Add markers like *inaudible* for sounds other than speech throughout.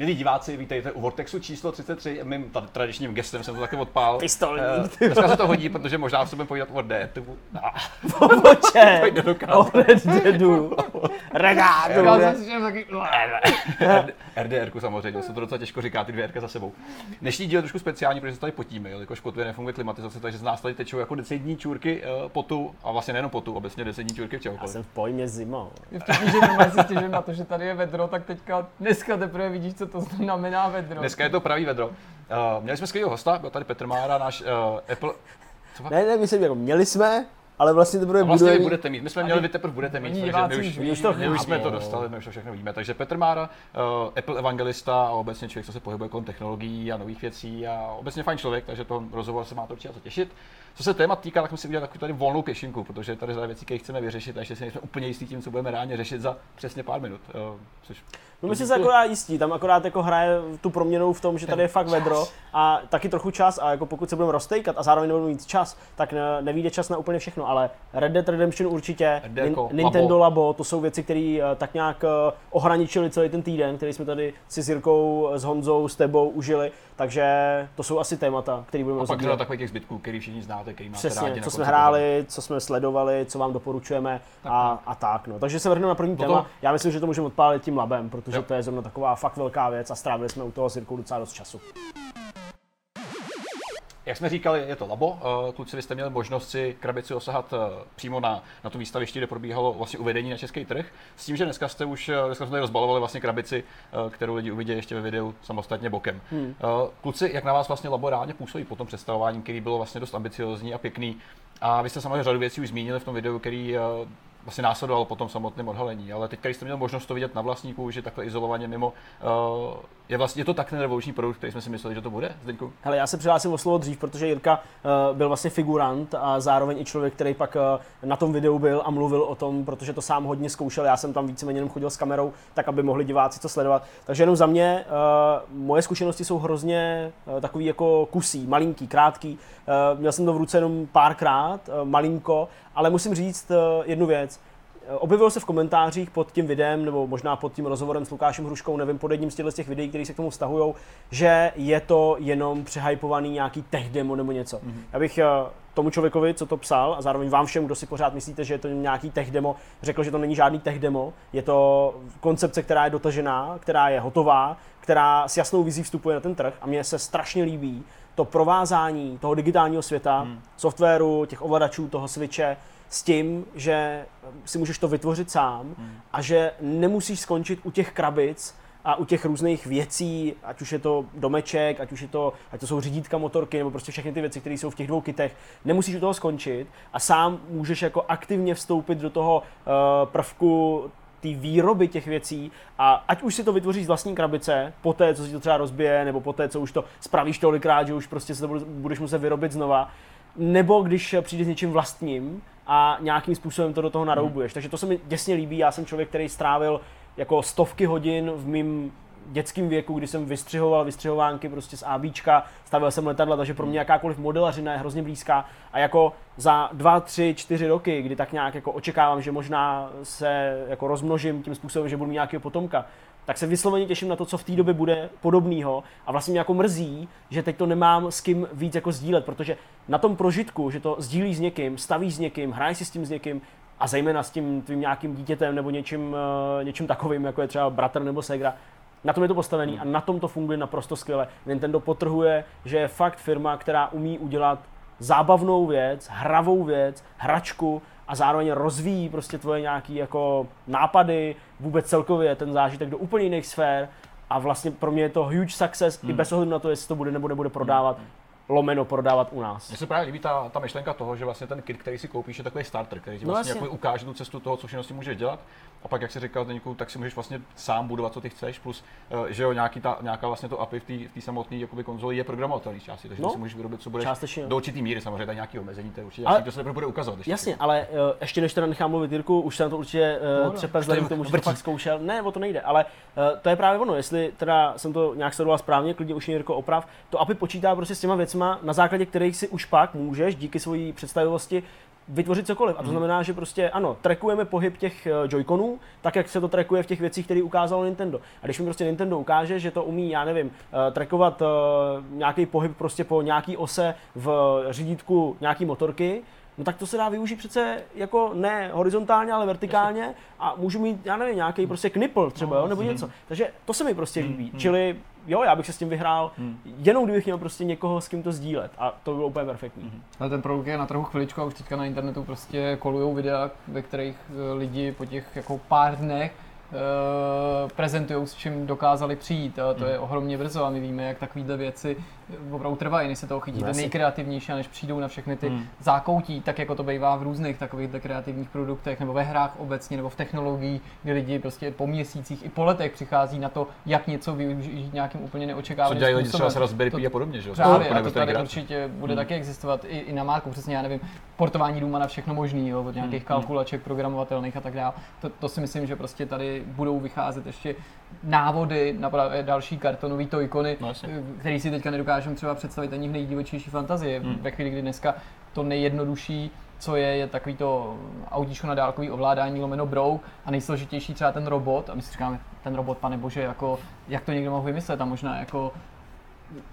Milí diváci, vítejte u Vortexu číslo 33. Mým tady tradičním gestem jsem to taky odpál. Pistolní. Eh, Dneska se to hodí, protože možná se budeme povídat o D. Poboče! *laughs* O Red Deadu. Regádu. Já jsem si říkal taky... RDR samozřejmě, se to docela těžko říká, ty dvě R za sebou. Dnešní díl je trošku speciální, protože se tady potíme, jelikož kotvě nefunguje klimatizace, takže z nás tady tečou jako desetní čůrky eh, potu, a vlastně nejenom potu, obecně desetní čůrky v Já čehokoliv. jsem v pojmě zimou. Je vtipný, že na to, že tady je vedro, tak teďka dneska teprve vidíš, co to znamená vedro. Dneska je to pravý vedro. Uh, měli jsme skvělého hosta, byl tady Petr Mára, náš uh, Apple. Co? Ne, ne, myslím, jako měli jsme, ale vlastně to bude A vlastně vy budete mít, my jsme měli, vy- teprve budete mít, takže my už to my už jsme to dostali, my už to všechno víme. Takže Petr Mára, uh, Apple evangelista a obecně člověk, co se pohybuje kolem technologií a nových věcí a obecně fajn člověk, takže to rozhovor se má to určitě těšit. Co se témat týká, tak jsme si udělali takovou tady volnou pěšinku, protože tady řada věcí, které chceme vyřešit, a ještě si nejsme úplně jistí tím, co budeme reálně řešit za přesně pár minut. Což No my si se akorát jistí, tam akorát jako hraje tu proměnou v tom, že tady je fakt vedro a taky trochu čas a jako pokud se budeme roztejkat a zároveň nebudeme mít čas, tak ne, nevíde čas na úplně všechno, ale Red Dead Redemption určitě, Red Dead jako Nin- Nintendo Labo. Labo. to jsou věci, které eh, tak nějak eh, ohraničili celý ten týden, který jsme tady si s Jirkou, s Honzou, s tebou užili, takže to jsou asi témata, které budeme a pak řada takových těch zbytků, který všichni znáte, který máte Přesně, rádi. co jsme hráli, co jsme sledovali, co vám doporučujeme a, a tak. No. Takže se vrhneme na první No to- téma. Já myslím, že to můžeme odpálit tím labem, protože Jo. to je zrovna taková fakt velká věc a strávili jsme u toho s Jirkou docela dost času. Jak jsme říkali, je to labo. Eh, Kluci, vy jste měli možnost si krabici osahat eh, přímo na, na tu výstavišti, kde probíhalo vlastně uvedení na český trh. S tím, že dneska jste už eh, dneska jsme tady rozbalovali vlastně krabici, kterou lidi uvidí ještě ve videu samostatně bokem. Hmm. Kluci, jak na vás vlastně labo reálně působí po tom představování, který bylo vlastně dost ambiciozní a pěkný. A vy jste samozřejmě řadu věcí už zmínili v tom videu, který vlastně následoval po tom samotném odhalení, ale teď, když jste měl možnost to vidět na vlastní kůži, takhle izolovaně mimo, je vlastně je to tak ten revoluční produkt, který jsme si mysleli, že to bude, Zdeňku? Hele, já se přihlásím o slovo dřív, protože Jirka uh, byl vlastně figurant a zároveň i člověk, který pak uh, na tom videu byl a mluvil o tom, protože to sám hodně zkoušel. Já jsem tam víceméně jenom chodil s kamerou, tak aby mohli diváci to sledovat. Takže jenom za mě, uh, moje zkušenosti jsou hrozně uh, takový jako kusí, malinký, krátký. Uh, měl jsem to v ruce jenom párkrát, uh, malinko, ale musím říct uh, jednu věc. Objevilo se v komentářích pod tím videem, nebo možná pod tím rozhovorem s Lukášem Hruškou, nevím, pod jedním z těch videí, které se k tomu vztahují, že je to jenom přehypovaný nějaký tech demo nebo něco. Mm-hmm. Já bych eh, tomu člověkovi, co to psal, a zároveň vám všem, kdo si pořád myslíte, že je to nějaký tech demo, řekl, že to není žádný tech demo, je to koncepce, která je dotažená, která je hotová, která s jasnou vizí vstupuje na ten trh a mně se strašně líbí to provázání toho digitálního světa, hmm. softwaru, těch ovladačů, toho switche, s tím, že si můžeš to vytvořit sám hmm. a že nemusíš skončit u těch krabic a u těch různých věcí, ať už je to domeček, ať už je to, ať to jsou řídítka motorky, nebo prostě všechny ty věci, které jsou v těch dvou kitech, nemusíš u toho skončit a sám můžeš jako aktivně vstoupit do toho uh, prvku té výroby těch věcí a ať už si to vytvoříš z vlastní krabice, po té, co si to třeba rozbije, nebo po té, co už to spravíš tolikrát, že už prostě se to budeš muset vyrobit znova, nebo když přijdeš s něčím vlastním a nějakým způsobem to do toho naroubuješ. Takže to se mi děsně líbí, já jsem člověk, který strávil jako stovky hodin v mým dětském věku, kdy jsem vystřihoval vystřihovánky prostě z ABčka, stavil jsem letadla, takže pro mě jakákoliv modelařina je hrozně blízká. A jako za dva, tři, čtyři roky, kdy tak nějak jako očekávám, že možná se jako rozmnožím tím způsobem, že budu mít nějakého potomka, tak se vysloveně těším na to, co v té době bude podobného a vlastně mě jako mrzí, že teď to nemám s kým víc jako sdílet, protože na tom prožitku, že to sdílíš s někým, stavíš s někým, hraješ si s tím s někým a zejména s tím tvým nějakým dítětem nebo něčím, uh, něčím takovým, jako je třeba bratr nebo segra, na tom je to postavený a na tom to funguje naprosto skvěle. Nintendo potrhuje, že je fakt firma, která umí udělat zábavnou věc, hravou věc, hračku a zároveň rozvíjí prostě tvoje nějaký jako nápady, vůbec celkově ten zážitek do úplně jiných sfér a vlastně pro mě je to huge success hmm. i bez ohledu na to, jestli to bude nebo nebude prodávat. Hmm lomeno prodávat u nás. Mně se právě líbí ta, ta myšlenka toho, že vlastně ten kit, který si koupíš, je takový starter, který ti No vlastně jasně. jako ukáže tu cestu toho, co všechno si můžeš dělat. A pak, jak jsi říkal, Zdeňku, tak si můžeš vlastně sám budovat, co ty chceš, plus, eh, že jo, nějaký ta, nějaká vlastně to API v té samotné jakoby konzoli je programovatelný části, takže No, no, si můžeš vyrobit, co budeš částečně, do určitý míry, samozřejmě tady nějaký omezení, to je určitě Ale- jasný, to se teprve bude ukazovat. ještě. Jasně, ale uh, ještě než teda nechám mluvit Jirku, už jsem to určitě uh, no, třepe už vzhledem to k tomu, že to fakt zkoušel. Ne, o to nejde, ale uh, to je právě ono, jestli teda jsem to nějak sledoval správně, klidně už Jirko oprav, to API počítá prostě s těma věcma, na základě kterých si už pak můžeš díky svojí představivosti vytvořit cokoliv. A to znamená, že prostě ano, trackujeme pohyb těch eh, Joy-Conů, tak jak se to trackuje v těch věcích, které ukázalo Nintendo. A když mi prostě Nintendo ukáže, že to umí, já nevím, eh, trackovat eh, nějaký pohyb prostě po nějaký ose v řídítku nějaký motorky, No tak to se dá využít přece jako ne horizontálně, ale vertikálně a můžu mít, já nevím, nějaký prostě knipl třeba, jo, nebo něco. Takže to se mi prostě líbí. Čili jo, já bych se s tím vyhrál, jenom kdybych měl prostě někoho, s kým to sdílet a to by bylo úplně perfektní. Ale ten produkt je na trhu chviličku a už teďka na internetu prostě kolujou videa, ve kterých eh, lidi po těch jako pár dnech uh, prezentují, s čím dokázali přijít. A to je ohromně brzo a my víme, jak takovéhle věci opravdu trvají, než se toho chytíte Jasně. nejkreativnější, a než přijdou na všechny ty zákoutí, tak jako to bývá v různých takových kreativních produktech, nebo ve hrách obecně, nebo v technologii, kdy lidi prostě po měsících i po letech přichází na to, jak něco využít nějakým úplně Co neočekávaným dělají lidi třeba způsobem. s Raspberry To- Pi a podobně, že jo? Právě, To a to tady určitě bude taky existovat i, i na Marku, přesně, já nevím, portování Duma na všechno možný, jo, od nějakých kalkulaček programovatelných a tak dále. To, to, si myslím, že prostě tady budou vycházet ještě návody na další kartonové tojkony, No, jasně. který si teďka nedokážeme třeba představit ani v nejdivočejší fantazii. Hmm. Ve chvíli, kdy dneska to nejjednodušší co je, je takový to autíčko na dálkový ovládání lomeno brou a nejsložitější třeba ten robot a my si říkáme, ten robot, pane bože, jako, jak to někdo mohl vymyslet a možná jako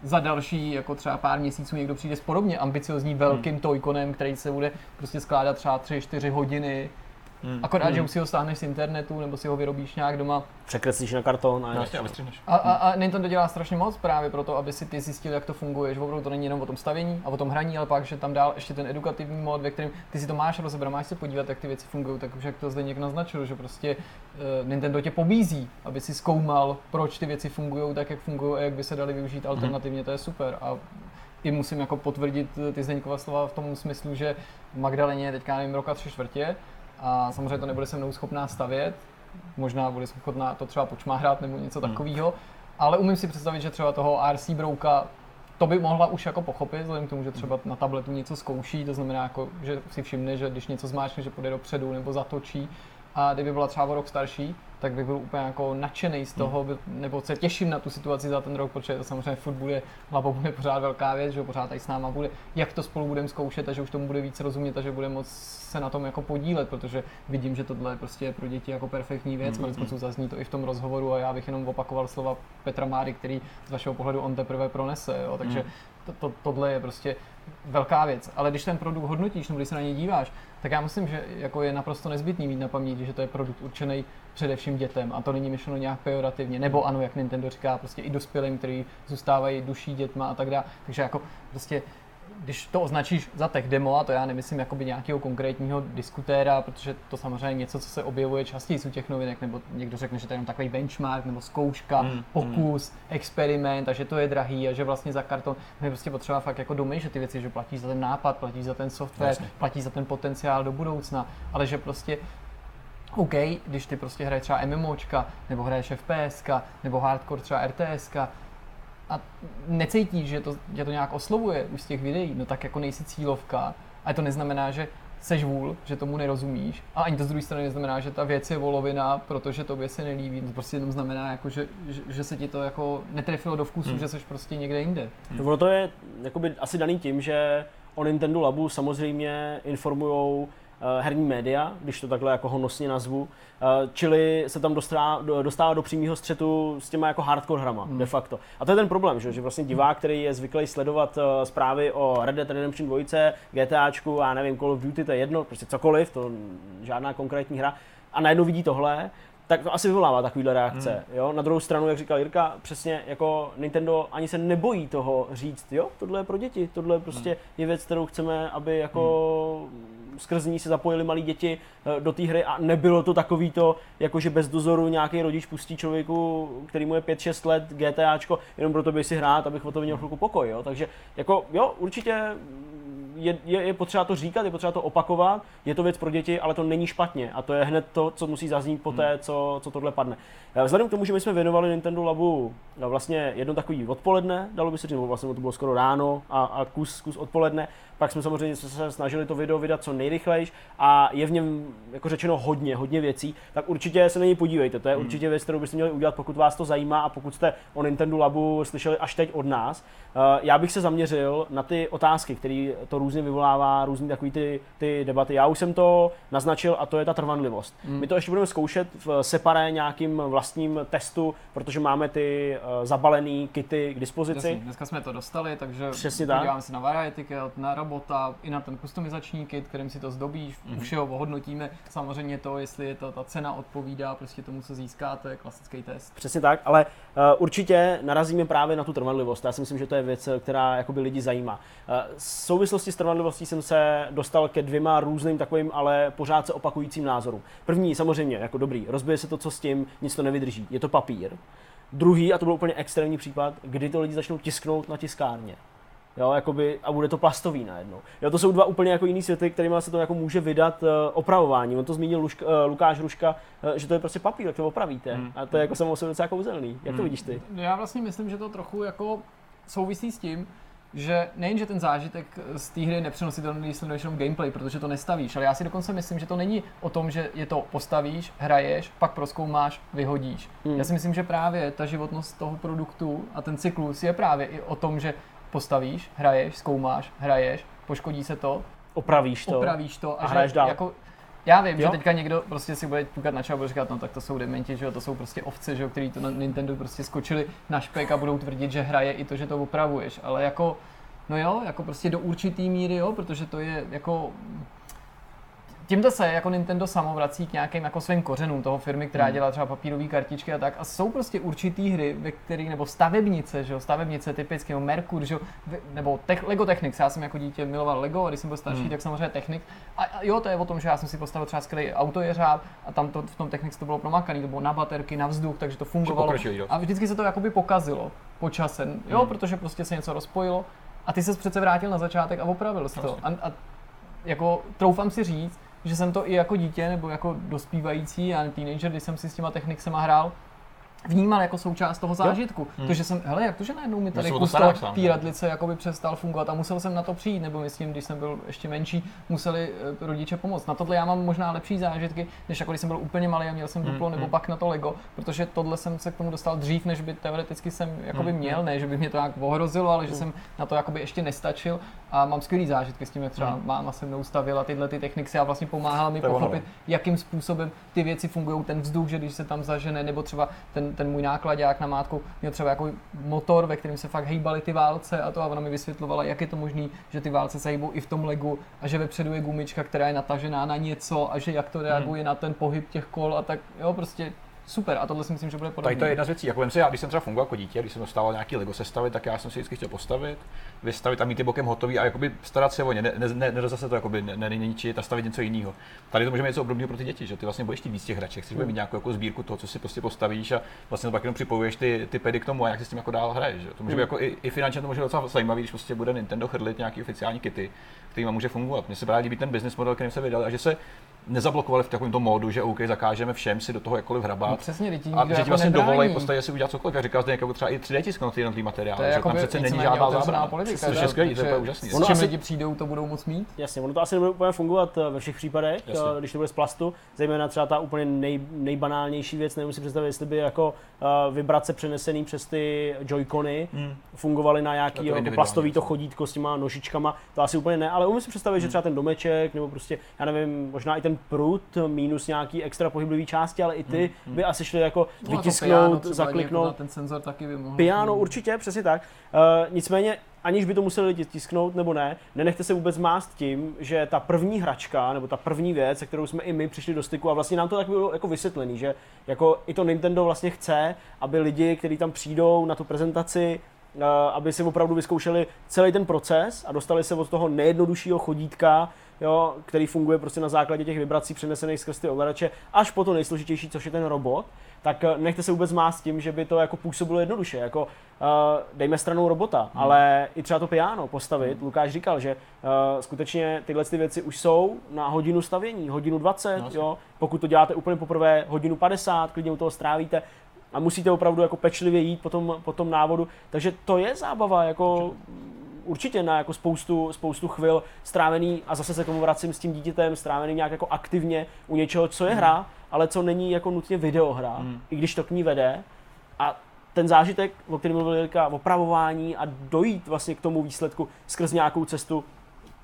za další jako třeba pár měsíců někdo přijde s podobně ambiciozní velkým hmm. tojkonem, který se bude prostě skládat třeba 3-4 hodiny. Hmm. Akorát, že už si ho stáhneš z internetu nebo si ho vyrobíš nějak doma. Překreslíš na karton a jasně, a vystřihneš. A, a, a Nintendo dělá strašně moc právě proto, aby si ty zjistil, jak to funguje, že opravdu to není jenom o tom stavění a o tom hraní, ale pak, že tam dál ještě ten edukativní mod, ve kterém ty si to máš rozebrat, máš se podívat, jak ty věci fungují, tak už jak to zde někdo naznačil, že prostě uh, Nintendo tě pobízí, aby si zkoumal, proč ty věci fungují tak, jak fungují a jak by se daly využít alternativně, to je super. A i musím jako potvrdit eh, ty Zdeňkova slova v tom smyslu, že v Magdaleně je teďka nevím, roka tři čtvrtě a samozřejmě to nebude se mnou schopná stavět, možná bude schopná to třeba počmárat nebo něco takového, ale umím si představit, že třeba toho RC Brouka to by mohla už jako pochopit, vzhledem k tomu, že třeba na tabletu něco zkouší, to znamená, jako, že si všimne, že když něco zmáčkne, že půjde dopředu nebo zatočí. A kdyby byla třeba o rok starší, tak bych byl úplně jako nadšený z toho, by- nebo se těším na tu situaci za ten rok, protože to samozřejmě furt bude, Labo bude pořád velká věc, že pořád tady s náma bude, jak to spolu budeme zkoušet a že už tomu bude víc rozumět a že bude moc se na tom jako podílet, protože vidím, že tohle je prostě pro děti jako perfektní věc, konec konců zazní to i v tom rozhovoru a já bych jenom opakoval slova Petra Máry, který z vašeho pohledu on teprve pronese, jo, takže to, to, tohle je prostě velká věc. Ale když ten produkt hodnotíš, nebo když se na něj díváš, tak já myslím, že jako je naprosto nezbytný mít na paměti, že to je produkt určený především dětem a to není myšleno nějak pejorativně, nebo ano, jak Nintendo říká, prostě i dospělým, který zůstávají duší dětma a tak dále. Takže jako prostě když to označíš za tech demo, a to já nemyslím jakoby nějakého konkrétního diskutéra, protože to samozřejmě je něco, co se objevuje častěji u těch novinek, nebo někdo řekne, že to je jenom takový benchmark, nebo zkouška, Mm, pokus, experiment, a že to je drahý a že vlastně za karton je prostě potřeba fakt jako domy, že ty věci, že platí za ten nápad, platí za ten software, Jasně. platí za ten potenciál do budoucna, ale že prostě OK, když ty prostě hraješ třeba MMOčka, nebo hraješ FPSka, nebo hardcore třeba RTSka, a necítíš, že to, že to nějak oslovuje už z těch videí, no tak jako nejsi cílovka, ale to neznamená, že seš vůl, že tomu nerozumíš. A ani to z druhé strany neznamená, že ta věc je volovina, protože tobě se nelíbí. To prostě jenom znamená, jako, že, že, že se ti to jako netrefilo do vkusu, hmm. že jsi prostě někde jinde. Ono to je jakoby asi daný tím, že o Nintendo Labu samozřejmě informují herní média, když to takhle jako honosně nazvu, Eh, čili se tam dostává, do- dostává do přímého střetu s těma jako hardcore hrama, Hmm. de facto. A to je ten problém, že, že vlastně divák, který je zvyklý sledovat eh, zprávy o Red Dead Redemption 2, GTAčku a nevím, Call of Duty, to je jedno, prostě cokoliv, to žádná konkrétní hra, a najednou vidí tohle, tak to asi vyvolává takovýhle reakce. Hmm. Jo? Na druhou stranu, jak říkal Jirka, přesně jako Nintendo ani se nebojí toho říct, jo, tohle je pro děti, tohle prostě hmm. je věc, kterou chceme, aby jako hmm. Skrz ní se zapojili malí děti eh, do té hry a nebylo to takový to, jako že bez dozoru nějaký rodič pustí člověku, který mu je 5-6 let GTAčko, jenom proto by si hrát, abych o to měl chvilku pokoj, jo. Takže jako jo, určitě je, je, je potřeba to říkat, je potřeba to opakovat, je to věc pro děti, ale to není špatně a to je hned to, co musí zaznít po té, co, co tohle padne. Eh, Vzhledem k tomu, že my jsme věnovali Nintendo Labu no, vlastně jedno takový odpoledne, dalo by se říct, vlastně to bylo skoro ráno a, a kus, kus odpoledne, pak jsme samozřejmě se snažili to video vydat co nejrychlejš a je v něm jako řečeno hodně, hodně věcí, tak určitě se na něj podívejte. To je určitě věc, kterou byste měli udělat, pokud vás to zajímá a pokud jste o Nintendo Labu slyšeli až teď od nás. Eh, Já bych se zaměřil na ty otázky, které to různě vyvolává různé takové ty, ty debaty. Já už jsem to naznačil a to je ta trvanlivost. Hmm. My to ještě budeme zkoušet v separé nějakým vlastním testu, protože máme ty uh, zabalené kity k dispozici. Jasně, dneska jsme to dostali, takže Přesně tak. podíváme se na variety kit, na robota, i na ten kustomizační kit, kterým si to zdobíš, Mhm. mm-hmm. u všeho ohodnotíme. Samozřejmě to, jestli je to, ta cena odpovídá prostě tomu, co získáte, klasický test. Přesně tak, ale uh, určitě narazíme právě na tu trvanlivost. Já si myslím, že to je věc, která jakoby lidi zajímá. Uh, v souvislosti s trvanlivostí jsem se dostal ke dvěma různým takovým, ale pořád se opakujícím názorům. První, samozřejmě, jako dobrý, rozbije se to, co s tím, nic to nevydrží. Je to papír. Druhý, a to byl úplně extrémní případ, kdy to lidi začnou tisknout na tiskárně. Jo, jakoby, a bude to plastový najednou. Jo, to jsou dva úplně jako jiný světy, kterými se to jako může vydat uh, opravování. On to zmínil Luška, uh, Lukáš Ruška, uh, že to je prostě papír, jak to opravíte. Hmm. A to je jako samo sobě docela kouzelný. Jak to Hmm. vidíš ty? Já vlastně myslím, že to trochu jako souvisí s tím, že nejen, že ten zážitek z té hry je nepřenositelný, když sleduješ jenom gameplay, protože to nestavíš, ale já si dokonce myslím, že to není o tom, že je to postavíš, hraješ, pak proskoumáš, vyhodíš. Hmm. Já si myslím, že právě ta životnost toho produktu a ten cyklus je právě i o tom, že postavíš, hraješ, zkoumáš, hraješ, poškodí se to, Opravíš to. opravíš to a že hraješ dál. Jako, já vím, Jo? že teďka někdo prostě si bude pukat na čelo a bude říkat, no tak to jsou dementi, že jo, to jsou prostě ovce, že jo, který to na Nintendo prostě skočili na špek a budou tvrdit, že hraje i to, že to opravuješ, ale jako, no jo, jako prostě do určitý míry jo, protože to je jako, Tímto se jako Nintendo samo vrací k nějakým jako svým kořenům toho firmy, která Hmm. dělá třeba papírové kartičky a tak. A jsou prostě určitý hry, ve kterých, nebo stavebnice, že jo, stavebnice typicky, nebo Merkur, že jo, nebo tech, Lego Technics. Já jsem jako dítě miloval Lego a když jsem byl starší, Hmm. tak samozřejmě Technic. A, a, jo, to je o tom, že já jsem si postavil třeba skvělý autojeřáb a tam to, v tom Technics to bylo promakaný, to bylo na baterky, na vzduch, takže to fungovalo. A vždycky se to jakoby pokazilo po čase, jo, Hmm. protože prostě se něco rozpojilo a ty se přece vrátil na začátek a opravil jsi to. A, a jako troufám si říct, že jsem to i jako dítě nebo jako dospívající a teenager, když jsem si s těma technikama hrál, vnímal jako součást toho zážitku. Hmm. To, že jsem, hele, jak to, že najednou mi tady kus té radlice jakoby přestal fungovat a musel jsem na to přijít, nebo myslím, když jsem byl ještě menší, museli eh, rodiče pomoct. Na tohle já mám možná lepší zážitky, než jako když jsem byl úplně malý a měl jsem Hmm, duplo, nebo hmm. pak na to Lego, protože tohle jsem se k tomu dostal dřív, než by teoreticky jsem jakoby Hmm, měl, ne, že by mě to nějak ohrozilo, ale že Hmm. jsem na to jakoby ještě nestačil a mám skvělý zážitky s tím, jak třeba Hmm. máma se mnou stavila tyhle ty techniky a vlastně pomáhala mi je ono. pochopit, jakým způsobem ty věci fungují, ten vzduch, že když se tam zažene, nebo třeba ten, ten můj nákladák na mátku měl třeba jako motor, ve kterém se fakt hejbaly ty válce a to a ona mi vysvětlovala, jak je to možné, že ty válce se hejbou i v tom legu a že vepředu je gumička, která je natažená na něco a že jak to reaguje na ten pohyb těch kol a tak jo, prostě super a tohle si myslím, že bude podobné. Tady to je jedna z věcí. Jako vem si, já, když jsem třeba fungoval jako dítě, když jsem dostával nějaký Lego sestavy, tak já jsem si vždycky chtěl postavit, vystavit a mít ty bokem hotový a jakoby starat se o ně. Ne, ne, ne, to jakoby ne, ne, a stavit něco jiného. Tady to může být něco obdobného pro ty děti, že ty vlastně budeš víc těch hraček, chceš Hmm. mít nějakou jako sbírku toho, co si prostě postavíš a vlastně pak jenom připojuješ ty, ty pedy k tomu a jak si s tím jako dál hraješ. Že? To může být Hmm. jako i, i, finančně to může být docela zajímavý, když prostě bude Nintendo chrlit nějaký oficiální kity, kterýma může fungovat. Mně se právě líbí ten business model, kterým se vydal a že se nezablokovali v takovém tom módu, že OK, zakážeme všem si do toho jakkoliv hrabat. No, přesně, ti A že ti jako vlastně nebrání. dovolí v podstatě si udělat cokoliv. Jak říkal zde jako třeba i 3D tisknout ty jednotlivý materiály. To je že jako tam přece není žádná zábrana. politika. Což že? je skvělý, to je úžasný. S Ono čím asi- lidi přijdou, to budou moc mít. Jasně, ono to asi nebude úplně fungovat eh, ve všech případech, Jasně. eh, když to bude z plastu, zejména třeba ta úplně nej, nejbanálnější věc, nevím si představit, jestli by jako uh, vibrace přenesený přes ty joycony Hmm. fungovaly na nějaký jako plastový to věc. chodítko s těma nožičkama, to asi úplně ne, ale umím si představit, že třeba ten domeček, nebo prostě, já nevím, možná i ten prut minus nějaký extra pohyblivý části, ale i ty by asi šly jako No, piano vytisknout, třeba zakliknout. na ten senzor taky by mohl. Piano určitě, přesně tak. Uh, nicméně, aniž by to museli lidi tisknout nebo ne, nenechte se vůbec mást tím, že ta první hračka nebo ta první věc, se kterou jsme i my přišli do styku a vlastně nám to tak bylo jako vysvětlený, že jako i to Nintendo vlastně chce, aby lidi, kteří tam přijdou na tu prezentaci, aby si opravdu vyzkoušeli celý ten proces a dostali se od toho nejjednoduššího chodítka, jo, který funguje prostě na základě těch vibrací přenesených skrz ty ovladače, až po to nejsložitější, což je ten robot, tak eh, nechte se vůbec mást tím, že by to jako působilo jednoduše. Jako, uh, dejme stranou robota, hmm. ale i třeba to piano postavit. Hmm. Lukáš říkal, že uh, skutečně tyhle ty věci už jsou na hodinu stavění, hodinu 20, No, jo. Pokud to děláte úplně poprvé, hodinu 50, klidně u toho strávíte a musíte opravdu jako pečlivě jít po tom, po tom návodu. Takže to je zábava, jako určitě na jako spoustu, spoustu chvil strávený, a zase se k tomu vracím s tím dítětem, strávený nějak jako aktivně u něčeho, co je hra, ale co není jako nutně videohra, Hmm. i když to k ní vede. A ten zážitek, o kterém mluvil Jirka, opravování a dojít vlastně k tomu výsledku skrz nějakou cestu,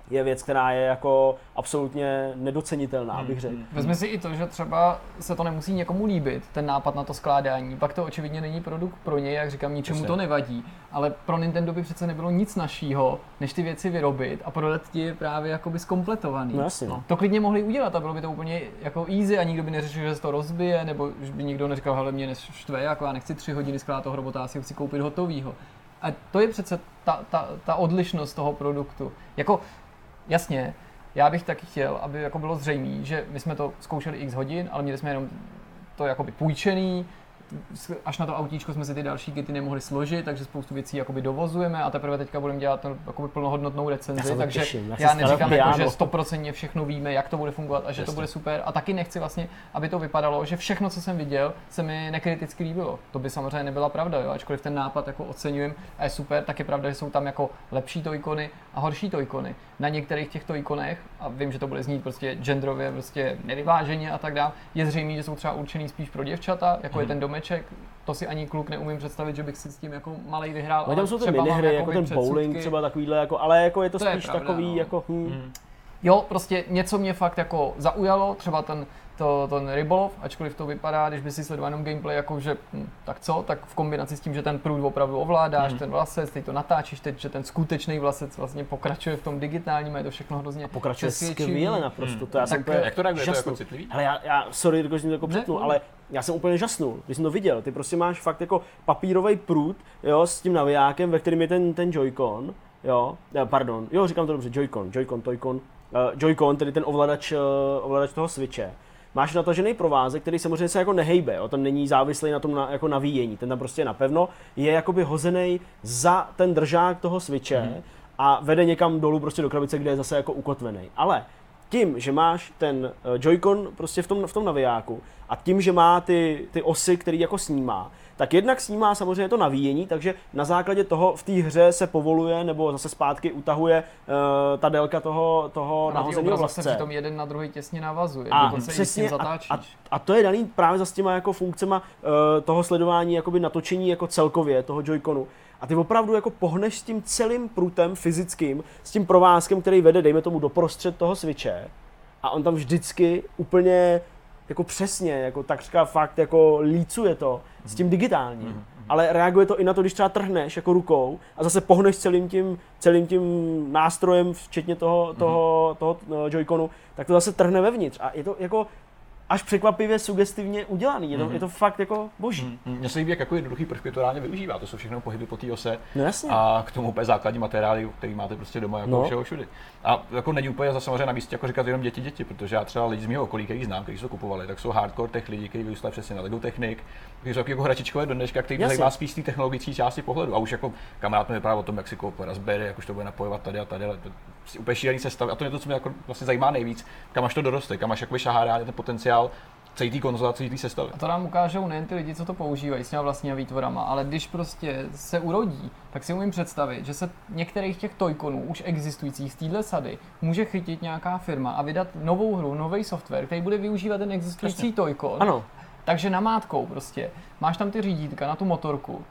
je věc, která je jako absolutně nedocenitelná, bych řekl. Vezmi si i to, že třeba se to nemusí někomu líbit, ten nápad na to skládání, pak to očividně není produkt pro něj, jak říkám, ničemu Přesně. to nevadí, ale pro Nintendo by přece nebylo nic našího, než ty věci vyrobit a prodat ti je právě jakoby zkompletovaný. No jasně, no. To klidně mohli udělat a bylo by to úplně jako easy a nikdo by neřešil, že se to rozbije, nebo že by nikdo neříkal, hele mě neštve, jako já nechci tři hodiny skládat toho robota, já si chci koupit hotovýho. A to je přece ta, ta, ta odlišnost toho produktu. Jako, jasně, já bych taky chtěl, aby jako bylo zřejmé, že my jsme to zkoušeli x hodin, ale měli jsme jenom to jakoby půjčený, až na to autíčko jsme si ty další kity nemohli složit, takže spoustu věcí jakoby dovozujeme a teprve teďka budeme dělat jakoby plnohodnotnou Já recenzi, to takže těším, já já neříkám, jako, že stoprocentně všechno víme, jak to bude fungovat a že to Jasně. bude super a taky nechci vlastně, aby to vypadalo, že všechno, co jsem viděl, se mi nekriticky líbilo. To by samozřejmě nebyla pravda, jo? ačkoliv ten nápad jako oceňujem a je super, tak je pravda, že jsou tam jako lepší to ikony a horší to ikony. Na některých těchto ikonech, a vím, že to bude znít prostě genderově, prostě nevyváženě a tak dále, je zřejmé, že jsou třeba určený spíš pro děvčata, jako je ten domeček, to si ani kluk neumím představit, že bych si s tím jako malej vyhrál. No, ale tam jsou ty minihry, jako ten bowling předsudky. třeba takovýhle, jako, ale jako je to, To je spíš pravda, takový, no. jako, hm, Jo, prostě něco mě fakt jako zaujalo, třeba ten, to, ten rybolov, ačkoliv to vypadá, když by si sledoval jenom gameplay, jako že hm, tak co, tak v kombinaci s tím, že ten průd opravdu ovládáš, Mhm. ten vlasec, teď to natáčíš, teď, že ten skutečný vlasec vlastně pokračuje v tom digitálním, a je to všechno hrozně pokračuje přesvědčivý. skvěle naprosto, Hmm. to já jsem Tak úplně Jak to reaguje, to jako citlivý? Hele, já, já sorry, Jirko, že jsem to jako přetnul, ale já jsem úplně žasnul, když jsem to viděl. Ty prostě máš fakt jako papírový prut, jo, s tím navijákem, ve kterým je ten, ten Joy-Con, jo, eh, pardon, jo, říkám to dobře, Joy-Con, Joy-Con, Toy-Con, uh, Joy-Con, tedy ten ovladač, uh, ovladač toho switche. Máš natažený provázek, který samozřejmě se jako nehejbe, jo? ten není závislý na tom na, jako navíjení, ten tam prostě napevno je jakoby hozený za ten držák toho switche Mhm. a vede někam dolů prostě do krabice, kde je zase jako ukotvený. Ale tím, že máš ten eh, Joy-Con prostě v tom, v tom navijáku a tím, že má ty, ty osy, který jako snímá, tak jednak snímá samozřejmě to navíjení, takže na základě toho v té hře se povoluje nebo zase zpátky utahuje uh, ta délka toho, toho A nahozeného obrazovce vlasce. přitom jeden na druhý těsně navazuje, A dokonce i s tím přesně, a, a, a, to je daný právě za s těma jako funkcema uh, toho sledování, jakoby natočení jako celkově toho Joy-Conu. A ty opravdu jako pohneš s tím celým prutem fyzickým, s tím provázkem, který vede, dejme tomu, doprostřed toho switche. A on tam vždycky úplně jako přesně, jako takřka fakt jako lícuje to s tím digitálním. Ale reaguje to i na to, když třeba trhneš jako rukou a zase pohneš celým tím, celým tím nástrojem, včetně toho, toho, toho, toho Joy-Conu, tak to zase trhne vevnitř. A je to jako až překvapivě sugestivně udělaný. Je to, je to fakt jako boží. Mm, Mně se líbí, jak jako jednoduchý prvky to reálně využívá. To jsou všechno pohyby po té ose No jasně. a k tomu úplně základní materiály, který máte prostě doma jako No. všeho všudy. A jako není úplně zase samozřejmě na místě jako říkat jenom děti, děti, protože já třeba lidi z mého okolí, který znám, kteří to kupovali, tak jsou hardcore tech lidi, kteří vyrůstali přesně na Lego Technik, kteří jsou jako hračičkové do dneška, který zajímá spíš té technologické části pohledu. A už jako kamarád mi vyprávěl o tom, jak si koupil Raspberry, jak už to bude napojovat tady a tady, ale to úplně šílený sestav. A to je to, co mě jako vlastně zajímá nejvíc, kam až to doroste, kam až jakoby šahá reálně ten potenciál celý té konzole, celý té sestavy. A to nám ukážou nejen ty lidi, co to používají s těma vlastníma výtvorama, ale když prostě se urodí, tak si umím představit, že se některých těch tojkonů už existujících z téhle sady může chytit nějaká firma a vydat novou hru, nový software, který bude využívat ten existující tojkon. Ano, Takže namátkou prostě. Máš tam ty řídítka na tu motorku.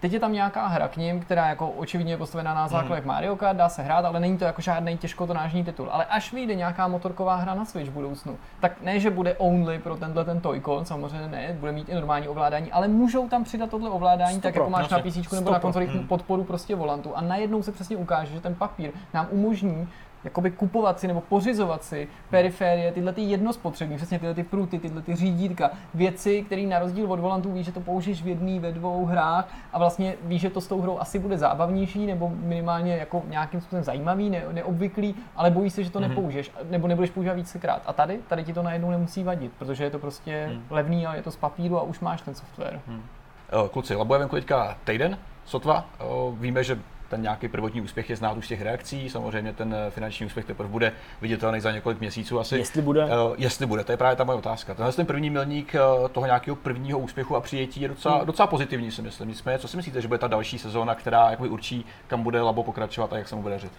Teď je tam nějaká hra k ním, která jako očividně je postavená na základech Mario Kart, dá se hrát, ale není to jako žádný těžkotonážní titul. Ale až vyjde nějaká motorková hra na Switch v budoucnu, tak ne, že bude only pro tenhle ten Toycon, samozřejmě ne, bude mít i normální ovládání, ale můžou tam přidat tohle ovládání, tak jako máš na. PC nebo na konzolích podporu prostě volantu. A najednou se přesně ukáže, že ten papír nám umožní jakoby kupovat si nebo pořizovat si periférie, tyhle ty jednospotřební, přesně tyhle ty pruty, tyhle ty řídítka, věci, které na rozdíl od volantů víš, že to použiješ v jedné, ve dvou hrách a vlastně víš, že to s tou hrou asi bude zábavnější nebo minimálně jako nějakým způsobem zajímavý, ne, neobvyklý, ale bojíš se, že to nepoužiješ nebo nebudeš používat vícekrát. A tady, tady ti to najednou nemusí vadit, protože je to prostě levný a je to z papíru a už máš ten software. Eh, Kluci, labuje venku teďka týden, sotva. Eh, Víme, že ten nějaký prvotní úspěch je znát už z těch reakcí, samozřejmě ten eh, finanční úspěch teprve bude viditelný za několik měsíců asi. jestli bude. Eh, jestli bude, to je právě ta moje otázka. Tenhle ten první milník eh, toho nějakého prvního úspěchu a přijetí je docela, Hmm. docela pozitivní, si myslím. Nicméně, co si myslíte, že bude ta další sezóna, která jakoby určí, kam bude Labo pokračovat a jak se mu bude dařit?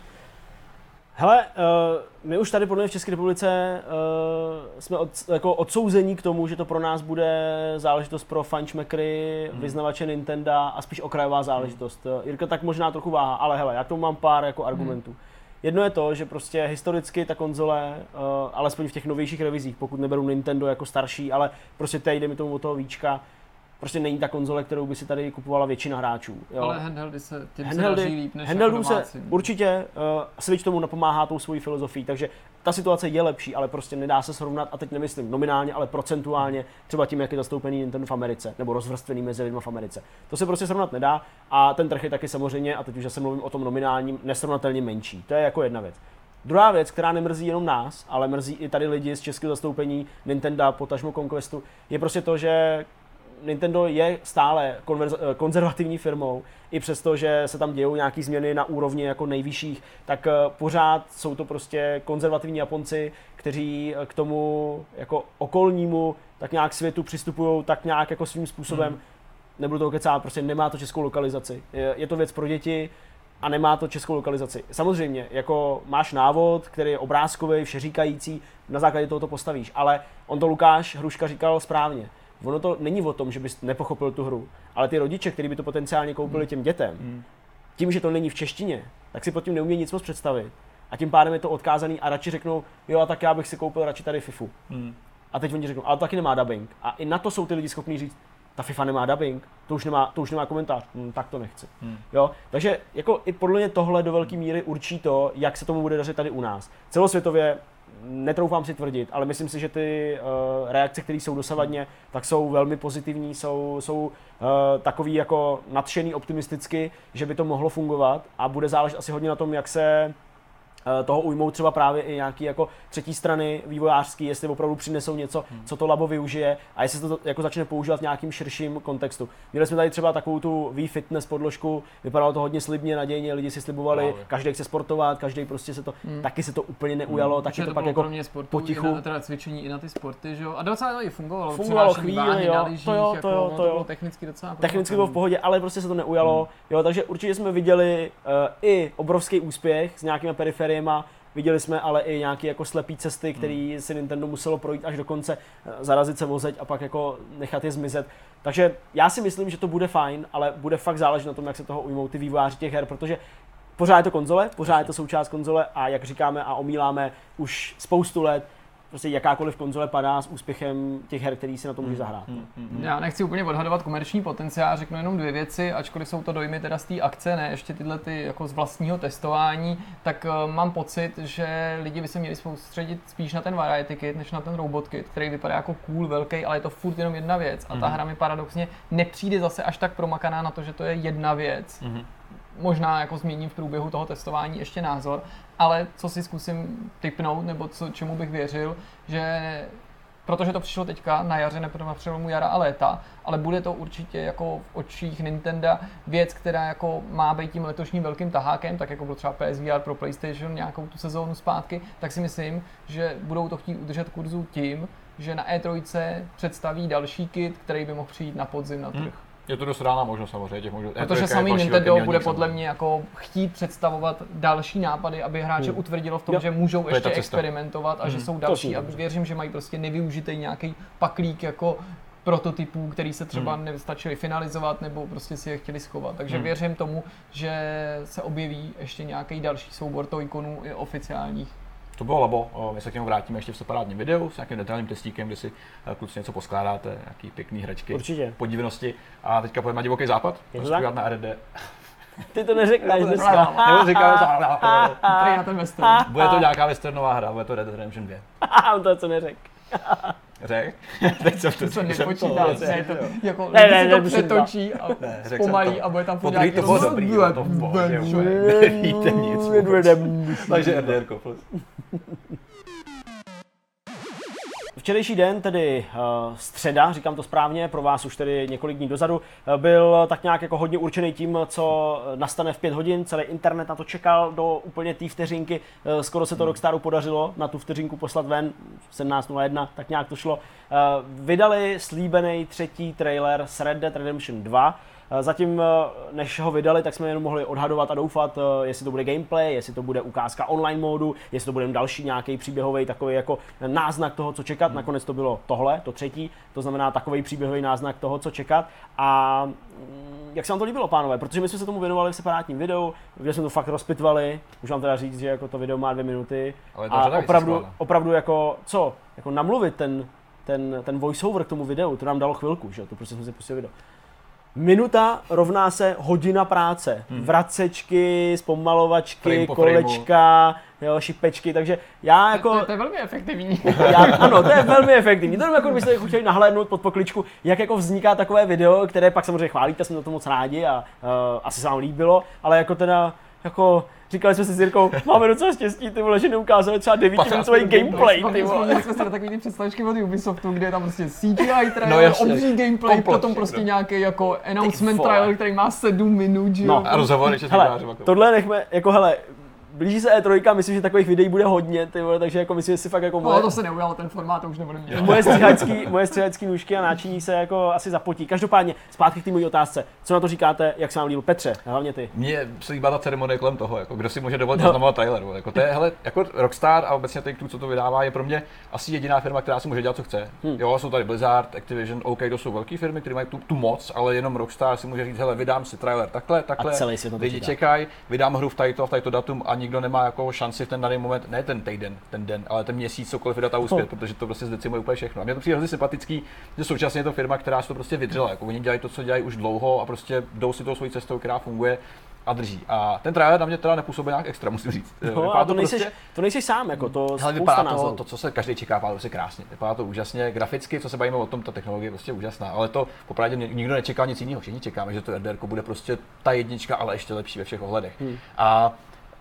Hele, uh, my už tady podle mě v České republice uh, jsme od, jako odsouzení k tomu, že to pro nás bude záležitost pro fančmekry, hmm. vyznavače Nintendo a spíš okrajová záležitost. Hmm. Jirka tak možná trochu váha, ale hele, já k tomu mám pár jako argumentů. Jedno je to, že prostě historicky ta konzole, uh, alespoň v těch novějších revizích, pokud neberu Nintendo jako starší, ale prostě tady jde mi tomu od toho víčka, prostě není ta konzole, kterou by si tady kupovala většina hráčů. Jo. Ale handheldy se tím Handheldy, se líp než handheldům jako se určitě uh, Switch tomu napomáhá tou svojí filozofií, takže ta situace je lepší, ale prostě nedá se srovnat, a teď nemyslím nominálně, ale procentuálně, třeba tím, jak je zastoupený Nintendo v Americe, nebo rozvrstvený mezi lidmi v Americe. To se prostě srovnat nedá a ten trh je taky samozřejmě, a teď už zase mluvím o tom nominálním, nesrovnatelně menší. To je jako jedna věc. Druhá věc, která nemrzí jenom nás, ale mrzí i tady lidi z českého zastoupení Nintendo, potažmo Conquestu, je prostě to, že Nintendo je stále konverz- eh, konzervativní firmou, i přesto, že se tam dějou nějaké změny na úrovni jako nejvyšších, tak eh, pořád jsou to prostě konzervativní Japonci, kteří eh, k tomu jako okolnímu tak nějak světu přistupují tak nějak jako svým způsobem. Hmm. Nebudu to kecát, prostě nemá to českou lokalizaci. Je, je to věc pro děti, a nemá to českou lokalizaci. Samozřejmě, jako máš návod, který je obrázkový, všeříkající, na základě toho to postavíš, ale on to Lukáš Hruška říkal správně. Ono to není o tom, že bys nepochopil tu hru, ale ty rodiče, kteří by to potenciálně koupili těm dětem, tím, že to není v češtině, tak si pod tím neumí nic moc představit. A tím pádem je to odkázaný a radši řeknou, jo, a tak já bych si koupil radši tady FIFU. Hmm. A teď oni řeknou, ale to taky nemá dubbing. A i na to jsou ty lidi schopní říct, ta FIFA nemá dubbing, to už nemá, to už nemá komentář, hm, tak to nechci. Hmm. Jo? Takže jako i podle mě tohle do velké míry určí to, jak se tomu bude dařit tady u nás. Celosvětově netroufám si tvrdit, ale myslím si, že ty uh, reakce, které jsou dosavadně, tak jsou velmi pozitivní, jsou, jsou uh, takový jako nadšený optimisticky, že by to mohlo fungovat a bude záležet asi hodně na tom, jak se toho ujmou třeba právě i nějaký jako třetí strany vývojářský, jestli opravdu přinesou něco, co to labo využije a jestli se to jako začne používat v nějakým širším kontextu. Měli jsme tady třeba takovou tu Wii Fitness podložku, vypadalo to hodně slibně, nadějně, lidi si slibovali, Právě. každý chce sportovat, každý prostě se to, Hmm. taky se to úplně neujalo, taky Protože to, to pak jako sportu, potichu. I na, teda cvičení i na ty sporty, že jo. A docela to i fungovalo. Fungovalo chvíli, jo. na To lyžích, jo, to jako, jo, no, to jo. bylo technicky docela Technicky bylo v pohodě. ale prostě se to neujalo. Hmm. Jo, takže určitě jsme viděli uh, i obrovský úspěch s nějakými periferiemi. Viděli jsme ale i nějaké jako slepý cesty, které si Nintendo muselo projít až do konce, eh, zarazit se vozeť a pak jako nechat je zmizet. Takže já si myslím, že to bude fajn, ale bude fakt záležet na tom, jak se toho ujmou ty vývojáři těch her, protože pořád je to konzole, pořád je to součást konzole a jak říkáme a omíláme už spoustu let, prostě jakákoliv konzole padá s úspěchem těch her, který si na to může zahrát. Hmm. Hmm. Já nechci úplně odhadovat komerční potenciál, řeknu jenom dvě věci, ačkoliv jsou to dojmy teda z té akce, ne ještě tyhle ty jako z vlastního testování, tak uh, mám pocit, že lidi by se měli soustředit spíš na ten variety kit, než na ten robot kit, který vypadá jako cool, velký, ale je to furt jenom jedna věc. A ta Mhm. hra mi paradoxně nepřijde zase až tak promakaná na to, že to je jedna věc. Mhm. Možná jako změním v průběhu toho testování ještě názor, ale co si zkusím typnout, nebo co, čemu bych věřil, že protože to přišlo teďka na jaře, nebo na přelomu jara a léta, ale bude to určitě jako v očích Nintendo věc, která jako má být tím letošním velkým tahákem, tak jako byl třeba PSVR pro PlayStation nějakou tu sezónu zpátky, tak si myslím, že budou to chtít udržet kurzu tím, že na E3 představí další kit, který by mohl přijít na podzim na trh. Hmm. Je to dost reálná možnost samozřejmě. Těch možnost, Protože E3 samý je Nintendo bude podle mě jako chtít představovat další nápady, aby hráče Hmm. utvrdilo v tom, Jo. že můžou je ta ještě cesta. experimentovat a že Hmm. jsou To další. A věřím, že mají prostě nevyužitý nějaký paklík jako prototypů, který se třeba Hmm. nestačili finalizovat nebo prostě si je chtěli schovat. Takže Hmm. věřím tomu, že se objeví ještě nějaký další soubor toikonů i oficiálních. To bylo labo, my se k němu vrátíme ještě v separátním videu s nějakým detailním testíkem, kde si eh, kluci něco poskládáte, nějaký pěkný hračky, Určitě. podivnosti. A teďka pojďme na divoký západ, zpívat na RD. Ty to neřekneš *laughs* to dneska. Nebo říkáme, na ten western. *laughs* bude to nějaká westernová hra, bude to Red Dead Redemption 2. Haha, *laughs* to, co neřek. Řek? Teď jsem to jsem nepočítá, to- ne, to, jako Ne, ne, to přetočí a Ne, zpomalí a bude tam furt Podruhý to bylo dobrý, to v pohodě, nevíte nic vůbec. Takže RDR plus. Včerejší den, tedy uh, středa, říkám to správně, pro vás už tedy několik dní dozadu, uh, byl tak nějak jako hodně určený tím, co nastane v pět hodin. Celý internet na to čekal do úplně té vteřinky. Uh, skoro se to Rockstaru podařilo na tu vteřinku poslat ven, 17.01, tak nějak to šlo. Vydali slíbený třetí trailer s Red Dead Redemption 2. Eh, Zatím, eh, než ho vydali, tak jsme jenom mohli odhadovat a doufat, eh, jestli to bude gameplay, jestli to bude ukázka online módu, jestli to bude další nějaký příběhový takový jako náznak toho, co čekat. Nakonec to bylo tohle, to třetí, to znamená takový příběhový náznak toho, co čekat. A mm, jak se vám to líbilo, pánové? Protože my jsme se tomu věnovali v separátním videu, kde jsme to fakt rozpitvali. Můžu vám teda říct, že jako to video má dvě minuty. Ale a opravdu, opravdu jako, co? Jako namluvit ten, ten, ten voiceover k tomu videu, to nám dalo chvilku, že? To prostě jsme si pustili video. Minuta rovná se hodina práce. Hmm. Vracečky, zpomalovačky, frameu. kolečka, jo, šipečky, takže já To, jako... to, to je velmi efektivní. *laughs* Já, ano, to je velmi efektivní. To jako byste jako chtěli nahlédnout pod pokličku, jak jako vzniká takové video, které pak samozřejmě chválíte, jsme na to moc rádi a uh, asi se vám líbilo, ale jako teda, jako říkali jsme si s Jirkou, máme docela štěstí, ty vole, že neukázali třeba 9 minutový gameplay, ty vole. Jsme si na takový ty představičky od Ubisoftu, kde je tam prostě CGI *laughs* trailer, No obří gameplay, Komplot potom prostě nějaký jako announcement trailer, který má 7 minut, že jo. No, A rozhovory Hele, tvářem. tohle nechme, jako hele, blíží se E3, myslím, že takových videí bude hodně, ty vole, takže jako myslím, že si fakt jako No, moje, to se neujalo, ten formát to už nebude mít. moje střihačský, moje střihačský nůžky a náčiní se jako asi zapotí. Každopádně, zpátky k té mojí otázce. Co na to říkáte, jak se vám líbil Petře, hlavně ty? Mně se líbá ta ceremonie kolem toho, jako kdo si může dovolit No. oznamovat trailer. vole. Jako to je, hele, jako Rockstar a obecně Take-Two, co to vydává, je pro mě asi jediná firma, která si může dělat, co chce. Hmm. Jo, jsou tady Blizzard, Activision, OK, to jsou velké firmy, které mají tu, tu, moc, ale jenom Rockstar si může říct, hele, vydám si trailer takhle, takhle, celý svět lidi čekají, vydám hru v tato, v tato datum a nikdo nemá jako šanci v ten daný moment, ne ten týden, ten den, ale ten měsíc cokoliv vydat a uspět, protože to prostě zdecimuje úplně všechno. A mně to přijde hrozně sympatický, že současně je to firma, která si to prostě vydřela. Jako oni dělají to, co dělají už dlouho a prostě jdou si tou svojí cestou, která funguje a drží. A ten trailer na mě teda nepůsobil nějak extra, musím říct. No, Vypadá a to nejseš, prostě- to nejseš sám, jako to Hele, vypadá to, názorů. to, co se každý čeká, vypadá to prostě krásně. Vypadá to úžasně, graficky, co se bavíme o tom, ta technologie je prostě úžasná, ale to popravdě mě- nikdo nečeká nic jiného. Všichni čekáme, že to RDR bude prostě ta jednička, ale ještě lepší ve všech ohledech. Hmm. A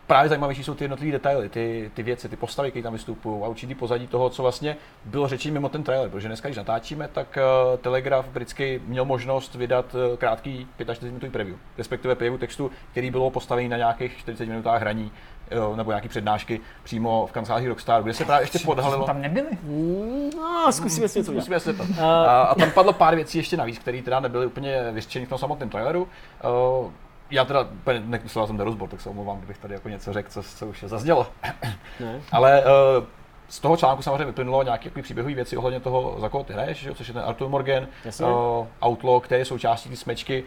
právě zajímavější jsou ty jednotlivé detaily, ty, ty věci, ty postavy, které tam vystupují a určitý pozadí toho, co vlastně bylo řečeno mimo ten trailer. Protože dneska, když natáčíme, tak uh, Telegraph britský měl možnost vydat uh, krátký 45 minutový preview, respektive preview textu, který bylo postavený na nějakých 40 minutách hraní jo, nebo nějaký přednášky přímo v kanceláři Rockstar, kde se právě ještě podhalilo. Tam nebyli. Mm, No, zkusíme si něco. Musíme se. Uh, A, a tam padlo pár věcí ještě navíc, které teda nebyly úplně vyřčeny v tom samotném traileru. Uh, já teda nesledoval jsem ten rozbor, tak se omlouvám, kdybych tady jako něco řekl, co, co už zaznělo. ne. Ale uh, z toho článku samozřejmě vyplynulo nějaké jako příběhové věci ohledně toho, za koho ty hraješ, což je ten Arthur Morgan, Jasně. uh, Outlaw, který je součástí té smečky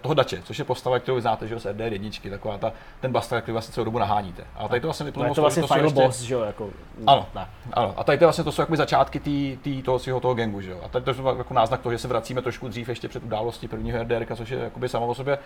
toho Dače, což je postava, kterou znáte, že jo, z RDR jedničky, taková ta, ten bastard, který vlastně celou dobu naháníte. A tady to vlastně To vyplynulo je z to vlastně jsou final ještě- boss, že jo, jako... Ano. Ne. Ano, a tady to vlastně to jsou jakoby začátky tý, tý, toho svého toho gangu, že jo. A tady to je jako náznak toho, že se vracíme trošku dřív ještě před událostí prvního RDR, což je jakoby samo o sobě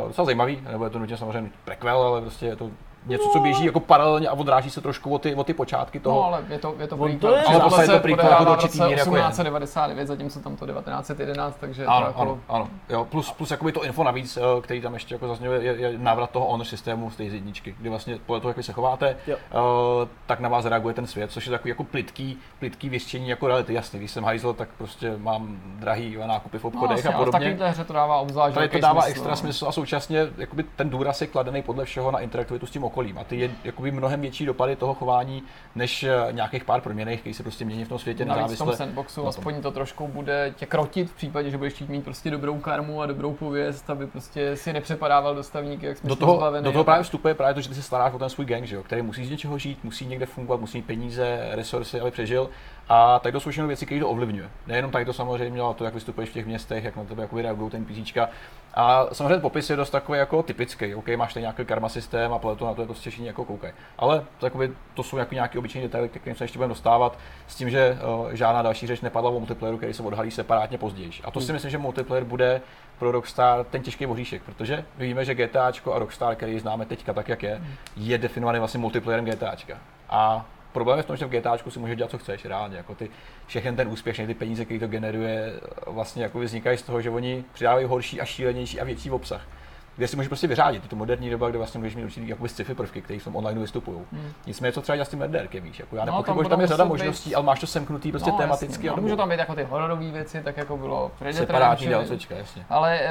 uh, docela zajímavý, nebo je to nutně samozřejmě prequel, ale prostě je to něco, co běží jako paralelně a odráží se trošku o ty, o ty počátky toho. No, ale je to, je to On prequel. to je- Ale Ale postavit se to prequel jako do určitý míry jako je. 1899, zatímco tam to 1911, takže je to Ano, jako... ano, ano. Jo, plus, plus jakoby to info navíc, eh, který tam ještě jako zaznělo, je, je návrat toho honor systému z té jedničky, kdy vlastně podle toho, jak vy se chováte, Jo. uh, tak na vás reaguje ten svět, což je takový jako plitký, plitký věštění jako reality. Jasně, když jsem hajzl, tak prostě mám drahý nákupy v No, obchodech vlastně, a ale podobně. takovéhle hře to dává obzvlášť Tady to dává smysl, extra no. smysl a současně jakoby ten důraz je kladený podle všeho na interaktivitu s tím okolím. A ty je jakoby mnohem větší dopady toho chování, než eh, nějakých pár proměných, který se prostě mění v tom světě Navíc v tom sandboxu na tom. aspoň to trošku bude tě krotit v případě, že budeš chtít mít prostě dobrou karmu a dobrou pověst, aby prostě si nepřepadával do stavníky, jak jsme do toho, zbavený do toho právě vstupuje právě to, že ty se staráš o ten svůj gang, že jo, který musí z něčeho žít, musí někde fungovat, musí mít peníze, resursy, aby přežil. A tak to jsou všechno věci, které to ovlivňuje. Nejenom tady to samozřejmě, ale to, jak vystupuješ v těch městech, jak na tebe jakoby reagují ten písíčka. A samozřejmě popis je dost takový jako typický. OK, máš tady nějaký karma systém a podle toho na to je prostě všichni jako koukají. Ale takový, to jsou jako nějaký obyčejné detaily, ke kterým se ještě budeme dostávat, s tím, že uh, žádná další řeč nepadla o multiplayeru, který se odhalí separátně později. A to si myslím, že multiplayer bude pro Rockstar ten těžký voříšek, protože víme, že GTAčko a Rockstar, který známe teďka tak, jak je, je definovaný vlastně multiplayerem GTAčka. A problém je v tom, že v GTAčku si můžeš dělat, co chceš, reálně. Jako ty, všechny ten úspěch, ty peníze, které to generuje, vlastně jako vznikají z toho, že oni přidávají horší a šílenější a větší obsah. Kde si můžeš prostě vyřádit. Je to moderní doba, kde vlastně můžeš mít určitý jakoby sci-fi prvky, které v tom online vystupují. Hmm. Nicméně co třeba dělat s tím RDRkem, víš? Jako já No, nepochybuji, tam že tam je řada být- možností, ale máš to semknutý prostě no, tematicky jasně, a no, můžou tam být jako ty hororové věci, tak jako bylo Predator. separátní DLCčka, jasně. Ale eh,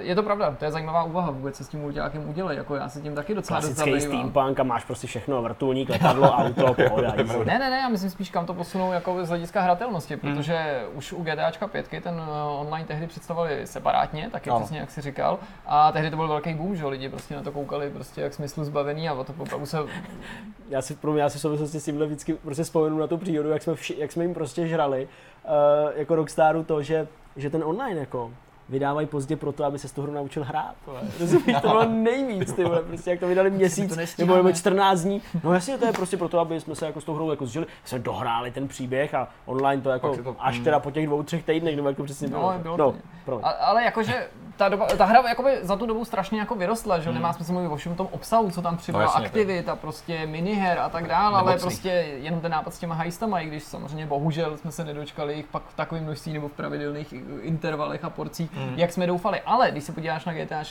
je to pravda, to je zajímavá úvaha vůbec, co s tím multiákem udělají, jako já se tím taky docela dost Klasický steampunk a máš prostě všechno, vrtulník, letadlo, auto, pohoda. *laughs* Ne, ne, ne, já myslím spíš kam to posunou jako z hlediska hratelnosti, Hmm. protože už u GTAčka 5 ten eh, online tehdy představovali separátně, taky Ano. přesně jak si říkal, a tehdy to byl velký boom, že lidi prostě na to koukali prostě jak smyslu zbavený a o to opravdu se *laughs* Já si, pro mě, já si v souvislosti s tímhle vždycky prostě vzpomenu na tu přírodu, jak jsme, vši, jak jsme jim prostě žrali, uh, jako Rockstaru to, že, že ten online jako, vydávají pozdě proto, aby se z toho hru naučil hrát. *laughs* Rozumíš, to bylo nejvíc, ty vole, prostě jak to vydali měsíc nebo, nebo 14 dní. No jasně, to je prostě proto, aby jsme se jako s tou hrou jako zžili, jsme dohráli ten příběh a online to jako to- až teda po těch dvou, třech týdnech, nebo jak to přesně No, bylo. bylo no, to. A, ale jakože ta, doba, ta hra jakoby za tu dobu strašně jako vyrostla, že hmm. nemá smysl mluvit o všem tom obsahu, co tam přibylo, No jasně, aktivit a prostě miniher a tak dále, ale prostě jenom ten nápad s těma hajstama, i když samozřejmě bohužel jsme se nedočkali jich pak v takovém množství nebo v pravidelných intervalech a porcích, Hmm. jak jsme doufali. Ale když se podíváš na GTA,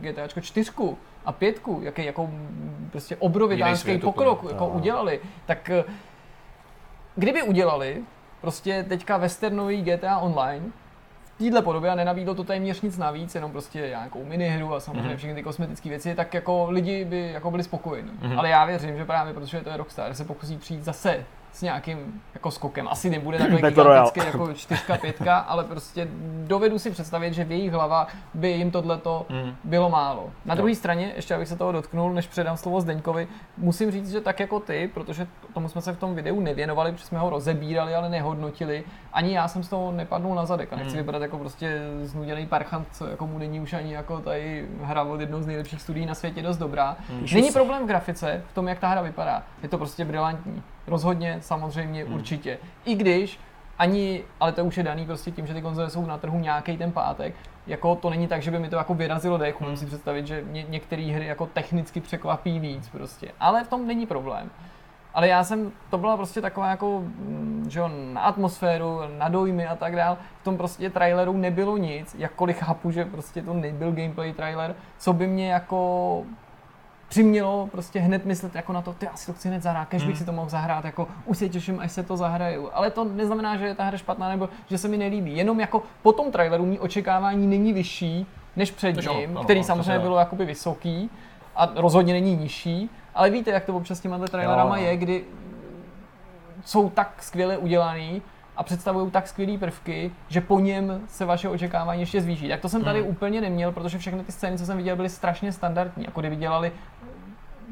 GTA 4 a 5, jaký jako prostě obrovitánský pokrok jako No. udělali, tak eh, kdyby udělali prostě teďka westernový GTA Online, téhle podobě a nenabídlo to téměř nic navíc, jenom prostě nějakou minihru a samozřejmě Mhm. všechny ty kosmetické věci, tak jako lidi by jako byli spokojení. Mhm. Ale já věřím, že právě protože to je Rockstar, se pokusí přijít zase s nějakým jako skokem. Asi nebude *clears throat* Royale. gigantický jako čtyřka, pětka, ale prostě dovedu si představit, že v jejich hlava by jim tohleto Mm. bylo málo. Na druhé straně, ještě abych se toho dotknul, než předám slovo Zdeňkovi, musím říct, že tak jako ty, protože tomu jsme se v tom videu nevěnovali, protože jsme ho rozebírali, ale nehodnotili, ani já jsem z toho nepadnul na zadek a nechci Hmm. vypadat jako prostě znuděný parchant, co jako mu není už ani jako tady hra od jednou z nejlepších studií na světě dost dobrá. Hmm. Není problém v grafice, v tom, jak ta hra vypadá. Je to prostě brilantní. Rozhodně, samozřejmě, Hmm. určitě. I když ani, ale to už je daný prostě tím, že ty konzole jsou na trhu nějaký ten pátek, jako to není tak, že by mi to jako vyrazilo dech, můžu si představit, že ně, některé hry jako technicky překvapí víc prostě, ale v tom není problém. Ale já jsem, to byla prostě taková jako, mm, že jo, na atmosféru, na dojmy a tak dál. V tom prostě traileru nebylo nic, jakkoliv chápu, že prostě to nebyl gameplay trailer, co by mě jako přimělo prostě hned myslet jako na to, ty asi to chci hned zahrát, kež bych Hmm. si to mohl zahrát, jako už se těším, až se to zahraju. Ale to neznamená, že je ta hra špatná nebo že se mi nelíbí. Jenom jako po tom traileru mý očekávání není vyšší než před ním, ano, který ano, samozřejmě bylo jakoby vysoký a rozhodně není nižší, ale víte, jak to občas s těma trailerama Jo. je, kdy jsou tak skvěle udělaný a představují tak skvělé prvky, že po něm se vaše očekávání ještě zvýší. Tak to jsem tady Hmm. úplně neměl, protože všechny ty scény, co jsem viděl, byly strašně standardní. Jako kdyby dělali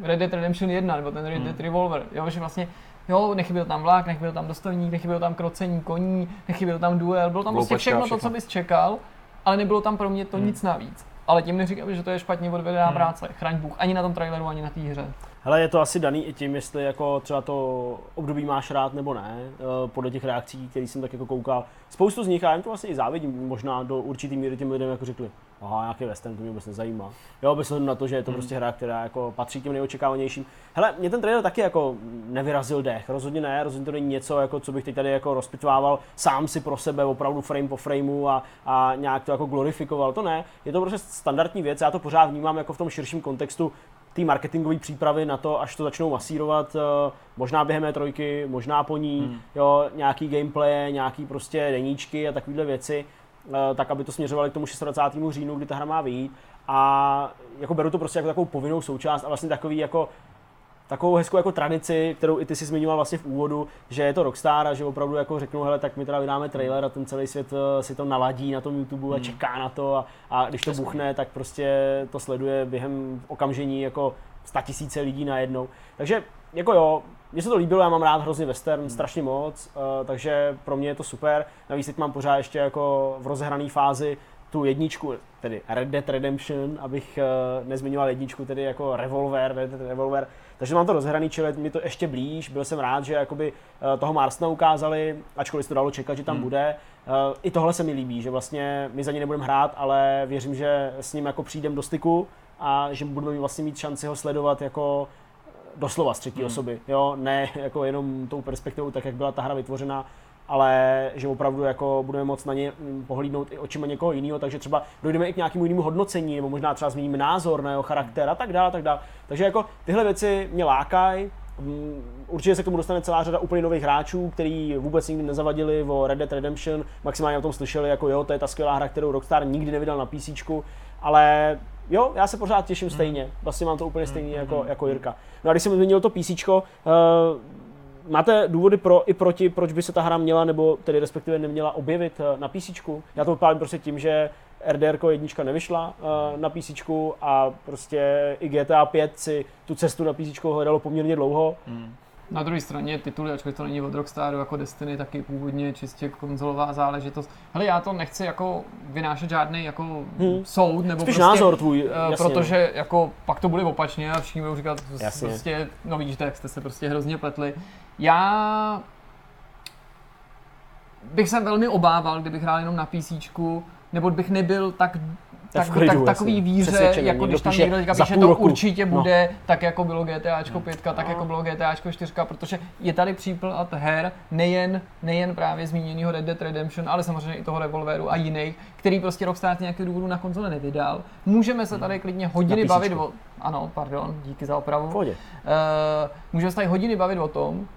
Red Dead Redemption 1 nebo ten Red Dead Hmm. Revolver. Jo, že vlastně Jo, nechyběl tam vlak, nechyběl tam dostojník, nechyběl tam krocení koní, nechyběl tam duel, bylo tam prostě Loupačka, všechno to, všechno. co bys čekal, ale nebylo tam pro mě to Hmm. nic navíc. Ale tím neříkám, že to je špatně odvedená Hmm. práce. Chraň Bůh, ani na tom traileru, ani na té hře. Hele, je to asi daný i tím, jestli jako třeba to období máš rád nebo ne, eh, podle těch reakcí, které jsem tak jako koukal. Spoustu z nich, a já jim to vlastně i závidím, možná do určitý míry těm lidem jako řekli, aha, nějaký western, to mě vůbec nezajímá. Jo, bez na to, že je to Hmm. prostě hra, která jako patří těm nejočekávanějším. Hele, mě ten trailer taky jako nevyrazil dech, rozhodně ne, rozhodně to není něco, jako, co bych teď tady jako rozpitvával sám si pro sebe, opravdu frame po frameu a, a nějak to jako glorifikoval, to ne, je to prostě standardní věc, já to pořád vnímám jako v tom širším kontextu té marketingové přípravy na to, až to začnou masírovat, eh, možná během E3, možná po ní, Hmm. jo, nějaký gameplay, nějaký prostě deníčky a takovéhle věci, eh, tak aby to směřovali k tomu 26. říjnu, kdy ta hra má vyjít. A jako beru to prostě jako takovou povinnou součást a vlastně takový jako takovou hezkou jako tradici, kterou i ty si zmiňoval vlastně v úvodu, že je to Rockstar a že opravdu jako řeknou, hele, tak my teda vydáme trailer a ten celý svět eh, si to naladí na tom YouTube a Hmm. čeká na to a, a když to buchne, tak prostě to sleduje během okamžení jako 100 tisíce lidí najednou. Takže jako jo, mně se to líbilo, já mám rád hrozně western, strašně moc, eh, takže pro mě je to super. Navíc teď mám pořád ještě jako v rozehrané fázi tu jedničku, tedy Red Dead Redemption, abych eh, nezmiňoval jedničku, tedy jako Revolver, Red Dead Revolver. Takže mám to rozhraný, čili mi to ještě blíž. Byl jsem rád, že jakoby eh, toho Marstona ukázali, ačkoliv se to dalo čekat, že tam Hmm. bude. Eh, I tohle se mi líbí, že vlastně my za ně nebudeme hrát, ale věřím, že s ním jako přijdem do styku a že budeme vlastně mít šanci ho sledovat jako doslova z třetí Hmm. osoby, jo, ne jako jenom tou perspektivou, tak jak byla ta hra vytvořena, ale že opravdu jako budeme moct na ně mm, pohlídnout i očima někoho jiného, takže třeba dojdeme i k nějakému jinému hodnocení, nebo možná třeba změníme názor na jeho charakter a tak dále, a tak dále. Takže jako tyhle věci mě lákají, Mm, Určitě se k tomu dostane celá řada úplně nových hráčů, kteří vůbec nikdy nezavadili o Red Dead Redemption, maximálně o tom slyšeli, jako jo, to je ta skvělá hra, kterou Rockstar nikdy nevydal na PC, ale jo, já se pořád těším stejně. Vlastně mám to úplně stejně jako, jako Jirka. No a když jsem zmínil to PC, máte důvody pro i proti, proč by se ta hra měla, nebo tedy respektive neměla objevit eh, na PC? Já to vypálím prostě tím, že RDR jednička nevyšla uh, na PC a prostě i GTA 5 si tu cestu na PC hledalo poměrně dlouho. Hmm. Na druhé straně tituly, ačkoliv to není od Rockstaru jako Destiny, taky původně čistě konzolová záležitost. Hele, já to nechci jako vynášet žádný jako hmm. soud, nebo Spíš prostě, názor tvůj, eh, jasně. protože jako pak to bude opačně a všichni budou říkat, Jasně. prostě, no vidíte, jak jste se prostě hrozně pletli. Já bych se velmi obával, kdybych hrál jenom na PC, nebo bych nebyl tak tak, klidu, tak, jasně. takový víře, Přesvědčený. jako když tam píše, někdo říká, že to roku. určitě No. bude, tak jako bylo GTAčko 5, tak No. jako bylo GTAčko 4, protože je tady příklad her nejen, nejen právě zmíněného Red Dead Redemption, ale samozřejmě i toho Revolveru a jiných, který prostě Rockstar z nějakého důvodu na konzole nevydal. Můžeme se tady klidně hodiny bavit o... Ano, pardon, díky za opravu. Uh, můžeme se tady hodiny bavit o tom,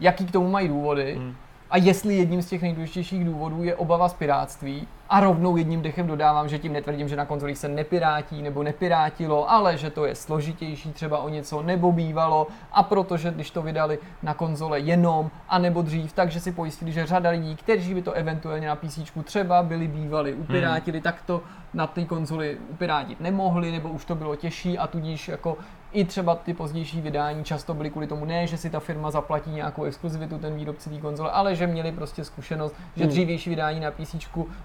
jaký k tomu mají důvody Hmm. a jestli jedním z těch nejdůležitějších důvodů je obava z piráctví. A rovnou jedním dechem dodávám, že tím netvrdím, že na konzolích se nepirátí nebo nepirátilo, ale že to je složitější třeba o něco nebo bývalo a protože když to vydali na konzole jenom a nebo dřív, takže si pojistili, že řada lidí, kteří by to eventuálně na PC třeba byli bývali, upirátili, tak to na té konzoli upirátit nemohli, nebo už to bylo těžší a tudíž jako i třeba ty pozdější vydání často byly kvůli tomu ne, že si ta firma zaplatí nějakou exkluzivitu, ten výrobce té konzole, ale že měli prostě zkušenost, že Hmm. dřívější vydání na PC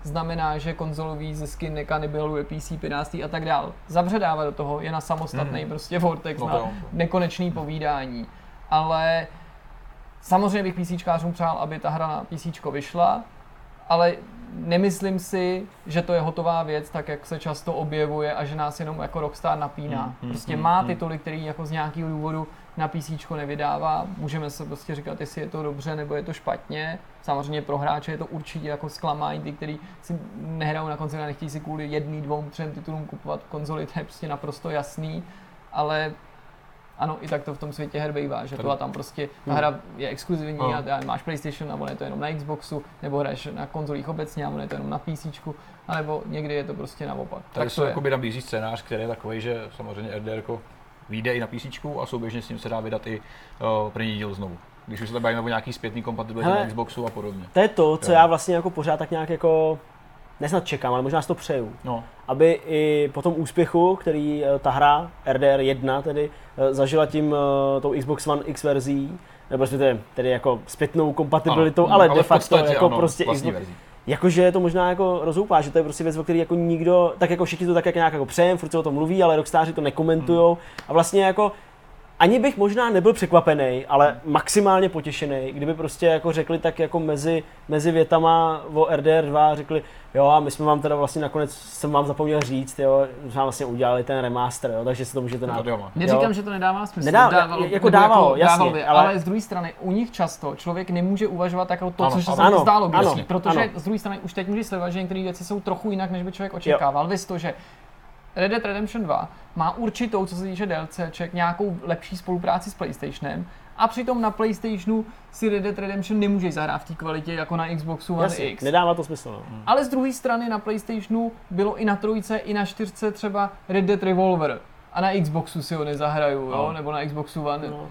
znamená, že konzolový zisky nekanibiluje PC, piráctví a tak dál. Zabředávat do toho je na samostatný prostě vortex, No na jo. nekonečný povídání. Ale samozřejmě bych PCčkářům přál, aby ta hra na PC vyšla, ale nemyslím si, že to je hotová věc, tak jak se často objevuje a že nás jenom jako Rockstar napíná. Hmm, hmm, prostě hmm, má hmm. tituly, který jako z nějakého důvodu na PC nevydává. Můžeme se prostě říkat, jestli je to dobře nebo je to špatně. Samozřejmě pro hráče je to určitě jako zklamání, ty, kteří si nehrajou na konzoli a nechtějí si kvůli jedný, dvou, třem titulům kupovat konzoli, to je prostě naprosto jasný. Ale ano, i tak to v tom světě her bývá, že to a tam prostě ta hra je exkluzivní a já- máš PlayStation a ono je to jenom na Xboxu, nebo hraješ na konzolích obecně a ono je to jenom na PC, anebo někdy je to prostě naopak. Tady tak se jakoby nabízí scénář, který je takový, že samozřejmě RDR vyjde i na PC a souběžně s ním se dá vydat i uh, první díl znovu. Když už se tam bavíme o nějaký zpětný kompatibilitě na Xboxu a podobně. To je to, co Jo. já vlastně jako pořád tak nějak jako nesnad čekám, ale možná si to přeju. No, Aby i po tom úspěchu, který eh, ta hra RDR 1 tedy eh, zažila tím eh, tou Xbox One X verzí, nebo respektive tedy jako zpětnou kompatibilitou, Ano, ale, ale de facto podstatě jako ano, prostě Xbox, verzí. Jakože je to možná jako rozoupá, že to je prostě věc, o který jako nikdo, tak jako všichni to tak jak nějak jako přejem, furt se o tom mluví, ale rockstáři to nekomentujou a vlastně jako ani bych možná nebyl překvapený, ale maximálně potěšený, kdyby prostě jako řekli tak jako mezi, mezi větama o RDR 2 řekli, jo a my jsme vám teda vlastně nakonec, jsem vám zapomněl říct, jo, že jsme vlastně udělali ten remaster, jo, takže si to můžete na... to jo, má. Neříkám, že to nedává smysl. Nedá- dávalo, jako dávalo, jasně, by, ale- ale... z druhé strany, u nich často člověk nemůže uvažovat jako to, Ano, co se ano. zdálo ano, být, protože ano. z druhé strany už teď můžeš sledovat, že některé věci jsou trochu jinak, než by člověk očekával. Vys to, že Red Dead Redemption 2 má určitou, co se týče DLCček, nějakou lepší spolupráci s PlayStationem a přitom na PlayStationu si Red Dead Redemption nemůžeš zahrát v té kvalitě jako na Xboxu One Jasně, X. nedává to smysl, no. Ale z druhé strany na PlayStationu bylo i na trojce, i na čtyřce třeba Red Dead Revolver. A na Xboxu si ho nezahraju, jo? No. nebo na Xboxu One. No.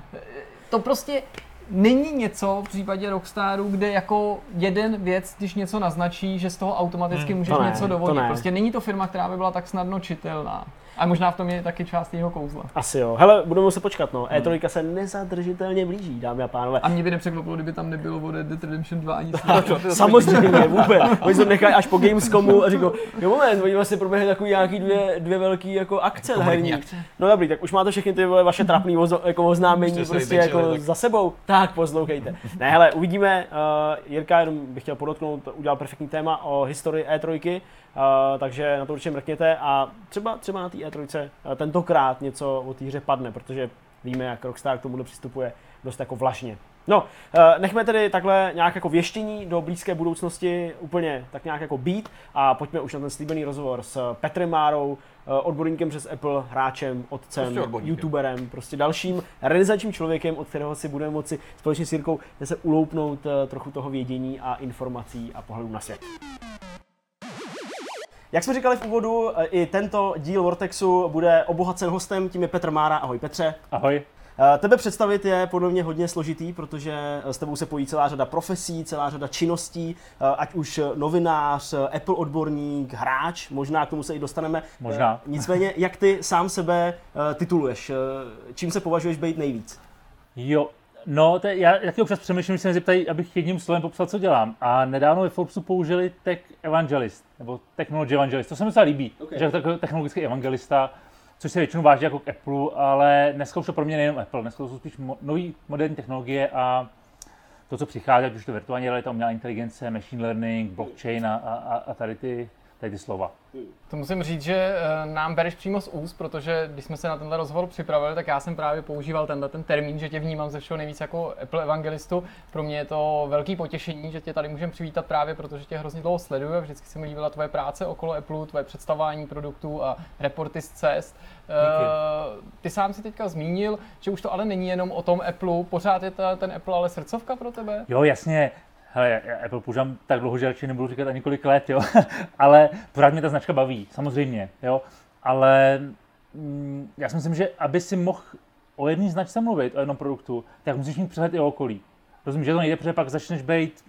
To prostě není něco v případě Rockstaru, kde jako jeden věc, když něco naznačí, že z toho automaticky Hmm, můžeš to ne, něco dovodit. ne. Prostě není to firma, která by byla tak snadno čitelná. A možná v tom je taky část jeho kouzla. Asi jo. Hele, budeme muset počkat, no. E3 se nezadržitelně blíží, dámy a pánové. A mě by nepřekvapilo, kdyby tam nebylo o Red Dead Redemption 2 ani *laughs* Samozřejmě, vůbec. Oni se to nechají až po Gamescomu a říkou, jo moment, oni vlastně proběhly takový nějaký dvě, dvě velký jako akce Komunitní herní. akce. No dobrý, tak už máte všechny ty vole vaše trapný ozo, jako oznámení prostě jako tak. za sebou. Tak poslouchejte. Ne, hele, uvidíme. Uh, Jirka, jenom bych chtěl podotknout, udělal perfektní téma o historii E3, uh, takže na to určitě mrkněte a třeba, třeba na té E3 uh, tentokrát něco o té hře padne, protože víme, jak Rockstar k tomuhle přistupuje dost jako vlažně. No, eh, nechme tedy takhle nějak jako věštění do blízké budoucnosti úplně tak nějak jako být a pojďme už na ten slíbený rozhovor s Petrem Márou, eh, odborníkem přes Apple, hráčem, otcem, Prostě odborníkem. youtuberem, prostě dalším realizačním člověkem, od kterého si budeme moci společně s Jirkou se uloupnout eh, trochu toho vědění a informací a pohledu na svět. Jak jsme říkali v úvodu, eh, i tento díl Vortexu bude obohacen hostem, tím je Petr Mára. Ahoj Petře. Ahoj. Eh, Tebe představit je podle mě hodně složitý, protože eh, s tebou se pojí celá řada profesí, celá řada činností, ať už novinář, Apple odborník, hráč, možná k tomu se i dostaneme. Možná. Nicméně, jak ty sám sebe tituluješ? Čím se považuješ být nejvíc? Jo, no, to je, já taky občas přemýšlím, když se mě zeptají, abych jedním slovem popsal, co dělám. A nedávno ve Forbesu použili Tech Evangelist, nebo Technology Evangelist. To se mi docela líbí, okay. že jako technologický evangelista, což se většinou váží jako k Apple, ale dneska už to pro mě nejenom Apple, dneska to jsou spíš mo- nové moderní technologie a to, co přichází, ať už to virtuální realita, umělá inteligence, machine learning, blockchain a, a, a tady ty tady ty slova. To musím říct, že eh, nám bereš přímo z úst, protože když jsme se na tenhle rozhovor připravili, tak já jsem právě používal tenhle ten termín, že tě vnímám ze všeho nejvíc jako Apple evangelistu. Pro mě je to velký potěšení, že tě tady můžeme přivítat právě, protože tě hrozně dlouho sleduju a vždycky se mi líbila tvoje práce okolo Apple, tvoje představování produktů a reporty z cest. Uh, ty sám si teďka zmínil, že už to ale není jenom o tom Apple, pořád je ta, ten Apple ale srdcovka pro tebe? Jo, jasně hele, já Apple používám tak dlouho, že radši nebudu říkat ani kolik let, jo, *laughs* ale pořád mě ta značka baví, samozřejmě, jo, ale mm, já si myslím, že aby si mohl o jedné značce mluvit, o jednom produktu, tak musíš mít přehled i o okolí. Rozumím, že to nejde, protože pak začneš být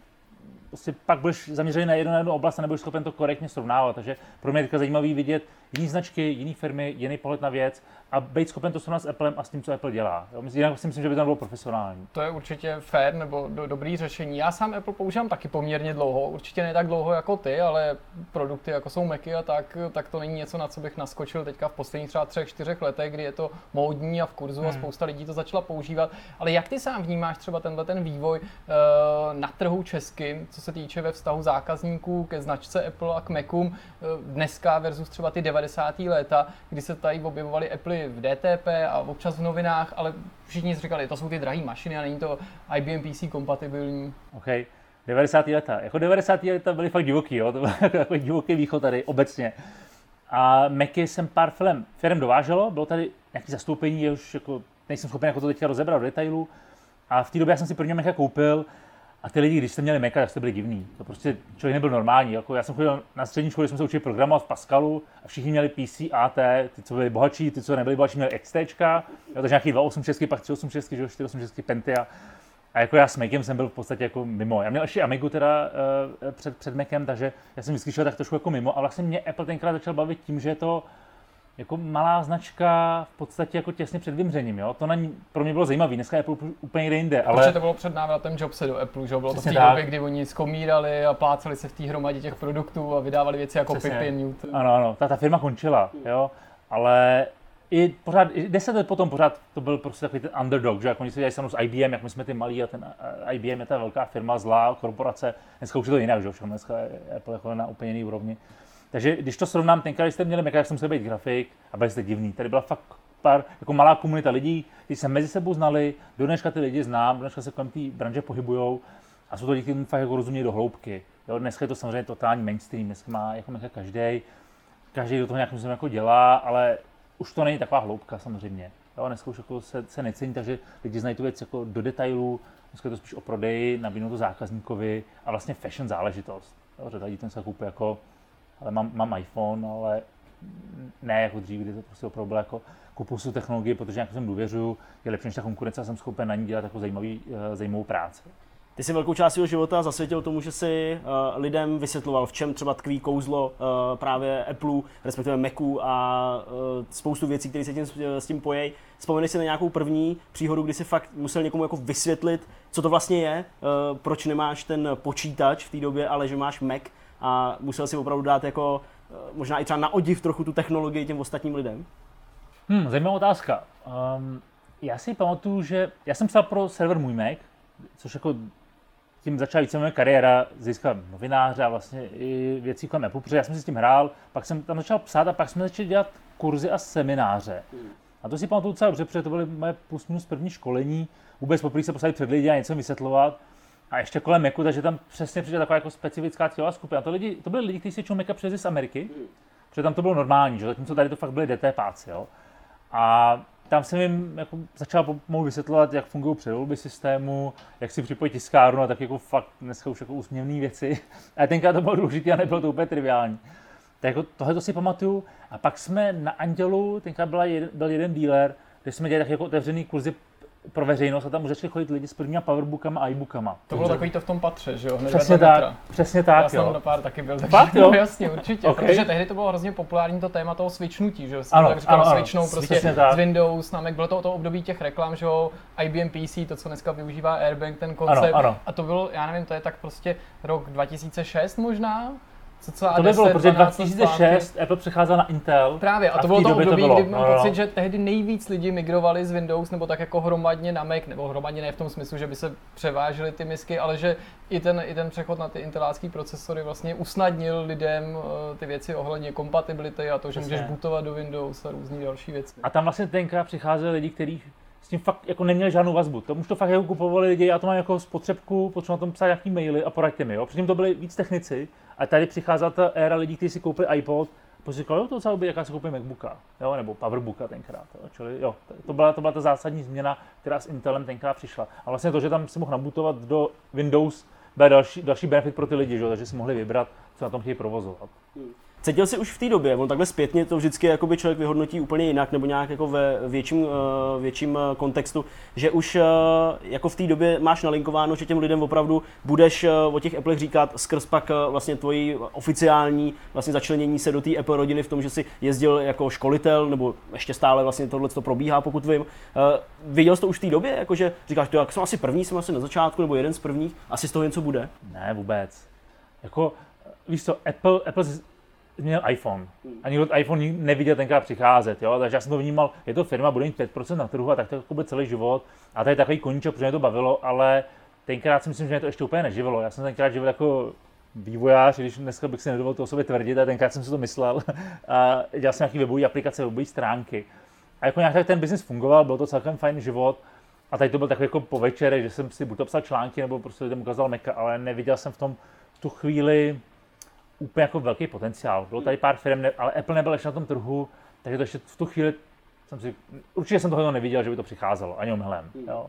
prostě pak budeš zaměřený na jednu, na jednu oblast a nebudeš schopen to korektně srovnávat. Takže pro mě je zajímavý vidět jiné značky, jiné firmy, jiný pohled na věc a být schopen to srovnat s Applem a s tím, co Apple dělá. Jo? Jinak si myslím, že by to bylo profesionální. To je určitě fair nebo do, dobrý řešení. Já sám Apple používám taky poměrně dlouho, určitě ne tak dlouho jako ty, ale produkty jako jsou Macy a tak, tak to není něco, na co bych naskočil teďka v posledních třeba třech, čtyřech letech, kdy je to módní a v kurzu hmm. a spousta lidí to začala používat. Ale jak ty sám vnímáš třeba tenhle ten vývoj uh, na trhu česky, co se týče ve vztahu zákazníků ke značce Apple a k Macům uh, dneska versus třeba ty 90. léta, kdy se tady objevovaly Apple v DTP a občas v novinách, ale všichni říkali, to jsou ty drahé mašiny a není to IBM PC kompatibilní. OK. 90. leta. Jako 90. leta byly fakt divoký, jo? *laughs* to byl takový divoký východ tady obecně. A Macy jsem pár firm, firm dováželo, bylo tady nějaké zastoupení, už jako nejsem schopen jako to teďka rozebrat do detailu. A v té době jsem si první Maca koupil a ty lidi, když jste měli Maca, tak jste byli divní. To prostě člověk nebyl normální. Jako já jsem chodil na střední škole, jsme se učili programovat v Pascalu a všichni měli PC, AT, ty, co byli bohatší, ty, co nebyli bohatší, měli XT, jo, takže nějaký 286, pak 386, 486 Pentia. A jako já s Macem jsem byl v podstatě jako mimo. Já měl ještě Amigu teda uh, před, před Macem, takže já jsem vždycky šel tak trošku jako mimo. A vlastně mě Apple tenkrát začal bavit tím, že je to jako malá značka v podstatě jako těsně před vymřením, jo? To na ní, pro mě bylo zajímavé, dneska je Apple úplně někde jinde, ale... Protože to bylo před návratem Jobse do Apple, že bylo Přesně to v té době, kdy oni skomírali a plácali se v té hromadě těch produktů a vydávali věci jako Pippin, Newton. Ano, ano, ta, ta firma končila, jo, ale i pořád, i deset let potom pořád to byl prostě takový ten underdog, že jako oni se dělají s IBM, jak my jsme ty malí a ten IBM je ta velká firma, zlá korporace, dneska už je to jinak, že všechno dneska je Apple jako na úplně jiný úrovni. Takže když to srovnám, tenkrát, když jste měli Mac, jak jsem musel být grafik a byli jste divný. Tady byla fakt pár, jako malá komunita lidí, kteří se mezi sebou znali, do dneška ty lidi znám, do dneška se kolem té branže pohybujou a jsou to lidi, kteří fakt jako rozumí do hloubky. Jo, dneska je to samozřejmě totální mainstream, dneska má jako Mac každý, každý do toho nějakým způsobem jako dělá, ale už to není taková hloubka samozřejmě. Jo, dneska už jako se, se necení, takže lidi znají tu věc jako do detailů, dneska je to spíš o prodeji, nabídnout to zákazníkovi a vlastně fashion záležitost. Jo, řada lidí ten se koupí jako ale mám, mám iPhone, ale ne jako dřív, kdy to prostě opravdu jako kupu si technologii, protože nějak jsem důvěřuju, je lepší než ta konkurence a jsem schopen na ní dělat jako zajímavý, uh, zajímavou práci. Ty jsi velkou část svého života zasvětil tomu, že si uh, lidem vysvětloval, v čem třeba tkví kouzlo uh, právě Apple, respektive Macu a uh, spoustu věcí, které se tím, s tím pojejí. Vzpomeneš si na nějakou první příhodu, kdy si fakt musel někomu jako vysvětlit, co to vlastně je, proč nemáš ten počítač v té době, ale že máš Mac a musel si opravdu dát jako eh, možná i třeba na odiv trochu tu technologii těm ostatním lidem? Hmm, zajímavá otázka. Um, já si pamatuju, že já jsem psal pro server Můj Mac, což jako tím začala více moje kariéra, získat novináře a vlastně i věcí kolem Apple, protože já jsem si s tím hrál, pak jsem tam začal psát a pak jsme začali dělat kurzy a semináře. A to si pamatuju docela dobře, protože to byly moje plus minus první školení. Vůbec poprvé se posadit před lidi a něco vysvětlovat. A ještě kolem Macu, takže tam přesně přijde taková jako specifická cílová skupina. To, lidi, to byli lidi, kteří si čou Maca přes z Ameriky, protože tam to bylo normální, že? zatímco tady to fakt byly DT páci. Jo? A tam jsem jim jako začal pomalu vysvětlovat, jak fungují předvolby systému, jak si připojit tiskárnu a tak jako fakt dneska už jako úsměvné věci. A tenkrát to bylo důležité a nebylo to úplně triviální. Tak jako tohle to si pamatuju. A pak jsme na Andělu, tenkrát byla jeden, byl jeden dealer, kde jsme dělali tak jako otevřený kurzy pro veřejnost a tam už začali chodit lidi s prvníma powerbookama a iBookama. To bylo takový to v tom patře, že jo? hned Přesně tak, metra. přesně Já tak, jsem jo. na pár taky byl, takže Fakt, jo? no, *laughs* jasně, určitě, Ok. protože tehdy to bylo hrozně populární to téma toho switchnutí, že jo, jsem Ano, tak říkal, ano, ano. switchnou prostě Přesně tak. z Windows na Mac, bylo to to období těch reklam, že jo, IBM PC, to, co dneska využívá Airbank, ten koncept, Ano, ano. a to bylo, já nevím, to je tak prostě rok 2006 možná, co celá To by bylo, 10, protože 12 let 2006 Apple přecházel na Intel. Právě, a A to bylo to období, bylo, kdy mám no, no. pocit, že tehdy nejvíc lidi migrovali z Windows, nebo tak jako hromadně na Mac, nebo hromadně ne v tom smyslu, že by se převážely ty misky, ale že i ten, i ten přechod na ty intelácký procesory vlastně usnadnil lidem eh, ty věci ohledně kompatibility a to, že Přesně. můžeš bootovat do Windows a různé další věci. A tam vlastně tenkrát přicházeli lidi, kteří s tím fakt jako neměli žádnou vazbu. To už to fakt jako kupovali lidi, já to mám jako spotřebku, potřebuji na tom psát nějaký maily a poraďte mi. Jo? Předtím to byli víc technici a tady přicházela ta éra lidí, kteří si koupili iPod, si říkali, jo, to docela jaká si koupím MacBooka, jo, nebo Powerbooka tenkrát. Jo. Čili jo, to byla, to byla ta zásadní změna, která s Intelem tenkrát přišla. A vlastně to, že tam si mohl nabutovat do Windows, byl další, další benefit pro ty lidi, že? takže si mohli vybrat, co na tom chtějí provozovat. Cítil jsi už v té době, on takhle zpětně to vždycky jakoby člověk vyhodnotí úplně jinak nebo nějak jako ve větším, eh, větším eh, kontextu, že už eh, jako v té době máš nalinkováno, že těm lidem opravdu budeš o těch Applech říkat skrz pak vlastně tvoji oficiální vlastně začlenění se do té Apple rodiny v tom, že jsi jezdil jako školitel, nebo ještě stále vlastně tohle to probíhá, pokud vím. Viděl jsi to už v té době, jakože říkáš, jak jsem asi první, jsem asi na začátku, nebo jeden z prvních, asi z toho něco bude? Ne, vůbec. Jako, víš co, Apple, Apple měl iPhone. A nikdo iPhone neviděl tenkrát přicházet, jo? takže já jsem to vnímal, je to firma, bude mít 5% na trhu a tak to jako bude celý život. A to je takový koníček, protože mě to bavilo, ale tenkrát si myslím, že mě to ještě úplně neživilo. Já jsem tenkrát živil jako vývojář, když dneska bych si nedovolil to o sobě tvrdit, a tenkrát jsem si to myslel. *laughs* A dělal jsem nějaký webové aplikace, webové stránky. A jako nějak tak ten biznis fungoval, byl to celkem fajn život. A tady to byl takový jako po večerech, že jsem si buď to psal články, nebo prostě lidem ukázal Maca, ale neviděl jsem v tom v tu chvíli úplně jako velký potenciál. Bylo tady pár firm, ale Apple nebyl ještě na tom trhu, takže to ještě v tu chvíli jsem si, určitě jsem toho neviděl, že by to přicházelo, ani omylem. Jo.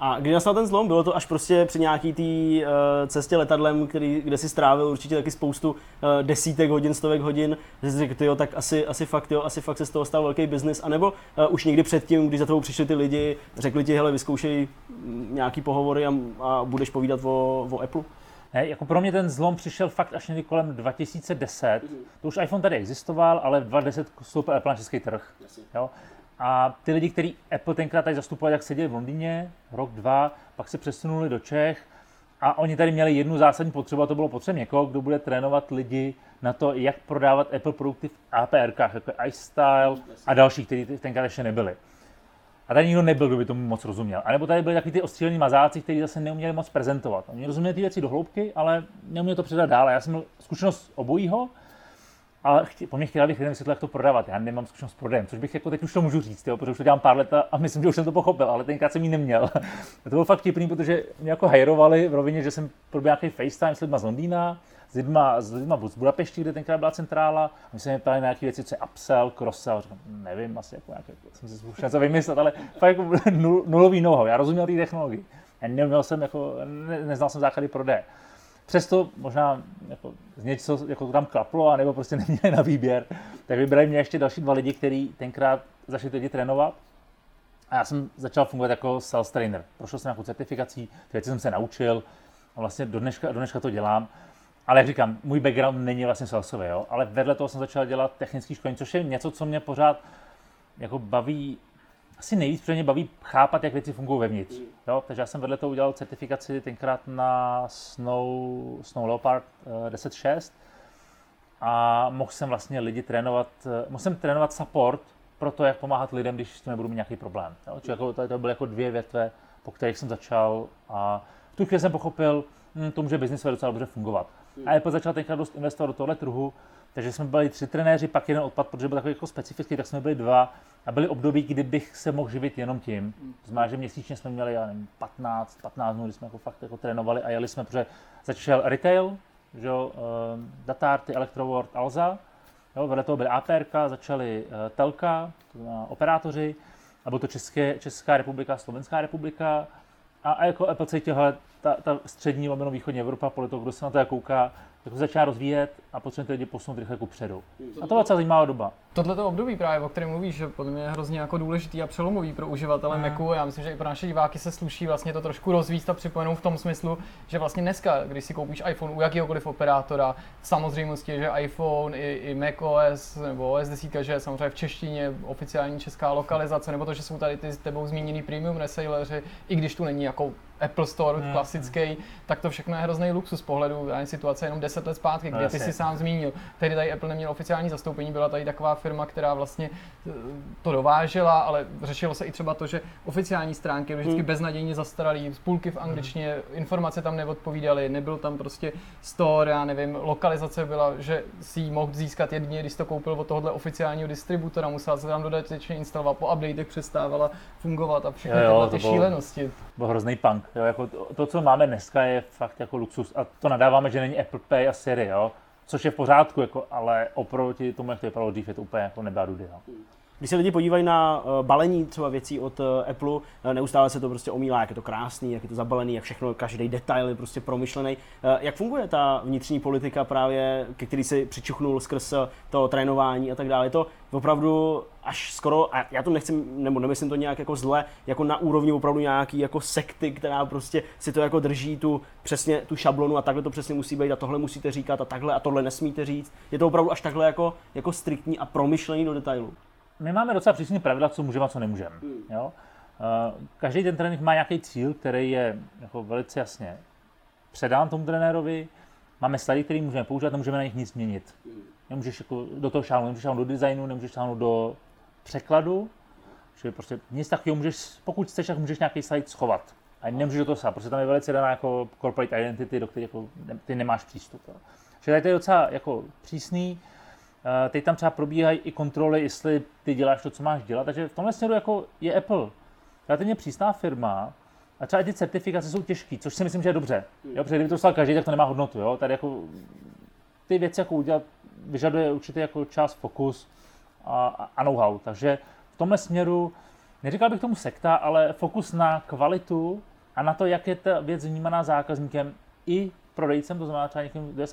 A kdy nastal ten zlom? Bylo to až prostě při nějaký té uh, cestě letadlem, který, kde si strávil určitě taky spoustu uh, desítek hodin, stovek hodin, že jsi řekl, jo, tak asi, asi fakt, jo, asi fakt se z toho stal velký biznis, anebo uh, už někdy předtím, když za tebou přišli ty lidi, řekli ti, hele, vyzkoušej mm, nějaký pohovory a, a budeš povídat o, o Apple? Ne, jako pro mě ten zlom přišel fakt až někdy kolem 2010. To už iPhone tady existoval, ale v 2010 vstoupil Apple na český trh. Jo? A ty lidi, kteří Apple tenkrát tady zastupovali, jak seděli v Londýně, rok, dva, pak se přesunuli do Čech a oni tady měli jednu zásadní potřebu a to bylo potřeba někoho, kdo bude trénovat lidi na to, jak prodávat Apple produkty v APRkách, jako je iStyle a další, kteří tenkrát ještě nebyli. A tady nikdo nebyl, kdo by tomu moc rozuměl. A nebo tady byli takový ty ostřílení mazáci, kteří zase neuměli moc prezentovat. Oni rozuměli ty věci do hloubky, ale neuměli to předat dál. Já jsem měl zkušenost obojího, ale chtě, po mně chtěla bych lidem vysvětlit, jak to prodávat. Já nemám zkušenost s prodejem, což bych jako teď už to můžu říct, jo, protože už to dělám pár let a- myslím, že už jsem to pochopil, ale tenkrát jsem ji neměl. *laughs* a to bylo fakt vtipný, protože mě jako hajrovali v rovině, že jsem proběhl nějaký FaceTime s lidma z Londýna, s lidma, s lidma z Budapešti, kde tenkrát byla centrála. A my mě ptali na nějaké věci, co je upsell, cross-sell. Říkám, nevím, asi jako nějaké, jsem si zkušel něco vymyslet, ale fakt jako *laughs* nul, nulový know Já rozuměl té technologii. Já neuměl jsem, jako, ne, neznal jsem základy prodeje. Přesto možná jako, něco jako to tam klaplo, anebo prostě *laughs* neměli na výběr, tak vybrali mě ještě další dva lidi, kteří tenkrát začali lidi trénovat. A já jsem začal fungovat jako sales trainer. Prošel jsem nějakou certifikací, ty věci jsem se naučil a vlastně do dneška, do dneška to dělám. Ale jak říkám, můj background není vlastně salesový, jo? ale vedle toho jsem začal dělat technický školení, což je něco, co mě pořád jako baví, asi nejvíc protože mě baví chápat, jak věci fungují vevnitř. Jo? Takže já jsem vedle toho udělal certifikaci tenkrát na Snow, Snow Leopard eh, 10.6 a mohl jsem vlastně lidi trénovat, eh, mohl jsem trénovat support pro to, jak pomáhat lidem, když s tím nebudu mít nějaký problém. Jo? Čili jako, to, to byly jako dvě větve, po kterých jsem začal a v tu chvíli jsem pochopil, hm, to může biznis docela dobře fungovat. A Apple začal tenkrát dost investovat do tohle trhu, takže jsme byli tři trenéři, pak jeden odpad, protože byl takový jako specifický, tak jsme byli dva. A byly období, kdy bych se mohl živit jenom tím. To znamená, že měsíčně jsme měli, já nevím, 15, 15 dnů, kdy jsme jako fakt jako trénovali a jeli jsme, protože začal retail, že jo, uh, Datarty, Electroword, Alza, jo, vedle toho byly APRK, začaly uh, Telka, to znamená operátoři, a byl to České, Česká republika, Slovenská republika, a, a jako Apple cítil, ta, ta střední lomeno východní Evropa, podle toho, kdo se na to kouká, jako začíná rozvíjet a potřebujeme ty lidi posunout rychle ku předu. A to byla docela zajímavá doba. Tohle období právě, o kterém mluvíš, že podle mě je hrozně jako důležitý a přelomový pro uživatele Mm. Macu. Já myslím, že i pro naše diváky se sluší vlastně to trošku rozvíjet a připomenout v tom smyslu, že vlastně dneska, když si koupíš iPhone u jakéhokoliv operátora, samozřejmosti je, že iPhone i, i macOS nebo OS 10, že je samozřejmě v češtině oficiální česká lokalizace, nebo to, že jsou tady ty s tebou zmíněný premium reselleři, i když tu není jako Apple Store Mm. klasický, tak to všechno je hrozný luxus z pohledu já nevím, situace jenom 10 let zpátky, No kdy ty si sám zmínil. Tehdy tady Apple neměl oficiální zastoupení, byla tady taková firma, která vlastně eh, to dovážela, ale řešilo se i třeba to, že oficiální stránky byly vždycky Hmm. beznadějně zastaralý, spůlky v angličtině, informace tam neodpovídaly, nebyl tam prostě store, já nevím, lokalizace byla, že si ji mohl získat jedině, když to koupil od tohohle oficiálního distributora, musel se tam dodatečně instalovat, po updatech přestávala fungovat a všechny Jo, jo, tyhle ty bylo- šílenosti. byl hrozný punk. Jo, jako to, to, co máme dneska, je fakt jako luxus. A to nadáváme, že není Apple Pay a Siri, jo? což je v pořádku, jako, ale oproti tomu, jak to vypadalo dřív, je to úplně jako nebá dudy. Jo? Když se lidi podívají na uh, balení třeba věcí od uh, Apple, uh, neustále se to prostě omílá, jak je to krásný, jak je to zabalený, jak všechno, každý detail je prostě promyšlený. Jak funguje ta vnitřní politika právě, ke který si přičuchnul skrz to trénování a tak dále? Je to opravdu až skoro, a já to nechci, nebo nemyslím to nějak jako zle, jako na úrovni opravdu nějaký jako sekty, která prostě si to jako drží tu přesně tu šablonu a takhle to přesně musí být a tohle musíte říkat a takhle a tohle nesmíte říct. Je to opravdu až takhle jako, jako striktní a promyšlený do detailu. My máme docela přísně pravidla, co můžeme a co nemůžeme. Jo? Eh, Každý ten trénink má nějaký cíl, který je jako velice jasně předán tomu trenérovi. Máme slady, které můžeme používat, nemůžeme na nich nic měnit. Nemůžeš jako do toho šáhnout, nemůžeš šáhnout do designu, nemůžeš šáhnout do překladu. Čili prostě nic takového můžeš, pokud chceš, tak můžeš nějaký slide schovat. A nemůžeš do toho sát, protože tam je velice daná jako corporate identity, do které jako ty nemáš přístup. Jo. Čili tady to je docela jako přísný. Eh, Teď tam třeba probíhají i kontroly, jestli ty děláš to, co máš dělat. Takže v tomhle směru jako je Apple relativně přísná firma a třeba i ty certifikace jsou těžké, což si myslím, že je dobře. Jo, protože kdyby to dostal každý, tak to nemá hodnotu. Jo? Tady jako ty věci jako udělat vyžaduje určitě jako čas, fokus a, a- know-how. Takže v tomhle směru, neříkal bych tomu sekta, ale fokus na kvalitu a na to, jak je ta věc vnímaná zákazníkem i prodejcem, to znamená třeba někým, kdo je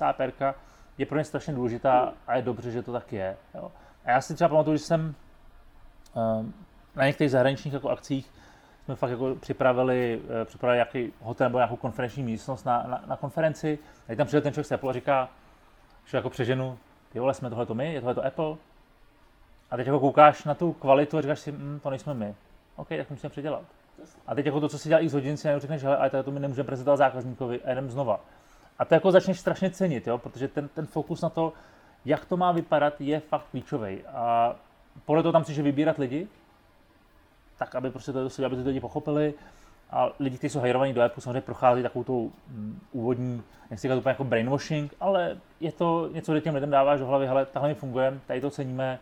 je pro ně strašně důležitá a je dobře, že to tak je. Jo. A já si třeba pamatuju, že jsem um, na některých zahraničních jako akcích jsme fakt jako připravili, eh, připravili nějaký hotel nebo nějakou konferenční místnost na, na, na konferenci. A tam přijde ten člověk z Apple a říká, že jako přeženu, ty vole, jsme tohleto my, je tohleto Apple. A teď jako koukáš na tu kvalitu a říkáš si, hm, to nejsme my. OK, tak musíme předělat. A teď jako to, co si dělal x hodin, si řekneš, hele, ale to my nemůžeme prezentovat zákazníkovi a jdem znova. A to jako začneš strašně cenit, jo? protože ten, ten fokus na to, jak to má vypadat, je fakt klíčový. A podle toho tam chceš vybírat lidi, tak aby prostě to, aby to lidi pochopili. A lidi, kteří jsou hajrovaní do Apple, samozřejmě prochází takovou tou mm, úvodní, nechci říkat úplně jako brainwashing, ale je to něco, kde těm lidem dáváš do hlavy, hele, takhle mi funguje, tady to ceníme,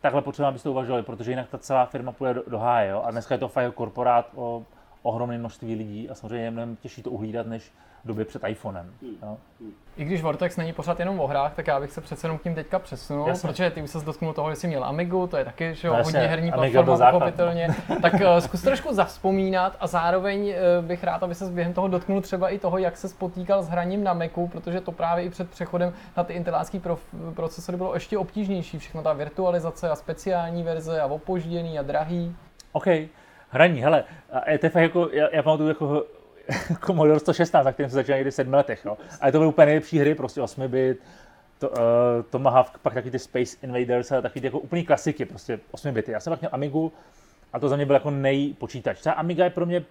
takhle potřebujeme, abyste to uvažovali, protože jinak ta celá firma půjde do, do háje. Jo? A dneska je to fakt korporát o ohromné množství lidí a samozřejmě je mnohem těžší to uhlídat, než v době před iPhonem. Jo? I když Vortex není pořád jenom o hrách, tak já bych se přece jenom k tím teďka přesunul, Jasně. protože ty už se dotknul toho, že jsi měl Amigu, to je taky že jo, No hodně herní Amiga platforma, pochopitelně. *laughs* tak uh, zkus trošku zavzpomínat a zároveň uh, bych rád, aby se během toho dotknul třeba i toho, jak se spotýkal s hraním na Macu, protože to právě i před přechodem na ty intelácký procesory bylo ještě obtížnější. Všechno ta virtualizace a speciální verze a opožděný a drahý. OK, hraní, hele, fakt jako, já, já pamatuju jako *laughs* Commodore 116, na kterém se začínal někdy v sedmi letech, jo. A to byly úplně nejlepší hry, prostě 8 bit, to, uh, Tomahawk, pak taky ty Space Invaders a taky ty jako úplný klasiky, prostě 8 bity. Já jsem pak měl Amigu a to za mě byl jako nejpočítač. Třeba Amiga je pro mě,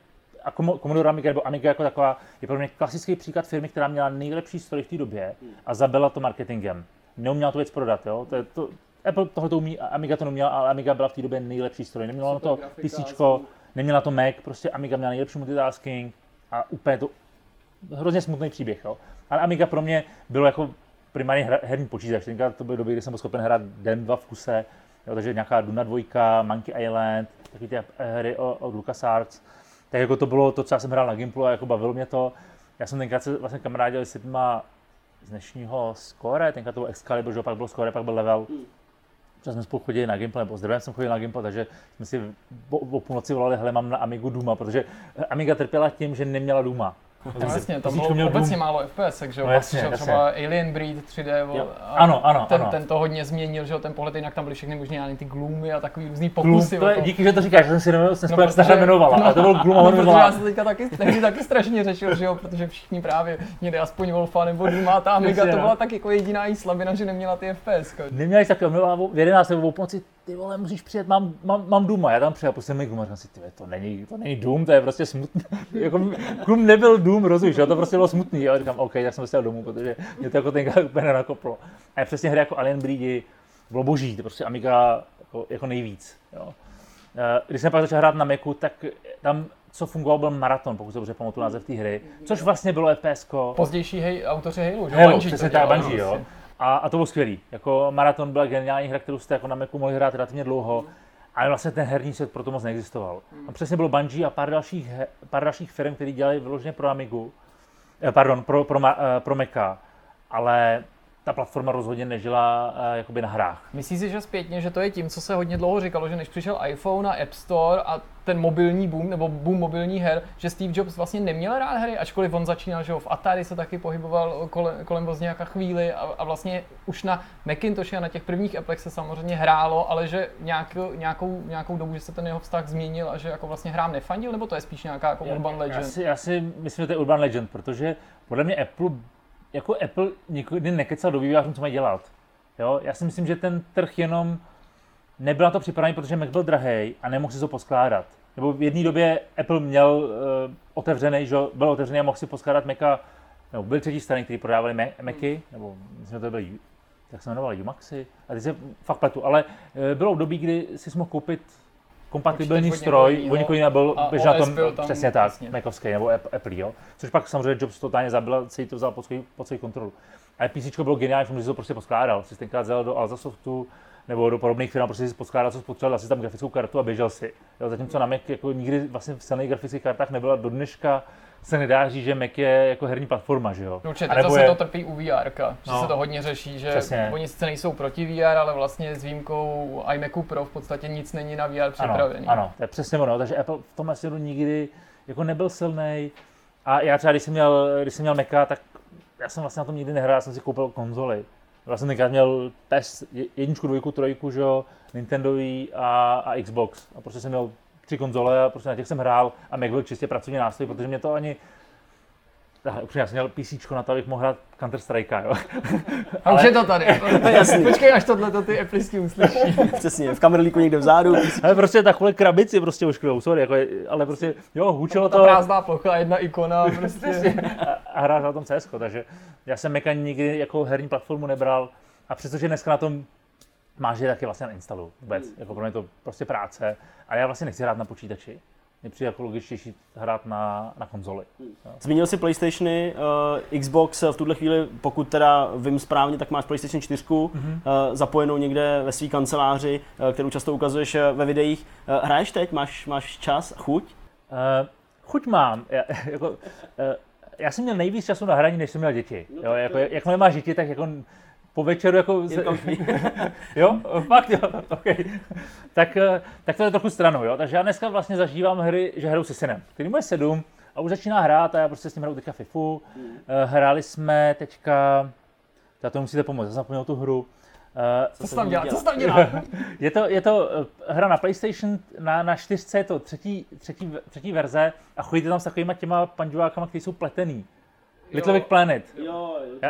a Commo- Commodore Amiga nebo Amiga jako taková, je pro mě klasický příklad firmy, která měla nejlepší stroj v té době a zabila to marketingem. Neuměla tu věc prodat, jo. To, je to, Apple tohle to umí, Amiga to neuměla, ale Amiga byla v té době nejlepší stroj. Neměla na to PC, neměla to Mac, prostě Amiga měla nejlepší multitasking a úplně to hrozně smutný příběh, jo. Ale Amiga pro mě bylo jako primárně hra, herní počítač. Tenkrát to byly doby, kdy jsem byl schopen hrát den, dva v kuse, jo, takže nějaká Duna 2, Monkey Island, taky ty hry od, LucasArts. Tak jako to bylo to, co já jsem hrál na Gimplu a jako bavilo mě to. Já jsem tenkrát se vlastně kamarádil s lidma z dnešního Score, tenkrát to byl Excalibur, že pak byl Score, pak byl Level. Třeba jsme spolu chodili na Gimpl, nebo s Drevem jsem chodil na Gimpl, takže jsme si o, o půlnoci volali, hele, mám na Amigu Duma, protože Amiga trpěla tím, že neměla Duma. No, jasně, tam bylo měl obecně málo FPS, takže No jasně, přišel jasně. třeba Alien Breed 3D, vole, Jo. a Ano, ano, ten, ano. ten to hodně změnil, že jo, ten pohled, jinak tam byly všechny možné ty gloomy a takový různý Gloom, pokusy. to o je, díky, že to říkáš, že jsem si nevím, jsem No, protože- jmenovala, no, a to byl Gloom a *laughs* No, protože já jsem teďka taky, tehdy taky strašně řešil, že jo, protože všichni právě měli aspoň Wolfa nebo Duma, ta Amiga to no. byla tak jako jediná jí slabina, že neměla ty FPS. Neměli tak, měla v 11 nebo v půlnoci, ty vole, musíš přijet, mám, mám, mám Duma, já tam přijel, prostě mi Gloom a říkám si, ty to není, to není Doom, to je prostě smutný. *laughs* jako, Gloom nebyl Doom, rozumíš, jo, to prostě bylo smutný, a říkám, OK, tak jsem se domů, protože mě to jako tenkrát *laughs* úplně nenakoplo. A přesně hry jako Alien Breedy bylo boží, to prostě Amiga jako, jako nejvíc, jo. Eh, Když jsem pak začal hrát na Macu, tak tam co fungoval byl maraton, pokud se dobře pamatuju název té hry, což vlastně bylo FPS. Pozdější hej, autoři Halo, že jo, Halo, Bungie přesně to tak, Bungie, jo. vlastně. A, a to bylo skvělý. Jako Marathon byla geniální hra, kterou jste jako na Macu mohli hrát relativně dlouho, ale vlastně ten herní svět proto moc neexistoval. A přesně bylo Bungie a pár dalších, pár dalších firm, které dělali vyloženě pro Amigu, eh, pardon, pro, pro, Ma- eh, pro Maca, ale ta platforma rozhodně nežila uh, jakoby na hrách. Myslíš si, že zpětně, že to je tím, co se hodně dlouho říkalo, že než přišel iPhone a App Store a ten mobilní boom, nebo boom mobilních her, že Steve Jobs vlastně neměl rád hry, ačkoliv on začínal, že v Atari se taky pohyboval kolem, kolem Wozniaka chvíli a, a vlastně už na Macintoshu a na těch prvních Applech se samozřejmě hrálo, ale že nějakou, nějakou, nějakou dobu, že se ten jeho vztah změnil a že jako vlastně hrám nefandil, nebo to je spíš nějaká jako urban Já legend? si, já si myslím, že to je urban legend, protože podle mě Apple, jako Apple nikdy nekecal do vývojářů, co mají dělat. Jo? Já si myslím, že ten trh jenom nebyl na to připravený, protože Mac byl drahý a nemohl si to poskládat. Nebo v jedné době Apple měl uh, otevřený, že byl otevřený a mohl si poskládat Maca, nebo byl třetí strany, který prodávali Ma- Macy, nebo myslím, že to byly, jak se jmenovali, Umaxy, a teď se fakt pletu, ale uh, bylo období, kdy si mohl koupit kompatibilní od stroj, od někoho jiného byl, a běž na tom, byl tam přesně tak, vlastně. Macovský nebo App- Apple, jo. Což pak samozřejmě Jobs totálně zabil, a celý to vzal pod svou, pod svou kontrolu. Ale PC bylo geniální, protože si to prostě poskládal. Si tenkrát vzal do Alzasoftu nebo do podobných firm, prostě si poskládal, co spotřeboval, dal si tam grafickou kartu a běžel si. Jo, zatímco na Mac jako nikdy vlastně v silných grafických kartách nebyla do dneška se nedá říct, že Mac je jako herní platforma, že jo? Určitě, A teď nebo zase je- to trpí u VR, že No. se to hodně řeší, že Přesně. oni sice nejsou proti VR, ale vlastně s výjimkou iMacu Pro v podstatě nic není na VR připravený. Ano, ano, to je přesně ono, takže Apple v tom směru nikdy jako nebyl silný. A já třeba, když jsem měl, když jsem měl Maca, tak já jsem vlastně na tom nikdy nehrál, já jsem si koupil konzoli. Jsem tenkrát měl PES jedničku, dvojku, trojku, že jo, Nintendový a, a Xbox. A prostě jsem měl tři konzole a prostě na těch jsem hrál a Mac byl čistě pracovní nástroj, protože mě to ani Tak, upřímně, já jsem měl PC na to, abych mohl hrát Counter Strike, jo. A *laughs* už je to tady. *laughs* Jasný. Počkej, až tohle to ty Applisti uslyší. *laughs* Přesně, v kamerlíku někde vzadu. Ale prostě takovou krabici prostě ošklivou, sorry, jako, je- ale prostě, jo, hučelo Ta to prázdná plocha, jedna ikona, prostě. a, a hrál na tom CS, takže já jsem Maca nikdy jako herní platformu nebral a přestože dneska na tom máš je taky vlastně nainstalu vůbec, jako pro mě to prostě práce, ale já vlastně nechci hrát na počítači. Mně přijde jako logičtější hrát na, na konzoli. Zmínil si PlayStationy, uh, Xbox v tuhle chvíli, pokud teda vím správně, tak máš PlayStation 4 mm-hmm. uh, zapojenou někde ve své kanceláři, uh, kterou často ukazuješ ve videích. Uh, hraješ teď? Máš, máš čas, chuť? Uh, chuť mám. Já, *laughs* jako, uh, já jsem měl nejvíc času na hraní, než jsem měl děti. Jo, jako, jakmile máš děti, tak jako po večeru jako... Už *laughs* ví. jo, fakt jo, okay. tak, tak to je trochu stranou, jo. Takže já dneska vlastně zažívám hry, že hraju se synem, který mu je sedm a už začíná hrát a já prostě s ním hraju teďka FIFU. Eh, Hráli jsme teďka, já to musíte pomoct, já jsem zapomněl tu hru. Eh, Co jsi tam dělá? Co tam dělá? *laughs* je to, je to eh, hra na PlayStation, na, na 4 je to třetí, třetí, třetí verze a chodíte tam s takovýma těma panžovákama, které jsou pletený. Little Big Planet. Jo, Já-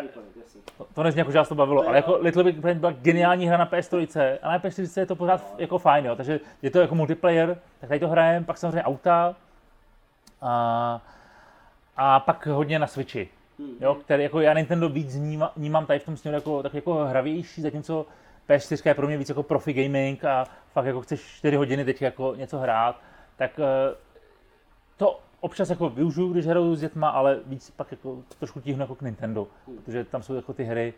To, to nezní jako, že to bavilo, ale jako Little Big Planet byla geniální hra na PS3, a na PS4 je to pořád f- jako fajn, jo. takže je to jako multiplayer, tak tady to hrajeme, pak samozřejmě auta a, a pak hodně na Switchi, jo, který jako já Nintendo víc vnímám, vnímám tady v tom směru jako, tak jako hravější, zatímco PS4 je pro mě víc jako profi gaming a fakt jako chceš 4 hodiny teď jako něco hrát, tak eh, to občas jako využiju, když hraju s dětma, ale víc pak jako trošku tíhnu jako k Nintendo, protože tam jsou jako ty hry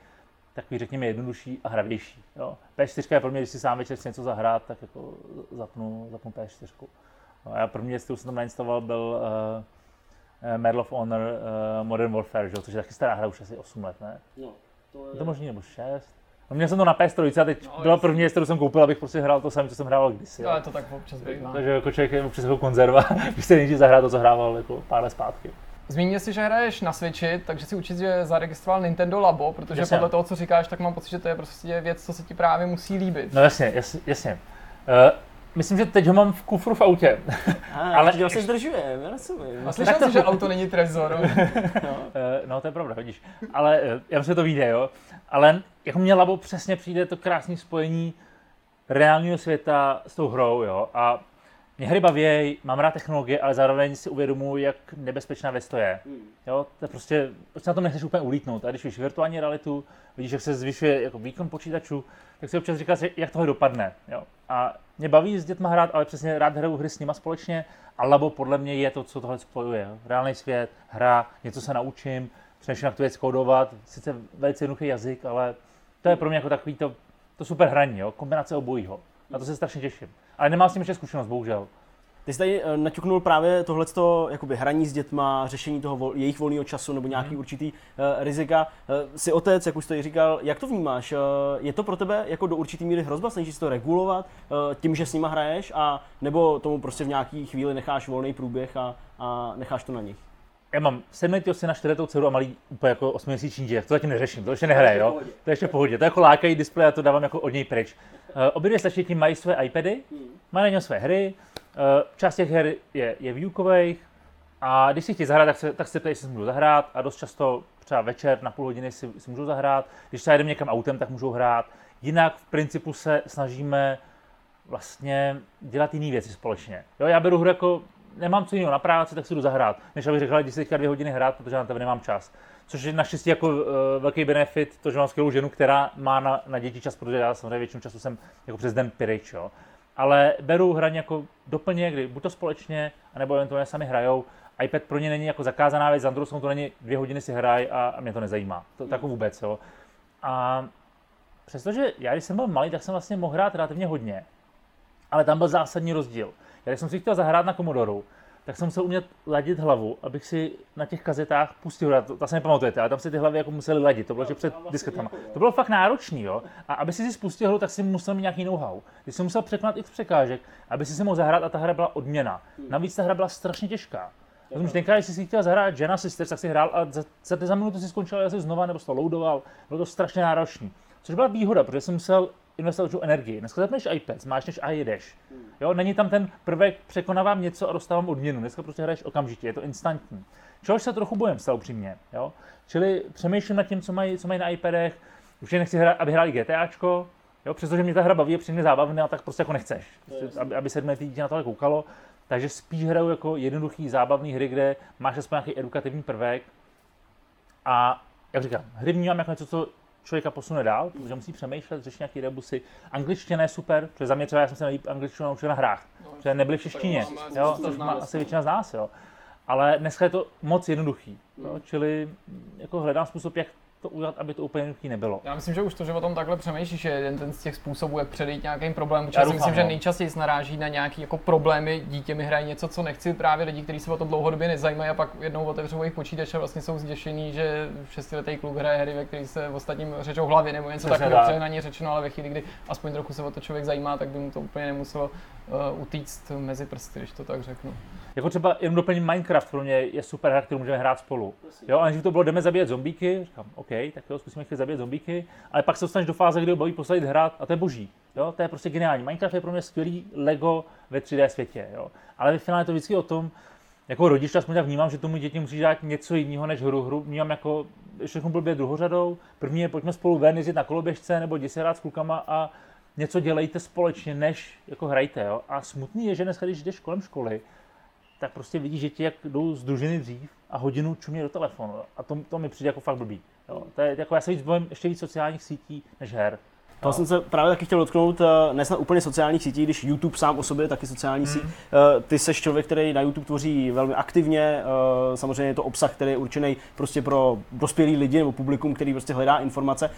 takový řekněme jednodušší a hravější. Jo. PS4 je pro mě, když si sám večer chci něco zahrát, tak jako zapnu, zapnu PS4. No, a první věc, kterou jsem tam nainstaloval, byl uh, Medal of Honor uh, Modern Warfare, že? což je taky stará hra, už asi 8 let, ne? No, to Je to možný, nebo 6? No, měl jsem to na PS3 a teď No, byla první věc, kterou jsem koupil, abych prostě hrál to samé, co jsem hrával kdysi. jo. Ale to tak občas bývá. Takže jako člověk je přes jako konzerva, *laughs* když se nejdřív zahrát to, co hrával jako pár let zpátky. Zmínil si, že hraješ na Switchi, takže si určitě zaregistroval Nintendo Labo, protože Jasně. podle toho, co říkáš, tak mám pocit, že to je prostě věc, co se ti právě musí líbit. No jasně, jasně. jasně. Uh, myslím, že teď ho mám v kufru v autě. *laughs* *laughs* Ale Ale- že vlastně zdržuje, já rozumím. A slyšel jsi, že auto není trezor. Eh, no to je pravda, vidíš. Ale eh, já myslím, že to vyjde, jo. Ale jako mě Labo přesně přijde to krásné spojení reálného světa s tou hrou, jo. A mě hry baví, mám rád technologie, ale zároveň si uvědomuji, jak nebezpečná věc to je. Jo, to je prostě, prostě na tom nechceš úplně ulítnout. A když víš virtuální realitu, vidíš, jak se zvyšuje jako výkon počítačů, tak si občas říkáš, jak tohle dopadne. Jo. A mě baví s dětma hrát, ale přesně rád hraju hry s nima společně a Labo podle mě je to, co tohle spojuje. Jo. Reálný svět, hra, něco se naučím, přemýšlím, jak tu věc kódovat, sice velice jednoduchý jazyk, ale to je pro mě jako takový to, to super hraní, jo. kombinace obojího. Na to se strašně těším. Ale nemám s tím ještě zkušenost, bohužel. Ty jsi tady eh, naťuknul právě tohleto jakoby hraní s dětma, řešení toho vol, jejich volného času nebo nějaký Mhm. určitý uh, rizika. Uh, jsi otec, jak už jsi říkal, jak to vnímáš? Uh, je to pro tebe jako do určitý míry hrozba, snažíš se to regulovat uh, tím, že s nima hraješ, a nebo tomu prostě v nějaký chvíli necháš volný průběh a, a necháš to na nich? Já mám 7 syna, 4 dceru a malý úplně jako 8 měsíční dítě, to zatím neřeším, to ještě nehraje, jo. To je ještě v pohodě, to je jako lákají displej a to dávám jako od něj pryč. Uh, obě dvě tím mají své iPady, mají na něm své hry, uh, část těch her je, je výukových a když si chtějí zahrát, tak se, tak se ptají, jestli si můžu zahrát a dost často třeba večer na půl hodiny si, si můžou zahrát. Když se jedeme někam autem, tak můžou hrát. Jinak v principu se snažíme vlastně dělat jiné věci společně. Jo, já beru hru jako, nemám co jiného na práci, tak si jdu zahrát. Než abych řekl, "Hele, jdi si teďka dvě hodiny hrát, protože na tebe nemám čas. Což je naštěstí jako uh, velký benefit, to, že mám skvělou ženu, která má na, na děti čas, protože já samozřejmě většinu času jsem jako přes den pryč, jo. Ale beru hraní jako doplněk, kdy buď to společně, anebo eventuálně sami hrajou. iPad pro ně není jako zakázaná věc, stranu to není dvě hodiny si hraj a, a mě to nezajímá. To, to jako vůbec, jo. A přestože já, když jsem byl malý, tak jsem vlastně mohl hrát relativně hodně. Ale tam byl zásadní rozdíl. Já, když jsem si chtěl zahrát na Komodoru, tak jsem musel umět ladit hlavu, abych si na těch kazetách pustil, hra. to, to se nepamatujete, ale tam si ty hlavy jako museli ladit, to bylo že před disketama. To bylo fakt náročný, jo. A aby si si spustil hru, tak si musel mít nějaký know-how. Ty jsem musel překonat x překážek, aby si si mohl zahrát a ta hra byla odměna. Navíc ta hra byla strašně těžká. Rozumíš, tenkrát, když jsi si chtěl zahrát Jana Sisters, tak si hrál a za, za, za minutu si skončil asi znova nebo jsi to loadoval. Bylo to strašně náročné. Což byla výhoda, protože jsem musel investovat určitou energii. Dneska zapneš iPad, máš než a jedeš. Jo, není tam ten prvek, překonávám něco a dostávám odměnu. Dneska prostě hraješ okamžitě, je to instantní. Čehož se trochu bojím, zcela upřímně. Jo? Čili přemýšlím nad tím, co mají, co mají na iPadech. Už je nechci hrát, aby hráli GTAčko, jo? přestože mě ta hra baví a přijde zábavná, tak prostě jako nechceš. Prostě, aby, aby sedmletý dítě na tohle koukalo. Takže spíš hraju jako jednoduchý, zábavný hry, kde máš aspoň nějaký edukativní prvek. A jak říkám, hry vnímám jako něco, co člověka posune dál, protože musí přemýšlet, řešit nějaký rebusy. Angličtina je super, protože za mě třeba já jsem se nejlíp angličtinu naučil na hrách, protože nebyly v češtině, jo, což má asi většina z nás, jo. Ale dneska je to moc jednoduchý, jo, čili jako hledám způsob, jak to udělat, aby to úplně jednoduchý nebylo. Já myslím, že už to, že o tom takhle přemýšlíš, je jeden ten z těch způsobů, jak předejít nějakým problémům. Já Já si myslím, že no. nejčastěji naráží na nějaké jako problémy. Dítě mi hraje něco, co nechci, právě lidi, kteří se o to dlouhodobě nezajímají a pak jednou otevřou jejich počítač a vlastně jsou zděšení, že šestiletý kluk hraje hry, ve kterých se ostatním řečou hlavy nebo něco takového, ně řečeno, ale ve chvíli, kdy aspoň trochu se o to člověk zajímá, tak by mu to úplně nemuselo uh, utíct mezi prsty, když to tak řeknu. Jako třeba jenom doplním Minecraft, pro mě je super hra, kterou můžeme hrát spolu. Jo, a než to bylo, jdeme zabíjet zombíky, říkám, OK, tak jo, zkusíme chvíli zabíjet zombíky, ale pak se dostaneš do fáze, kdy ho baví posadit hrát a to je boží. Jo, to je prostě geniální. Minecraft je pro mě skvělý Lego ve 3D světě, jo. Ale ve finále je to vždycky o tom, jako rodič aspoň tak vnímám, že tomu děti musí dát něco jiného než hru. Hru vnímám jako všechno blbě druhořadou. První je pojďme spolu ven, jezdit na koloběžce nebo jdi si hrát s klukama a něco dělejte společně, než jako hrajte. Jo? A smutný je, že dneska, když jdeš kolem školy, tak prostě vidíš, že ti jak jdou z družiny dřív a hodinu čumě do telefonu. A to, to mi přijde jako fakt blbý. Jo? To je, jako já se víc bojím ještě víc sociálních sítí než her. To jsem se právě taky chtěl dotknout, eh, ne snad úplně sociálních sítí, když YouTube sám o sobě je taky sociální síť. Eh, Ty seš člověk, který na YouTube tvoří velmi aktivně, eh, samozřejmě je to obsah, který je určený prostě pro dospělý lidi nebo publikum, který prostě hledá informace.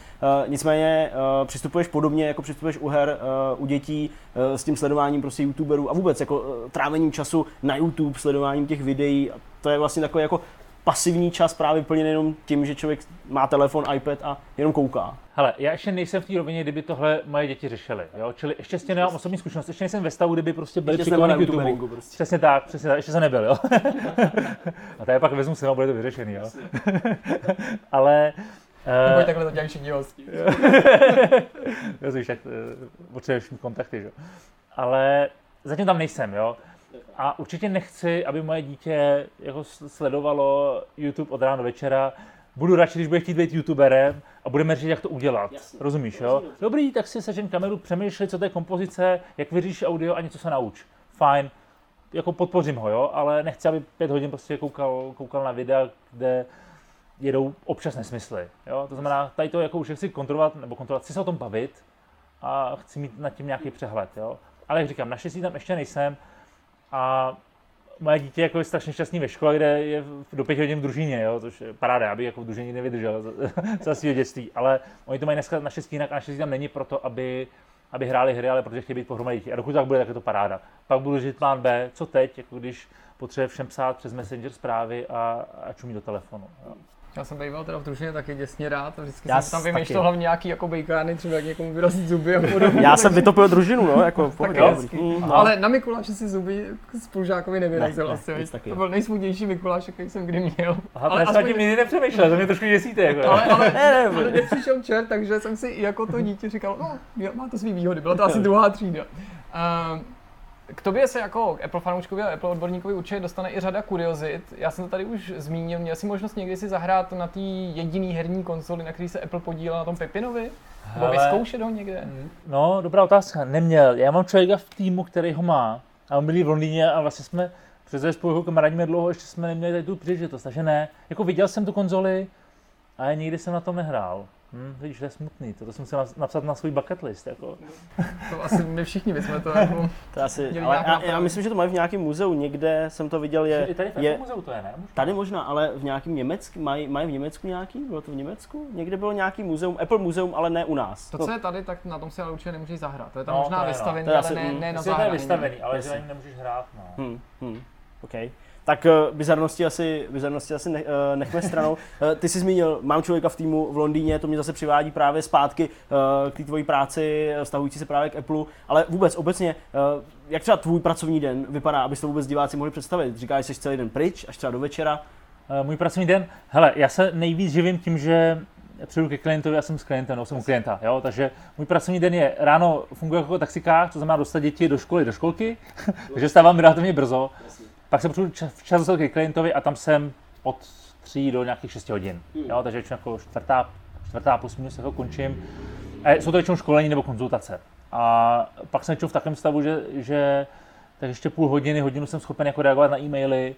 Nicméně přistupuješ podobně, jako přistupuješ u her, u dětí, s tím sledováním prostě YouTuberů a vůbec jako trávením času na YouTube, sledováním těch videí. To je vlastně takový jako pasivní čas právě vyplněný jenom tím, že člověk má telefon, iPad a jenom kouká. Hele, já ještě nejsem v té rovině, kdyby tohle moje děti řešily. Jo? Čili ještě tím nemám osobní zkušenost, ještě nejsem ve stavu, kdyby prostě byli Ještě na k YouTube. prostě. Přesně tak, přesně tak, ještě jsem nebyl, jo. *laughs* a tady pak vezmu si a bude to vyřešený, jo. *laughs* Ale Neboj, Uh, takhle to dělají všichni hosti. *laughs* Rozumíš, jak eh, potřebuješ mít kontakty, že? jo. Ale zatím tam nejsem, jo. A určitě nechci, aby moje dítě jako sledovalo YouTube od rána do večera. Budu radši, když bude chtít být youtuberem a budeme řešit, jak to udělat. Jasně. Rozumíš, jo? Dobrý, tak si sežen kameru, přemýšlej, co to je kompozice, jak vyříš audio a něco se nauč. Fajn. Jako podpořím ho, jo, ale nechci, aby pět hodin prostě koukal, koukal na videa, kde jedou občas nesmysly. Jo? To znamená, tady to jako už chci kontrolovat, nebo kontrolovat, chci se o tom bavit a chci mít nad tím nějaký přehled. Jo? Ale jak říkám, naštěstí tam ještě nejsem a moje dítě jako je strašně šťastný ve škole, kde je do pěti hodin v družině, jo? což je paráda, bych jako v družině nevydržel za, *laughs* svého dětství, ale oni to mají dneska naštěstí jinak a naštěstí tam není proto, aby, aby hráli hry, ale protože chtějí být pohromadě děti. A dokud tak bude, tak je to paráda. Pak budu žít plán B, co teď, jako když potřebuje všem psát přes Messenger zprávy a, a čumí do telefonu. Jo? Já jsem býval teda v družině taky děsně rád a vždycky Já jsem tam vymýšlel taky. hlavně nějaký jako bejkány, třeba jak někomu vyrazit zuby a podobně. Já jsem vytopil družinu, no, jako *laughs* dobrý. Mm, no. Ale na Mikuláše si zuby spolužákovi nevyrazil Ne, ne, asi. viď? takového. to byl nejsmutnější Mikuláš, jaký jsem kdy měl. Aha, Ale aspoň- tím nikdy nepřemýšlel, to mě trošku děsíte. Jako. Ale, ale *laughs* Ne, ne, ale mě přišel čert, takže jsem si jako to dítě říkal, no, má to svý výhody, byla to asi druhá třída. Uh, k tobě se jako Apple fanouškovi a Apple odborníkovi určitě dostane i řada kuriozit. Já jsem to tady už zmínil, měl jsi možnost někdy si zahrát na té jediný herní konzoli, na který se Apple podílel na tom Pepinovi? Nebo vyzkoušet ho někde? No, dobrá otázka. Neměl. Já mám člověka v týmu, který ho má. A on byli v Londýně a vlastně jsme přes spolu jako kamarádíme dlouho, ještě jsme neměli tady tu příležitost. Takže ne. Jako viděl jsem tu konzoli, ale nikdy jsem na tom nehrál. Hm, vidíš, to je smutný. To jsem si nas- napsat na svůj bucket list. Jako. To asi my všichni bychom to *laughs* jako... To asi, Měli ale já, já, myslím, že to mají v nějakém muzeu, někde jsem to viděl, je, I tady v je muzeu to je, ne? Možná. tady možná, ale v nějakém německém, mají, mají v Německu nějaký, bylo to v Německu? Někde bylo nějaký muzeum, Apple muzeum, ale ne u nás. To, co je tady, tak na tom si ale určitě nemůžeš zahrát. To je tam No, možná to je no. vystavený, To je ale asi- ne, ne na že to je zahrání. vystavený, ale že nemůžeš hrát. No. Hmm, hmm. OK. Tak uh, bizarnosti asi, bizarnosti asi ne, uh, nechme stranou. Uh, *laughs* ty jsi zmínil, mám člověka v týmu v Londýně, to mě zase přivádí právě zpátky k té tvojí práci, eh, vztahující se právě k Apple, ale vůbec obecně, jak třeba tvůj pracovní den vypadá, abyste to vůbec diváci mohli představit? Říkáš, že jsi celý den pryč, až třeba do večera? Eh, Můj pracovní den, hele, já se nejvíc živím tím, že přijdu ke klientovi, já jsem s klientem, no, jsem u klienta, jo, takže můj pracovní den je ráno funguje jako taxikář, to znamená dostat děti do školy, do školky, *laughs* takže stávám relativně brzo, pak se přijdu čas, včas dostat ke klientovi a tam jsem od 3 do nějakých 6 hodin, jo, takže většinou jako čtvrtá, čtvrtá plus minus jako končím. A jsou to většinou školení nebo konzultace. A pak jsem v takovém stavu, že, že tak ještě půl hodiny, hodinu jsem schopen jako reagovat na e-maily,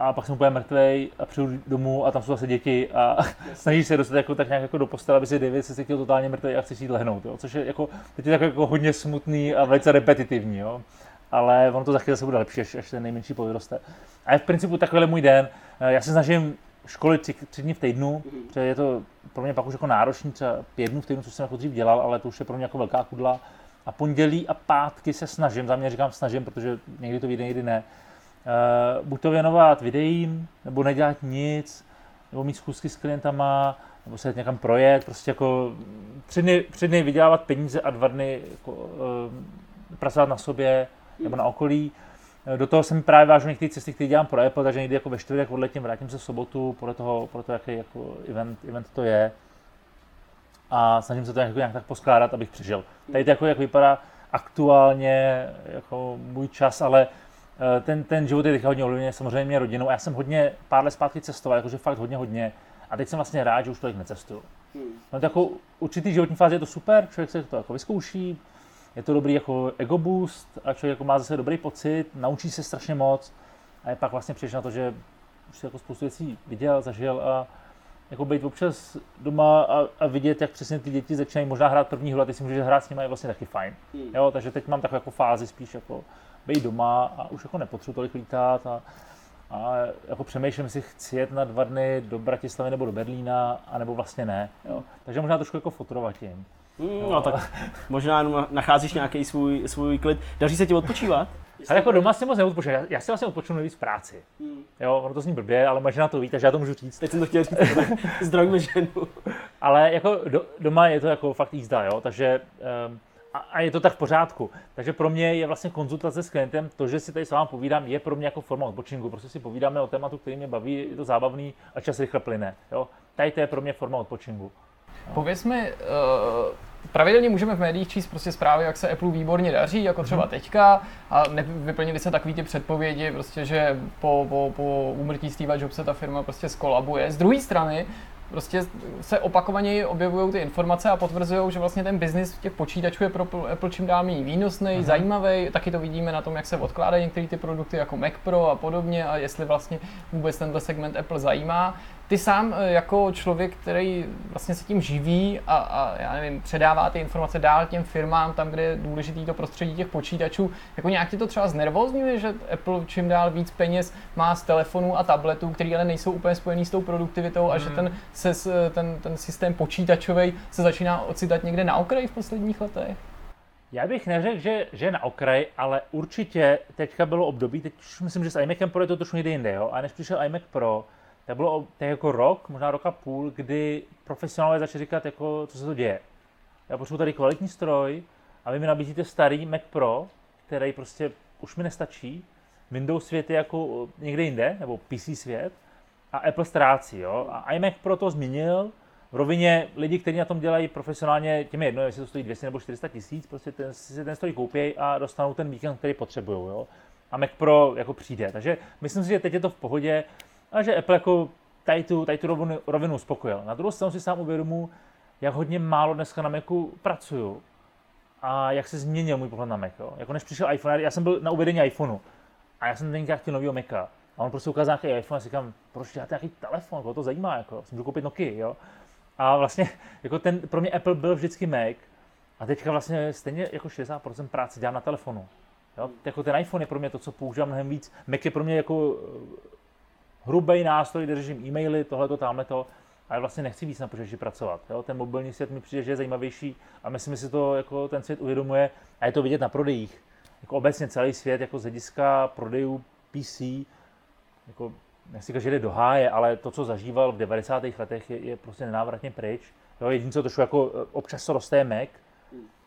a pak jsem úplně mrtvej a přijdu domů a tam jsou zase děti a *laughs* snažíš se dostat jako, tak nějak jako do postele, aby si David se cítil totálně mrtvej a chci si jít lehnout, jo? což je jako, teď je tak jako hodně smutný a velice repetitivní, jo? Ale ono to za chvíli zase bude lepší, až, až ten nejmenší povyroste. A je v principu takovýhle můj den, Eh, já se snažím školy tři, tři dny v týdnu, protože je to pro mě pak už jako náročný, třeba pět dnů v týdnu, což jsem jako dřív dělal, ale to už je pro mě jako velká kudla. A pondělí a pátky se snažím, za mě říkám snažím, protože někdy to vyjde, někdy ne, Uh, buď to věnovat videím, nebo nedělat nic, nebo mít schůzky s klientama, nebo se někam projet, prostě jako tři dny, tři dny vydělávat peníze a dva dny jako, uh, pracovat na sobě nebo na okolí. Do toho jsem právě vážu některé cesty, které dělám pro Apple, takže někdy jako ve čtvrtek odletím, vrátím se v sobotu, podle toho, podle toho jaký jako event, event to je. A snažím se to jako nějak tak poskládat, abych přežil. Tady to jako, jak vypadá aktuálně jako můj čas, ale Eh, ten, ten život je teďka hodně ovlivněn samozřejmě rodinou. A já jsem hodně pár let zpátky cestoval, jakože fakt hodně, hodně. A teď jsem vlastně rád, že už tolik necestuju. No to jako určitý životní fáze je to super, člověk se to jako vyzkouší, je to dobrý jako ego boost a člověk jako má zase dobrý pocit, naučí se strašně moc a je pak vlastně přišel na to, že už si jako spoustu věcí viděl, zažil a jako být občas doma a, a vidět, jak přesně ty děti začínají možná hrát první hru a ty si můžeš hrát s nimi je vlastně taky fajn. Jo, takže teď mám takovou jako fázi spíš jako být doma a už jako nepotřebuji tolik lítat a, a jako přemýšlím, jestli chci jet na dva dny do Bratislavy nebo do Berlína, anebo vlastně ne. Jo. Takže možná trošku jako fotrovat tím. Mm, no tak možná jenom nacházíš nějaký svůj, svůj klid. Daří se ti odpočívat? *laughs* Ale jako doma si moc neodpočinu. Já, já si vlastně odpočinu nejvíc v práci. Hmm. Jo, ono to zní blbě, ale možná to ví, takže já to můžu říct. Teď jsem to chtěl říct, *laughs* zdravíme ženu. Ale jako do, doma je to jako fakt jízda, jo, takže um, a, a, je to tak v pořádku. Takže pro mě je vlastně konzultace s klientem, to, že si tady s vámi povídám, je pro mě jako forma odpočinku. Prostě si povídáme o tématu, který mě baví, je to zábavný a čas rychle plyne. Jo. Tady to je pro mě forma odpočinku. Pověz mi, uh, pravidelně můžeme v médiích číst prostě zprávy, jak se Apple výborně daří, jako třeba hmm. teďka, a vyplnili se takový ty předpovědi, prostě, že po, po, po úmrtí Steve Jobse ta firma prostě skolabuje. Z druhé strany, prostě se opakovaně objevují ty informace a potvrzují, že vlastně ten biznis těch počítačů je pro Apple čím dál méně výnosný, uh-huh. zajímavý. Taky to vidíme na tom, jak se odkládají některé ty produkty jako Mac Pro a podobně a jestli vlastně vůbec tenhle segment Apple zajímá ty sám eh, jako člověk, který vlastně se tím živí a, a já nevím, předává ty informace dál těm firmám, tam, kde je důležitý to prostředí těch počítačů, jako nějak ti to třeba znervozňuje, že Apple čím dál víc peněz má z telefonů a tabletů, které ale nejsou úplně spojený s tou produktivitou hmm. a že hmm. ten, se, ten, ten systém počítačový se začíná ocitat někde na okraji v posledních letech? Já bych neřekl, že, že na okraj, ale určitě teďka bylo období, teď už myslím, že s iMacem Pro je to trošku někde jinde, jo? a než přišel iMac Pro, tak bylo tak jako rok, možná roka půl, kdy profesionálové začali říkat, jako, co se to děje. Já potřebuji tady kvalitní stroj a vy mi nabízíte starý Mac Pro, který prostě už mi nestačí. Windows svět je jako někde jinde, nebo PC svět, a Apple ztrácí. Jo? A iMac Pro to změnil, v rovině lidi, kteří na tom dělají profesionálně, těm je jedno, jestli to stojí 200 nebo 400 tisíc, prostě ten, si ten stroj koupí a dostanou ten víkend, který potřebují. Jo? A Mac Pro jako přijde. Takže myslím si, že teď je to v pohodě a že Apple jako tady tu, tady tu rovinu, rovinu uspokojil. Na druhou stranu si sám uvědomu, jak hodně málo dneska na Macu pracuju a jak se změnil můj pohled na Mac. Jo. Jako než přišel iPhone, já jsem byl na uvedení iPhoneu a já jsem tenkrát chtěl novýho Maca. A on prostě ukázal nějaký iPhone a říkám, proč děláte nějaký telefon, koho to zajímá, jako, jsem koupit Nokia, jo. A vlastně jako ten, pro mě Apple byl vždycky Mac a teďka vlastně stejně jako 60% práce dělám na telefonu. Jo? Jako ten iPhone je pro mě to, co používám mnohem víc. Mac je pro mě jako hrubý nástroj, kde řeším e-maily, tohleto, tamhleto, ale vlastně nechci víc na počítači pracovat. Jo? Ten mobilní svět mi přijde, že je zajímavější a myslím si to jako ten svět uvědomuje a je to vidět na prodejích. Jako obecně celý svět jako z hlediska prodejů PC, jako nechci říkat, že jde do háje, ale to, co zažíval v 90. letech, je, je prostě nenávratně pryč. Jo, jediné, co trošku jako e, občas roste je Mac,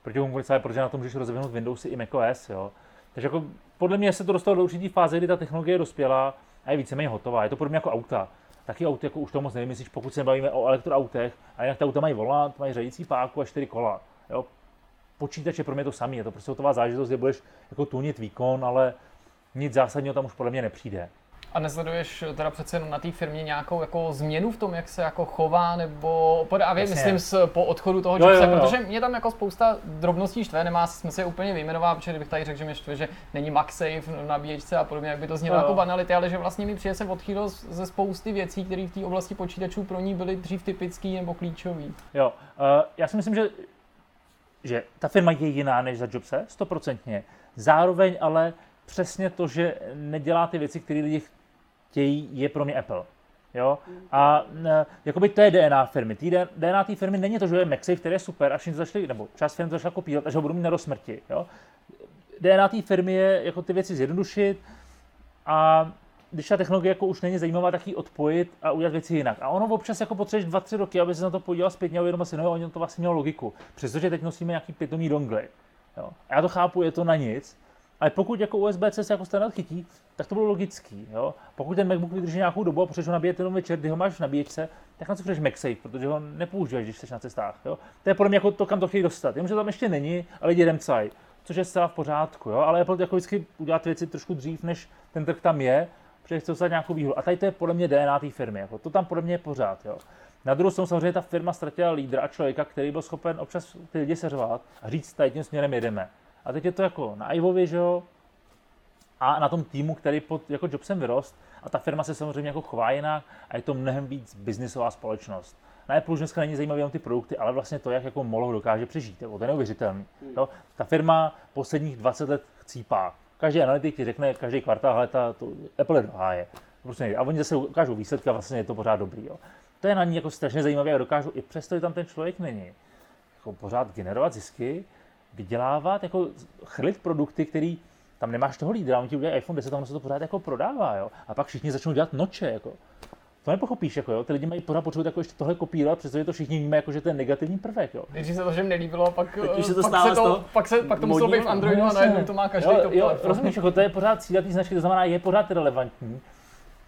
proti konkurenci, protože na tom můžeš rozvinout Windowsy i macOS. Jo. Takže jako podle mě se to dostalo do určitý fáze, kdy ta technologie je dospělá a je víceméně hotová. Je to podobně jako auta. Taky auto jako už to moc nevymyslíš, pokud se bavíme o elektroautech, a jinak ta auta mají volant, mají řadící páku a čtyři kola. Jo? Počítač je pro mě to samé, je to prostě hotová zážitost, kde budeš jako tunit výkon, ale nic zásadního tam už podle mě nepřijde. A nesleduješ teda přece jenom na té firmě nějakou jako změnu v tom, jak se jako chová, nebo právě myslím s, po odchodu toho jo, Jobse, jo, jo. protože mě tam jako spousta drobností štve, nemá smysl je úplně vyjmenovat, protože kdybych tady řekl, že mě štve, že není MagSafe v nabíječce a podobně, jak by to znělo jo. jako banality, ale že vlastně mi přijde se odchýlil ze spousty věcí, které v té oblasti počítačů pro ní byly dřív typický nebo klíčový. Jo, uh, já si myslím, že že ta firma je jiná než za Jobse, stoprocentně. Zároveň ale přesně to, že nedělá ty věci, které lidi chtějí, je pro mě Apple. Jo? A e, jakoby to je DNA firmy. Tý DNA té firmy není to, že je MagSafe, který je super, a všichni začali, nebo část firmy začala kopírovat, až ho budou mít na do smrti. Jo? DNA té firmy je jako ty věci zjednodušit a když ta technologie jako už není zajímavá, tak ji odpojit a udělat věci jinak. A ono občas jako potřebuješ 2-3 roky, aby se na to podíval zpětně a uvědomil si, no ono to vlastně mělo logiku. Přestože teď nosíme nějaký pitomý dongly. Jo. A já to chápu, je to na nic, ale pokud jako USB-C se jako standard chytí, tak to bylo logický. Jo? Pokud ten MacBook vydrží nějakou dobu a potřebuješ ho nabíjet jenom večer, kdy ho máš v nabíječce, tak na co chceš MagSafe, protože ho nepoužíváš, když jsi na cestách. Jo? To je podle mě jako to, kam to chtějí dostat. Jenomže tam ještě není, ale lidi remcaj, což je zcela v pořádku. Jo? Ale Apple jako vždycky udělat věci trošku dřív, než ten trh tam je, protože chce dostat nějakou výhodu. A tady to je podle mě DNA té firmy. Jako to tam podle mě je pořád. Jo? Na druhou stranu samozřejmě ta firma ztratila lídra a člověka, který byl schopen občas ty lidi seřovat a říct, tady tím směrem jedeme. A teď je to jako na Ivovi, že jo, a na tom týmu, který pod jako Jobsem vyrost a ta firma se samozřejmě jako chová jinak a je to mnohem víc biznisová společnost. Na Apple už dneska není zajímavé jenom ty produkty, ale vlastně to, jak jako Moloch dokáže přežít. Jako, to je neuvěřitelný. Hmm. Ta firma posledních 20 let chcípá. Každý analytik ti řekne každý kvartál, ale ta, to, Apple je doháje. Prostě A oni zase ukážou výsledky a vlastně je to pořád dobrý. Jo. To je na ní jako strašně zajímavé a dokážou i přesto, že tam ten člověk není. Jako pořád generovat zisky, vydělávat, jako chrlit produkty, který tam nemáš toho lídra, on ti udělá iPhone 10, tam se to pořád jako prodává, jo. A pak všichni začnou dělat noče, jako. To nepochopíš, jako jo. Ty lidi mají pořád potřebu jako ještě tohle kopírovat, přestože to všichni víme, jako, že to je negativní prvek, jo. Když se to všem nelíbilo, pak, Teď se to pak, stává se to, pak, se, pak to muselo být v. Androidu a No, najednou jasně. to má každý jo, to jo, telefon. rozumíš, jako to je pořád cíl té značky, to znamená, je pořád relevantní.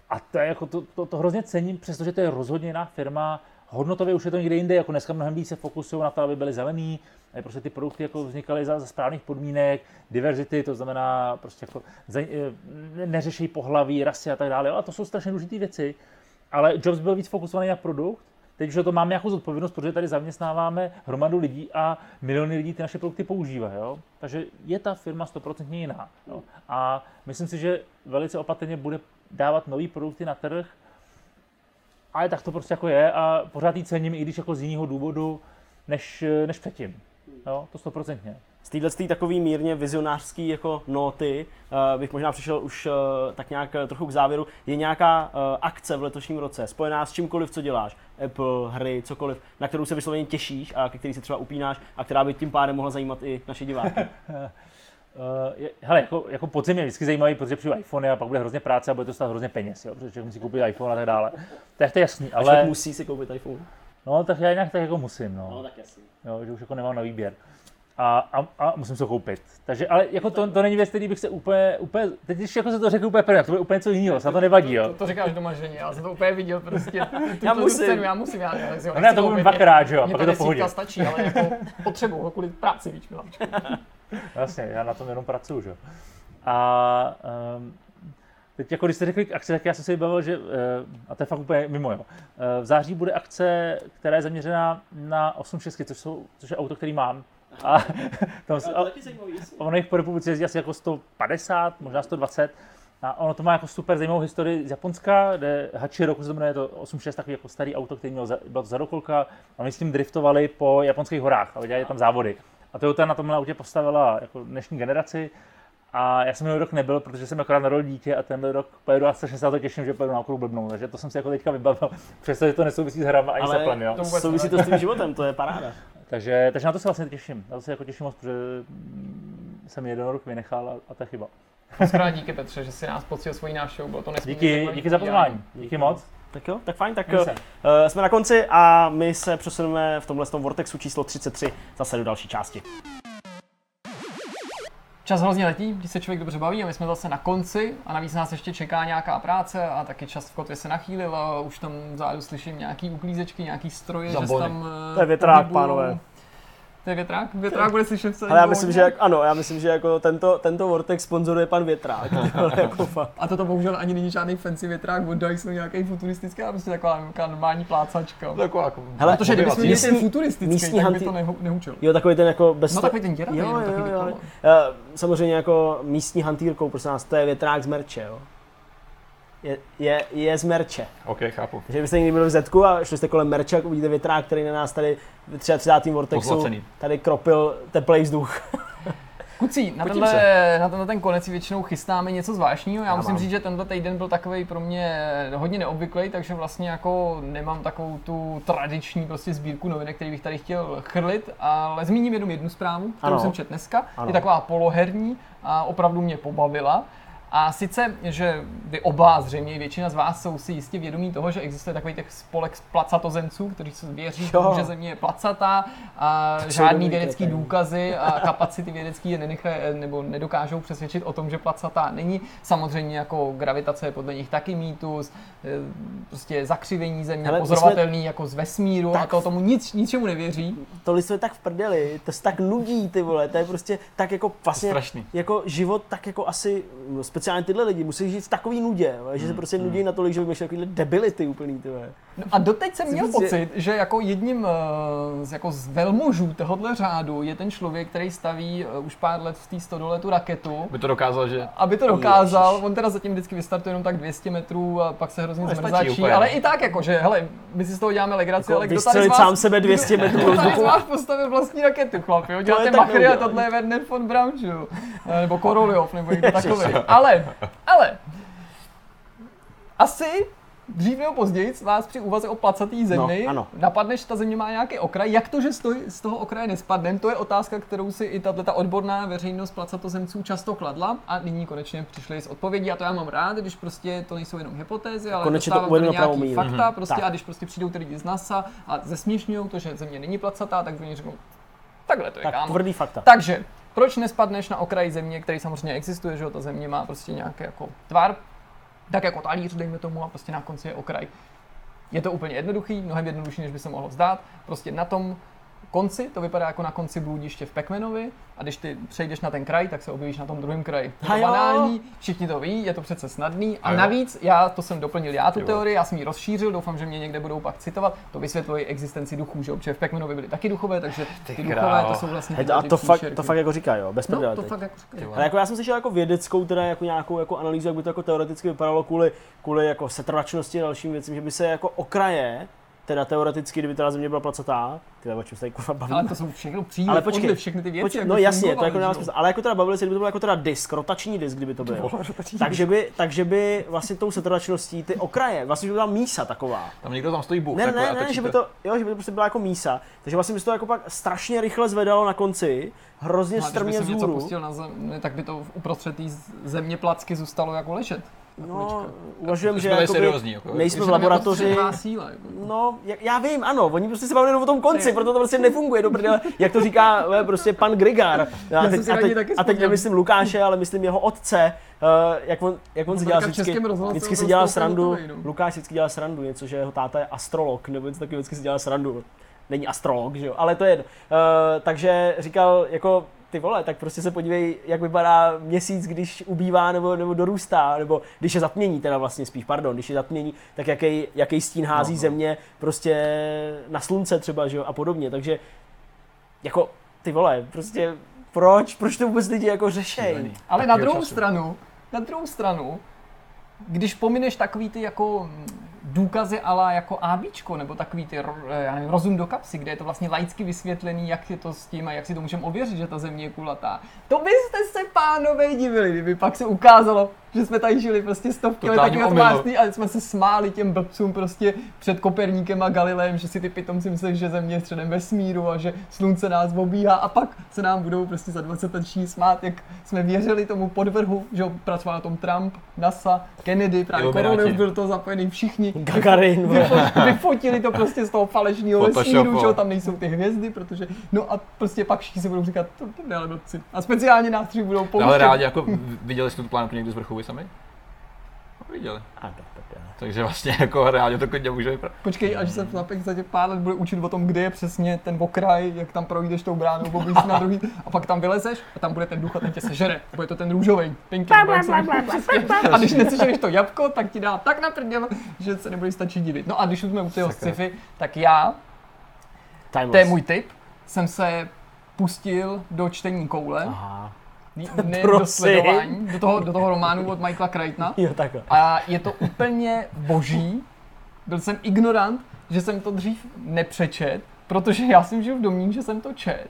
A to je jako to, to, to hrozně cením, přestože to je rozhodně jiná firma, hodnotově už je to někde jinde, jako dneska mnohem víc se fokusují na to, aby byly zelený, prostě ty produkty jako vznikaly za, za správných podmínek, diverzity, to znamená prostě jako eh, neřeší pohlaví, rasy a tak dále, a to jsou strašně důležité věci, ale Jobs byl víc fokusovaný na produkt, Teď už to máme nějakou zodpovědnost, protože tady zaměstnáváme hromadu lidí a miliony lidí ty naše produkty používají. Jo? Takže je ta firma 100% jiná. Jo? A myslím si, že velice opatrně bude dávat nové produkty na trh, ale tak to prostě jako je a pořád jí cením, i když jako z jiného důvodu, než, než předtím. Jo? To 100%. Z téhle takový mírně vizionářský jako noty uh, bych možná přišel už uh, tak nějak uh, trochu k závěru. Je nějaká uh, akce v letošním roce spojená s čímkoliv, co děláš? Apple, hry, cokoliv, na kterou se vysloveně těšíš a ke který se třeba upínáš a která by tím pádem mohla zajímat i naše diváky. *laughs* Uh, hele, jako, jako podzim je vždycky zajímavý, protože přijde iPhone a pak bude hrozně práce a bude to stát hrozně peněz, jo, protože člověk musí koupit iPhone a tak dále. To je to jasný, Ale... ale musí si koupit iPhone. no, tak já jinak tak jako musím, no. tak jasný. Jo, že už jako nemám na výběr. A, a, a musím se ho koupit. Takže, ale jako to, to není věc, který bych se úplně, úplně teď když jako se to řekl úplně prvně, to bude úplně něco jiného, se na to nevadí, To, jo. to říkáš doma ženě, já jsem to úplně viděl prostě. Tu, *laughs* Já tu musím. Cenu, já musím, já, já, já No ne, to budu dvakrát, že jo, pak je to pohodě. stačí, ale jako *laughs* potřebuju ho kvůli práci, víš, miláčku. Jasně, já na tom jenom pracuju, že jo. A um, teď jako když jste řekli akce, tak já jsem si vybavil, že, uh, a to je fakt úplně mimo, jo. Uh, v září bude akce, která je zaměřená na 86, což, jsou, což je auto, který mám. A, *laughs* tam, a, ono jich po republice jezdí asi jako 150, možná 120. A ono to má jako super zajímavou historii z Japonska, kde Hachiro, se to jmenuje, je to 86 takový jako starý auto, který měl, za, byla to zadokolka, a oni s tím driftovali po japonských horách a dělali tam závody. A Toyota na tomhle autě postavila jako dnešní generaci. A já jsem minulý rok nebyl, protože jsem akorát narodil dítě a tenhle rok pojedu a strašně se na to těším, že pojedu na okruh blbnou. Takže to jsem si jako teďka vybavil, *laughs* přestože to nesouvisí s hrama ani Ale s Applem, jo. to vůbec souvisí to s tím životem, to je paráda. *laughs* Takže, takže na to se vlastně těším. Na to se jako těším moc, protože mm, jsem jeden rok vynechal a, a to je chyba. Moc díky Petře, že si nás poctil svojí návštěvu, bylo to nesmírně Díky, díky za pozvání. Díky moc. Tak jo, tak fajn, tak se. uh, jsme na konci a my se přesuneme v tomhle tom Vortexu číslo 33 zase do další části. Čas hrozně letí, když se člověk dobře baví a my jsme zase na konci a navíc nás ještě čeká nějaká práce a taky čas v kotvě se nachýlil a už tam vzadu slyším nějaký uklízečky, nějaký stroje, že se Zambony. tam eh, To je větrák, pohybujou. pánové. To je větrák? Větrák bude slyšet v celém Ale já myslím, pohodě. že jak, ano, já myslím, že jako tento, tento Vortex sponzoruje pan Větrák. *laughs* Jako fakt. A toto bohužel ani není žádný fancy větrák od Dyson, nějaký futuristický, ale prostě taková, taková normální plácačka. Taková jako Hele, Protože kdybychom měli místní- ten futuristický, místní tak by hanty- to nehu, nehučil. Jo, takový ten jako bez... No takový ten děravý, jo, jenom jo, takový jo, jo. Samozřejmě jako místní hantýrkou, prosím nás, to je větrák z merče, jo. Je, je, je z merče. OK, chápu. Takže byste někdy byli v Zetku a šli jste kolem merče, jak uvidíte větrák, který na nás tady v 33. Vortexu Pozlacený. tady kropil teplej vzduch. *laughs* Kucí, na Potím tenhle, na tenhle ten konec si většinou chystáme něco zvláštního. Já, Já musím mám. říct, že tenhle týden byl takový pro mě hodně neobvyklý, takže vlastně jako nemám takovou tu tradiční prostě sbírku novinek, který bych tady chtěl chrlit, ale zmíním jenom jednu zprávu, kterou Ano. jsem četl dneska. Ano. Je taková poloherní a opravdu mě pobavila. A sice, že vy oba, zřejmě i většina z vás, jsou si jistě vědomí toho, že existuje takový těch spolek placatozenců, kteří se věří, Jo. tomu, že Země je placatá a jsou žádný vědecký důkazy a kapacity vědecký je nenechají, nebo nedokážou přesvědčit o tom, že placatá není. Samozřejmě jako gravitace je podle nich taky mýtus, eh, prostě zakřivení Země, Hele, pozorovatelný jako z vesmíru a Tak- to tomu nic, ničemu nevěří. To je tak v prdeli, to se tak nudí, ty vole, to je prostě tak jako vlastně, Strašný. jako život, tak jako asi, no, speciálně tyhle lidi musí žít v takový nudě, že se prostě nudí natolik, že vymýšlí takovýhle debility úplný, ty vole. No a doteď jsem měl pocit, že jako jedním eh, z, jako z velmožů tohohle řádu je ten člověk, který staví eh, už pár let v té stodole tu raketu. By to dokázal, že Aby to dokázal, Ježiš. on teda zatím vždycky vystartuje jenom tak 200 metrů a pak se hrozně No, zmrzačí, ale i tak jako, že hele, my si z toho děláme legraci, ale kdo tady z vás, sám sebe 200 *laughs* metrů do kdo tady z vás postavil vlastní raketu, chlapi, jo? děláte machry a tohle je Werner von Braun, nebo Korolev, nebo někdo *laughs* takový. Ale, ale, asi dřív nebo později vás při úvaze o placatý zemi No, ano. napadne, že ta země má nějaký okraj. Jak to, že z toho, z toho okraje nespadneme, to je otázka, kterou si i tato odborná veřejnost placatozemců často kladla a nyní konečně přišli s odpovědí a to já mám rád, když prostě to nejsou jenom hypotézy, ale Konečně to tady nějaký fakta prostě Tak. a když prostě přijdou ty lidi z NASA a zesměšňují to, že země není placatá, tak oni řeknou, takhle to je Tak kámo. tvrdý fakta. Takže, proč nespadneš na okraj země, který samozřejmě existuje, že jo, ta země má prostě nějaký jako tvar, tak jako talíř, dejme tomu, a prostě na konci je okraj. Je to úplně jednoduchý, mnohem jednodušší, než by se mohlo zdát. Prostě na tom konci, to vypadá jako na konci bludiště v Pekmenovi a když ty přejdeš na ten kraj, tak se objevíš na tom druhém kraji. Je to A jo. banální, všichni to ví, je to přece snadný a A navíc, já to jsem doplnil já tu Jo. teorii, já jsem ji rozšířil, doufám, že mě někde budou pak citovat, to vysvětluje existenci duchů, že protože v Pekmenovi byly taky duchové, takže ty, Ty duchové to jsou vlastně Hej, a to fakt, to fakt jako říká, jo, bez No, to fakt jako říkají. Ale jako já jsem slyšel jako vědeckou, teda jako nějakou jako analýzu, jak by to jako teoreticky vypadalo kvůli, kvůli jako setrvačnosti a dalším věcem, že by se jako okraje, teda teoreticky, kdyby teda země byla placatá, ty o čem se tady kurva bavíme. Ale to jsou všechno příliš, Ale počkej, počkej, všechny ty věci, Počkej, jak no by jasně, to jako smysl. Ale jako teda bavili se, kdyby to byl jako teda disk, rotační disk, kdyby to byl. takže by, takže by vlastně tou setrvačností ty okraje, vlastně by byla mísa taková. Tam někdo tam stojí Bůh. Ne, ne, ne, že by to, jo, že by to prostě byla jako mísa. Takže vlastně by se to jako pak strašně rychle zvedalo na konci, hrozně No, strmě se něco vzhůru. pustil na zem, tak by to uprostřed té země placky zůstalo jako ležet. No, uvažujem, To že jakoby seriózní, jako. nejsme v laboratoři. síla, jako. No, jak- já vím, ano, oni prostě se baví jenom o tom konci, proto to prostě nefunguje do prdele, jak to říká eh, prostě pan Grigar. A teď, si a teď, taky a teď nemyslím Lukáše, ale myslím jeho otce, eh, jak on, jak on si No, dělal teďka v vždycky, vždycky si toho srandu, no. Lukáš vždycky dělal srandu, něco, že jeho táta je astrolog, nebo něco takového, vždycky si dělal srandu. Není astrolog, že jo, ale to je jedno. Eh, takže říkal, jako ty vole, tak prostě se podívej, jak vypadá měsíc, když ubývá nebo, nebo dorůstá, nebo když je zatmění, teda vlastně spíš, pardon, když je zatmění, tak jaký, jaký stín hází No, no. země prostě na slunce třeba, že jo, a podobně, takže jako ty vole, prostě proč, proč to vůbec lidi jako řešej? Šílený. Ale na druhou času. stranu, na druhou stranu, když pomineš takový ty jako důkazy ala jako ABčko, nebo takový ty eh, já nevím, rozum do kapsy, kde je to vlastně laicky vysvětlený, jak je to s tím a jak si to můžeme ověřit, že ta země je kulatá. To byste se pánové divili, kdyby pak se ukázalo, že jsme tady žili prostě stovky let tvářství a jsme se smáli těm blbcům prostě před Koperníkem a Galileem, že si ty pitomci myslí, že země je středem vesmíru a že slunce nás obíhá a pak se nám budou prostě za 20 let smát, jak jsme věřili tomu podvrhu, že jo, pracoval na tom Trump, NASA, Kennedy, právě. Korolev byl to zapojený všichni. Gagarin, vole. Vyfo- vyfotili to prostě z toho falešného vesmíru, že tam nejsou ty hvězdy, protože, no a prostě pak všichni si budou říkat, to to ale blbci. A speciálně nás tři budou pouštět. Ale rádi jako viděli jste tu planetu někdy z vrchu vy sami? Viděli. A do prdele. Takže vlastně jako reálně to klidně může vypadat. Počkej, až se chlapek za těch pár let bude učit o tom, kde je přesně ten okraj, jak tam projdeš tou bránou, pobíš na druhý, a pak tam vylezeš a tam bude ten duch a ten tě sežere. Bude to ten růžový, pinky. A když nesežereš to jabko, tak ti dá tak na že se nebude stačit divit. No a když už jsme u toho sci-fi, tak já, Timeless. to je můj tip, jsem se pustil do čtení koule, Aha. *laughs* Prosím. do toho, do toho románu od Michaela Crichtona. Jo, takhle. A je to úplně boží. Byl jsem ignorant, že jsem to dřív nepřečet, protože já jsem žil v domnění, že jsem to čet.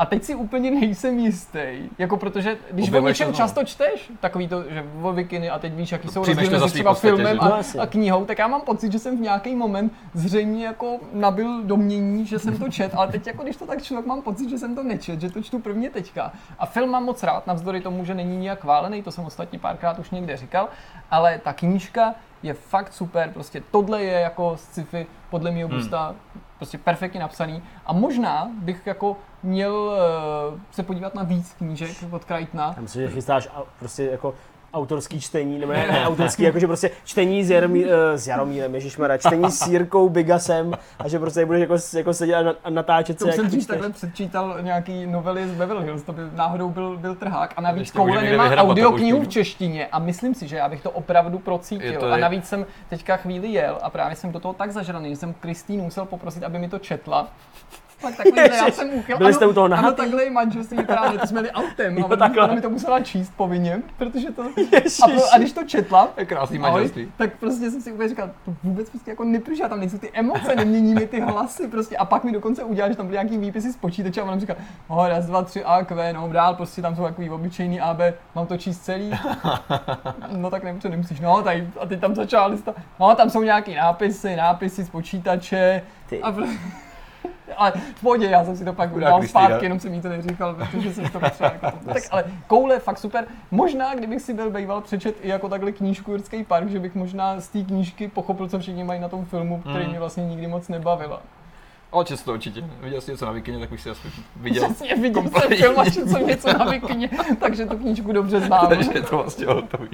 A teď si úplně nejsem jistý. Jako protože, když o Objevuješ něčem často čteš, takový to, že o vikiny a teď víš, jaký jsou rozdíly mezi třeba podstatě, filmem že? a, a knihou, tak já mám pocit, že jsem v nějaký moment zřejmě jako nabil domnění, že jsem to čet, ale teď jako když to tak tak mám pocit, že jsem to nečet, že to čtu prvně teďka. A film mám moc rád, navzdory tomu, že není nijak chválený, to jsem ostatně párkrát už někde říkal, ale ta knížka je fakt super, prostě tohle je jako sci-fi podle mého gusta prostě perfektně napsaný. A možná bych jako měl uh, se podívat na víc knížek od Krajtna, Já myslím, že chystáš prostě jako autorský čtení, nebo ne, *laughs* ne autorský, jakože prostě čtení s, Jaromí, eh, s Jaromírem, ježišmarja, čtení s Jirkou Bigasem a že prostě budeš jako, jako sedět a na- a natáčet To se, už jsem dřív takhle předčítal nějaký novely z Beverly Hills, to by náhodou byl, byl trhák. A navíc Ještě Koule nemá audioknihu v češtině a myslím si, že já bych to opravdu Je procítil. to A je- navíc jsem teďka chvíli jel a právě jsem do toho tak zažraný, že jsem Kristýnu musel poprosit, aby mi to četla. Takový, já jsem uchyl. byli jste u toho ano, nahatý? takhle je manželství právě, to jsme jeli autem Jo, a ona, mi to musela číst povinně, protože to... Ježiš. A, pro, a když to četla, Je krásný Ahoj, manželství. tak prostě jsem si úplně říkal, to vůbec prostě jako nepřišlo, tam nejsou ty emoce, nemění mi ty hlasy prostě. A pak mi dokonce udělal, že tam byly nějaký výpisy z počítače a ona mi říkal, oh, raz, dva, tři, A, Q, no dál, prostě tam jsou takový obyčejný AB, mám to číst celý. No tak nevím, co nemusíš, no, tady, a teď tam začala lista, no, tam jsou nějaký nápisy, nápisy z počítače. Ty. A pr- *laughs* ale v pohodě, já jsem si to pak dal Kristýna. zpátky, jenom jsem jí to neříkal, protože jsem to *laughs* potřeboval. Jako, tak ale koule, fakt super. Možná, kdybych si byl býval přečet i jako takhle knížku Jurský park, že bych možná z té knížky pochopil, co všichni mají na tom filmu, který Mm. mě vlastně nikdy moc nebavila. Ale často to určitě. Viděl jsi něco na Vikině, tak už si asi viděl. Přesně, viděl jsem kompletní. film a četl jsem něco na vikině, takže tu knížku dobře znám. Takže je to vlastně hotový.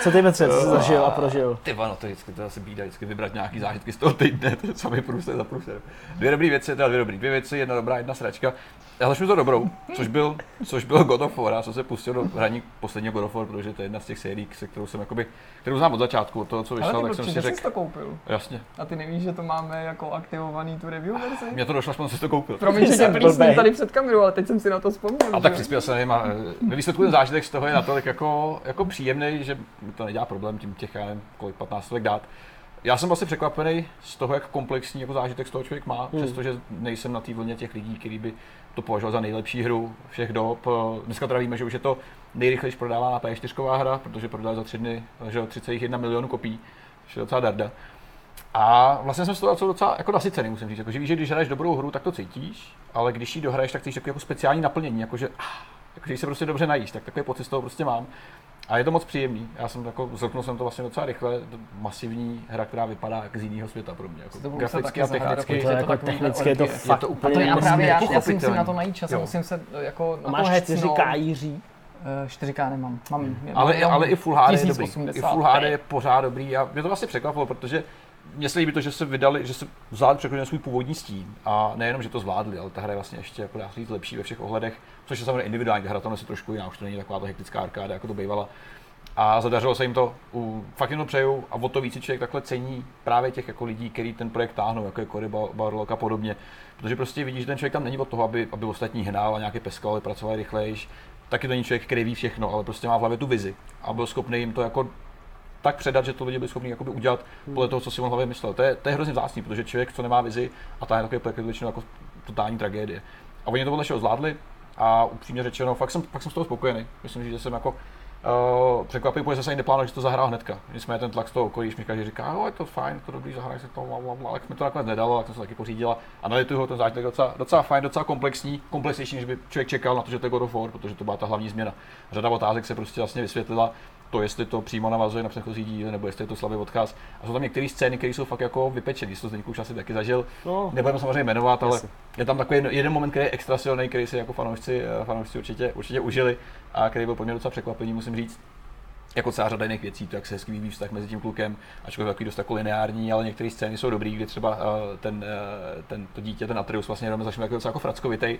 Co ty Petře, co jsi zažil a prožil? Ty vano, to je vždycky to asi bída, vždycky vybrat nějaký zážitky z toho týdne, to je samý průser za průser. Dvě dobré věci, teda dvě dobré, dvě věci, jedna dobrá, jedna sračka. Já začnu to dobrou, což byl, což byl God of War, já jsem se pustil do hraní posledního God of War, protože to je jedna z těch sérií, se kterou jsem jakoby, kterou znám od začátku, od toho, co Ale vyšlo, tak jsem si jsi řekl, to koupil. jasně, A ty nevíš, že to máme jako aktivovaný tu review verzi? mě to došlo, aspoň jsem si to koupil. Promiň, že tě Jsem tady před kamerou, ale teď jsem si na to vzpomněl. A tak že? přispěl jsem a e, ve výsledku ten zážitek z toho je natolik jako, jako příjemný, že mi to nedělá problém tím těch, já nevím, kolik 15 let dát. Já jsem vlastně překvapený z toho, jak komplexní jako zážitek z toho člověk má, Hmm. přestože nejsem na té vlně těch lidí, kteří by to považoval za nejlepší hru všech dob. E, Dneska teda víme, že už je to nejrychlejší prodávaná P4 hra, protože prodala za tři dny že jo, 30,1 milionu kopií, což je docela darda. A vlastně jsem z toho docela jako nasycený, musím říct. Jako, že víš, že když hraješ dobrou hru, tak to cítíš, ale když ji dohraješ, tak cítíš takový jako speciální naplnění, jakože, ah, jako, že se prostě dobře najíš, tak takový pocit z toho prostě mám. A je to moc příjemný. Já jsem jako, zrknul jsem to vlastně docela rychle, to masivní hra, která vypadá jak z jiného světa pro mě. Jako, To graficky a technicky. To je je jako takový technicky je to fakt to A úplně to já právě, já, já si musím na to najít čas a Jo. musím se jako na to Máš hecnout. 4K jíří? Eh, 4K nemám. Mám Ale, jenom ale i Full HD je dobrý. 1080. I Full HD je pořád dobrý a mě to vlastně překvapilo, protože mně se líbí to, že se vydali, že se zvládli překonat svůj původní stín. A nejenom, že to zvládli, ale ta hra je vlastně ještě jako dá říct lepší ve všech ohledech, což je samozřejmě individuální, hra tam je trošku jiná, už to není taková ta hektická arkáda, jako to bývala. A zadařilo se jim to, u, fakt to přeju a o to víc člověk takhle cení právě těch jako lidí, kteří ten projekt táhnou, jako je Cory Bar- Barlog a podobně. Protože prostě vidíš, že ten člověk tam není od toho, aby, aby ostatní hnal a nějaké peskal, pracovali rychlejš. Taky to není člověk, který ví všechno, ale prostě má v hlavě tu vizi a byl schopný jim to jako tak předat, že to lidi byli schopni jakoby udělat podle toho, co si on hlavě myslel. To je, to je hrozně vzácný, protože člověk, co nemá vizi a ta je takový projekt, většinou jako totální tragédie. A oni to podle všeho zvládli a upřímně řečeno, fakt jsem, fakt jsem z toho spokojený. Myslím, že jsem jako Uh, překvapivý, protože jsem se ani neplánoval, že to zahrál hnedka. Nicméně ten tlak z toho okolí, když mi každý říká, jo, je to fajn, to dobrý, zahraj si to, bla, bla, bla, ale jak mi to nakonec nedalo, tak jsem se taky pořídila. A nalituju ho ten zážitek docela, docela fajn, docela komplexní, komplexnější, než by člověk čekal na to, že to je God of War, protože to byla ta hlavní změna. Řada otázek se prostě vlastně vysvětlila, to, jestli to přímo navazuje na předchozí díl, nebo jestli je to slabý odkaz. A jsou tam některé scény, které jsou fakt jako vypečené, to Zdeňku už asi taky zažil. No, Nebudeme samozřejmě jmenovat, ale je tam takový jeden moment, který je extra silný, který si jako fanoušci, eh, fanoušci určitě, určitě užili a který byl pro mě docela překvapení, musím říct. Jako celá řada jiných věcí, to jak se hezky vyvíjí vztah mezi tím klukem, ačkoliv je takový dost jako lineární, ale některé scény jsou dobrý, kdy třeba eh, ten, eh, ten, to dítě, ten Atreus vlastně jenom začne jako docela jako frackovitej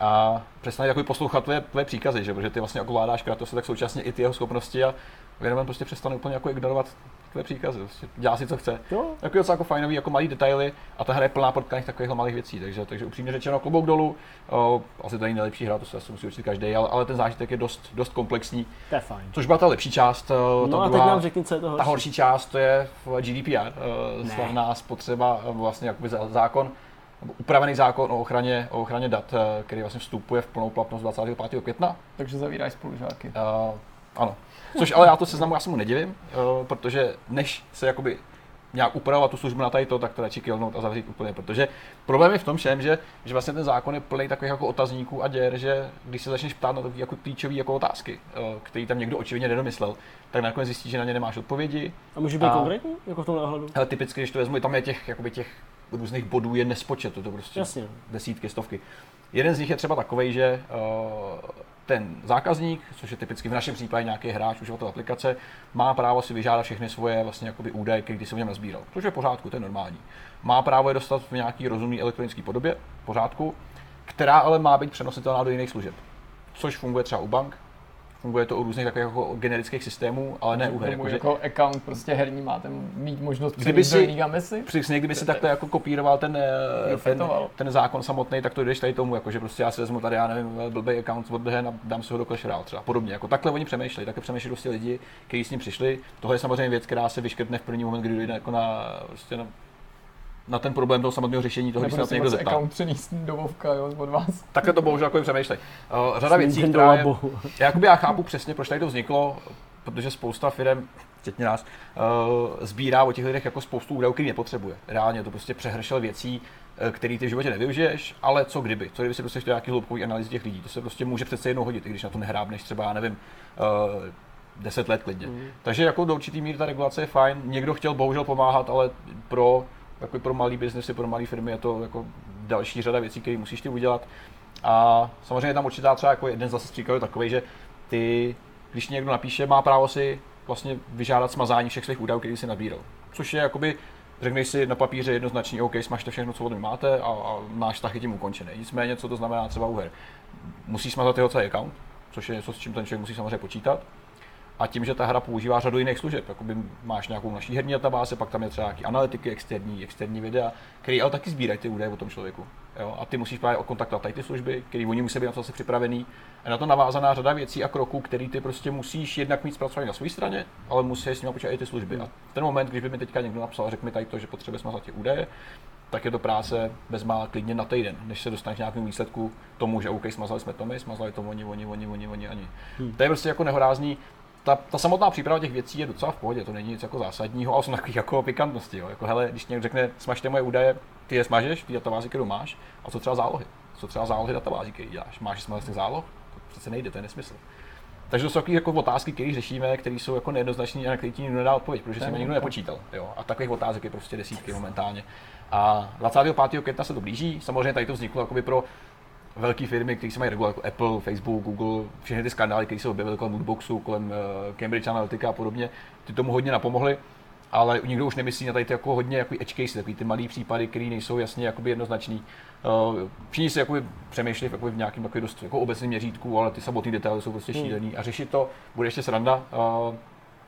a přestane jako poslouchat tvoje, tvoje příkazy, že? protože ty vlastně jako vládáš Kratose, tak současně i ty jeho schopnosti a věnomen prostě přestane úplně jako ignorovat tvoje příkazy, prostě dělá si co chce. jo. Jako docela jako fajnový, jako malý detaily a ta hra je plná potkaných takových malých věcí, takže, takže upřímně řečeno klobouk dolů, o, asi to není nejlepší hra, to se asi musí určit každý, ale, ale ten zážitek je dost, dost komplexní, To je fajn. což byla ta lepší část, o, ta No a teď druhá, nám řekni, co je to ta horší. horší část to je v GDPR, Ne. slavná spotřeba, vlastně jakoby zákon, upravený zákon o ochraně, o ochraně dat, eh, který vlastně vstupuje v plnou platnost 25. května. Takže zavíráš spolužáky. Uh, ano. Což ale já to seznamu, já se mu nedivím, uh, protože než se jakoby nějak upravovat tu službu na tady to, tak to radši killnout a zavřít úplně, protože problém je v tom všem, že, že vlastně ten zákon je plný takových jako otazníků a děr, že když se začneš ptát na takové jako klíčové jako otázky, uh, které tam někdo očividně nedomyslel, tak nakonec zjistíš, že na ně nemáš odpovědi. A může být A- konkrétní, jako v tomhle ohledu? Ale typicky, když to vezmu, tam je těch, jakoby těch různých bodů je nespočet, to, to prostě Jasně. desítky, stovky. Jeden z nich je třeba takový, že uh, ten zákazník, což je typicky v našem případě nějaký hráč, uživatel aplikace, má právo si vyžádat všechny svoje vlastně jakoby údaje, které si v něm nazbíral. Což je v pořádku, to je normální. Má právo je dostat v nějaký rozumný elektronické podobě, v pořádku, která ale má být přenositelná do jiných služeb. Což funguje třeba u bank, funguje to u různých takových jako generických systémů, ale ne u her. Jako, jako account prostě herní máte mít možnost Kdyby přijít do si- Liga Messi. Přesně, kdyby si takhle jako kopíroval ten, eh, ten, ten zákon samotný, tak to jdeš tady tomu, jako, že prostě já si vezmu tady, já nevím, blbý account od a dám si ho do Clash Royale třeba. Podobně, jako takhle oni přemýšlejí, takhle přemýšlejí prostě lidi, kteří s ním přišli. Tohle je samozřejmě věc, která se vyškrtne v první moment, kdy dojde jako na, prostě na, na ten problém toho samotného řešení toho, když se na to si někdo zeptá. account přenést do Vovka, jo, od vás. Takhle to bohužel jako přemýšlej. Uh, řada věcí, která je, jakoby já chápu přesně, proč tady to vzniklo, protože spousta firm, včetně nás, uh, sbírá o těch lidech jako spoustu údajů, který nepotřebuje. Reálně to prostě přehršel věcí, eh, který ty v životě nevyužiješ, ale co kdyby? Co kdyby si prostě chtěl nějaký hloubkový analýzy těch lidí? To se prostě může přece jednou hodit, i když na to nehrábneš třeba, já nevím, uh, 10 let klidně. Mm. Takže jako do určitý míry ta regulace je fajn. Někdo chtěl bohužel pomáhat, ale pro, jako pro malý biznesy, pro malé firmy je to jako další řada věcí, které musíš ty udělat. A samozřejmě je tam určitá třeba jako jeden zase příkladů takový, že ty, když někdo napíše, má právo si vlastně vyžádat smazání všech svých údajů, který si nabíral. Což je jakoby, řekneš si na papíře jednoznačně, OK, smažte všechno, co od mě máte a, a náš vztah je tím ukončený. Nicméně, co to znamená třeba u her? Musí smazat jeho celý account, což je něco, s čím ten člověk musí samozřejmě počítat. A tím, že ta hra používá řadu jiných služeb, jakoby máš nějakou naší herní databáze, pak tam je třeba nějaký analytiky, externí, externí videa, které ale taky sbírají ty údaje o tom člověku. Jo? A ty musíš právě kontaktovat tady ty služby, které oni musí být na to zase připravený. A na to navázaná řada věcí a kroků, které ty prostě musíš jednak mít zpracovaný na své straně, ale musí s nimi počítat i ty služby. A v ten moment, když by mi teďka někdo napsal a řekl mi tady to, že potřebuje smazat ty údaje, tak je to práce bezmála klidně na týden, než se dostaneš k nějakému výsledku tomu, že OK, smazali jsme to my, smazali to oni, oni, oni, oni, oni, oni. Hmm. To je prostě jako nehorázný. Ta, ta, samotná příprava těch věcí je docela v pohodě, to není nic jako zásadního, ale jsou takových jako pikantnosti. Jo. Jako, hele, když někdo řekne, smažte moje údaje, ty je smažeš, ty databázi, kterou máš, a co třeba zálohy? Co třeba zálohy databází, který děláš? Máš z těch záloh? To přece nejde, to je nesmysl. Takže to jsou takové jako otázky, které řešíme, které jsou jako nejednoznačné a na které ti nikdo nedá odpověď, protože si mě nikdo nepočítal. Jo? A takových otázek je prostě desítky momentálně. A 25. května se to blíží. Samozřejmě tady to vzniklo jakoby pro velké firmy, které se mají regulovat, jako Apple, Facebook, Google, všechny ty skandály, které se objevily kolem Moodboxu, kolem uh, Cambridge Analytica a podobně, ty tomu hodně napomohly. Ale nikdo už nemyslí na tady ty jako hodně jako edge case, takový ty malý případy, které nejsou jasně jakoby jednoznačný. Uh, všichni si jakoby přemýšlí jakoby v nějakém takový dost jako obecném měřítku, ale ty samotné detaily jsou prostě šílený. A řešit to bude ještě sranda. Uh,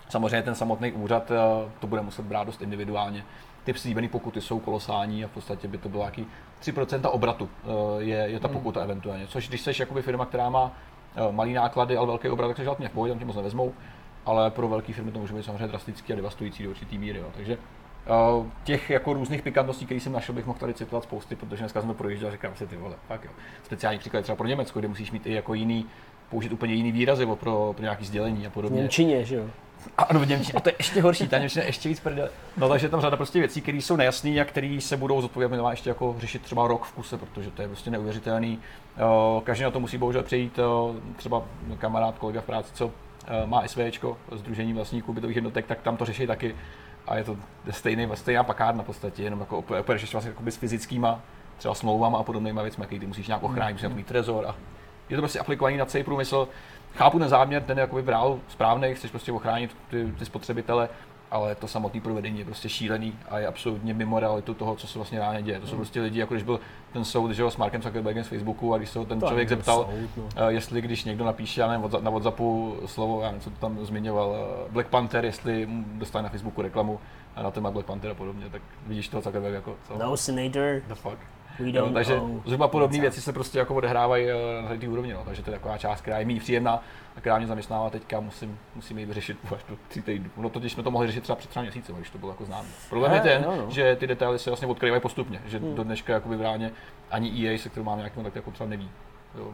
samozřejmě ten samotný úřad to bude muset brát dost individuálně. Ty slíbené pokuty jsou kolosální a v podstatě by to bylo nějaký 3% obratu uh, je, je ta pokuta eventuálně. Což když jsi jakoby firma, která má uh, malý náklady, ale velký obrat, tak se žádný v pohodě, tam tě moc nevezmou. Ale pro velké firmy to může být samozřejmě drastický a devastující do určitý míry. Jo. Takže uh, těch jako různých pikantností, které jsem našel, bych mohl tady citovat spousty, protože dneska jsem to projížděl a říkám si ty vole, fakt jo. Speciální příklad třeba pro Německo, kde musíš mít i jako jiný použít úplně jiný výrazy pro, pro nějaké sdělení a V podobně. Němčině, že jo? Ano, v Němčině. A to je ještě horší, ta Němčina je ještě víc prdele. No takže tam řada prostě věcí, které jsou nejasné a které se budou zodpovědně ještě jako řešit třeba rok v kuse, protože to je prostě neuvěřitelný. Eh, Každý na to musí bohužel přejít, eh, třeba kamarád, kolega v práci, co eh, má SVčko, Združení vlastníků bytových jednotek, tak tam to řeší taky. A je to stejný, stejná pakárna v podstatě, jenom jako úplně řešit vlastně s fyzickýma třeba smlouvama a podobnýma věcmi, které ty musíš nějak ochránit, musíš mít trezor a je to prostě aplikovaný na celý průmysl. Chápu ten záměr, ten je jakoby brál správný, chceš prostě ochránit ty, ty spotřebitele, ale to samotné provedení je prostě šílený a je absolutně mimo realitu toho, co se vlastně reálně děje. To jsou prostě lidi, jako když byl ten soud že jo, s Markem Zuckerbergem z Facebooku a když se ho ten To člověk zeptal, soud, no. eh, jestli když někdo napíše já nevím, na WhatsAppu slovo, já nevím, co to tam zmiňoval, eh, Black Panther, jestli mu dostane na Facebooku reklamu a na téma Black Panther a podobně, tak vidíš toho Zuckerberg jako co? No, senator, The fuck. Don't takže zhruba podobné věci se prostě jako odehrávají eh, na té úrovni, no. takže to je taková část, která je méně příjemná a která mě zaměstnává teďka, musím, musím ji vyřešit *laughs* až do tří týdnů. No totiž jsme to mohli řešit třeba před třeba měsícem, když to bylo jako známé. Problém je ten, jo, no. že ty detaily se vlastně odkryvají postupně, že Hmm. do dneška jakoby v ráně ani EA, se kterou mám nějaký kontakt, jako třeba neví. Jo,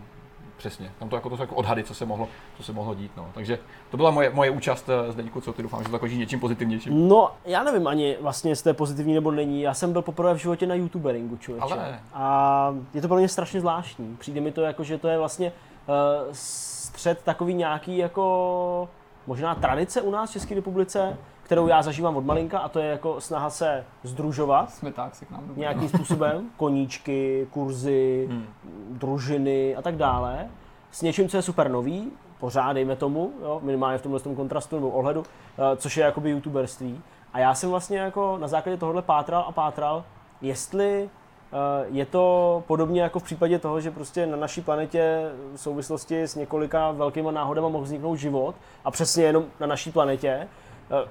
přesně. Tam to jako, to jsou jako odhady, co se mohlo, co se mohlo dít. No. Takže to byla moje, moje účast eh, Zdeňku, co ty doufám, že to zakončí něčím pozitivnějším. No, já nevím ani vlastně, jestli to je pozitivní nebo není. Já jsem byl poprvé v životě na youtuberingu, člověče. Ale. A je to pro mě strašně zvláštní. Přijde mi to jako, že to je vlastně uh, střed takový nějaký jako možná tradice u nás v České republice, kterou já zažívám od malinka a to je jako snaha se združovat Smeták se k nám dobrý. nějakým způsobem, *laughs* koníčky, kurzy, Hmm. družiny a tak dále, s něčím, co je super nový, pořád dejme tomu, jo, minimálně v tomhle tom kontrastu nebo ohledu, eh, což je jakoby youtuberství. A já jsem vlastně jako na základě tohohle pátral a pátral, jestli Eh, Je to podobně jako v případě toho, že prostě na naší planetě v souvislosti s několika velkýma náhodama mohl vzniknout život a přesně jenom na naší planetě,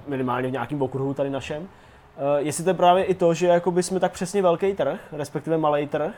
minimálně v nějakém okruhu tady našem. Eh, Jestli to je právě i to, že jakoby jsme tak přesně velký trh, respektive malý trh,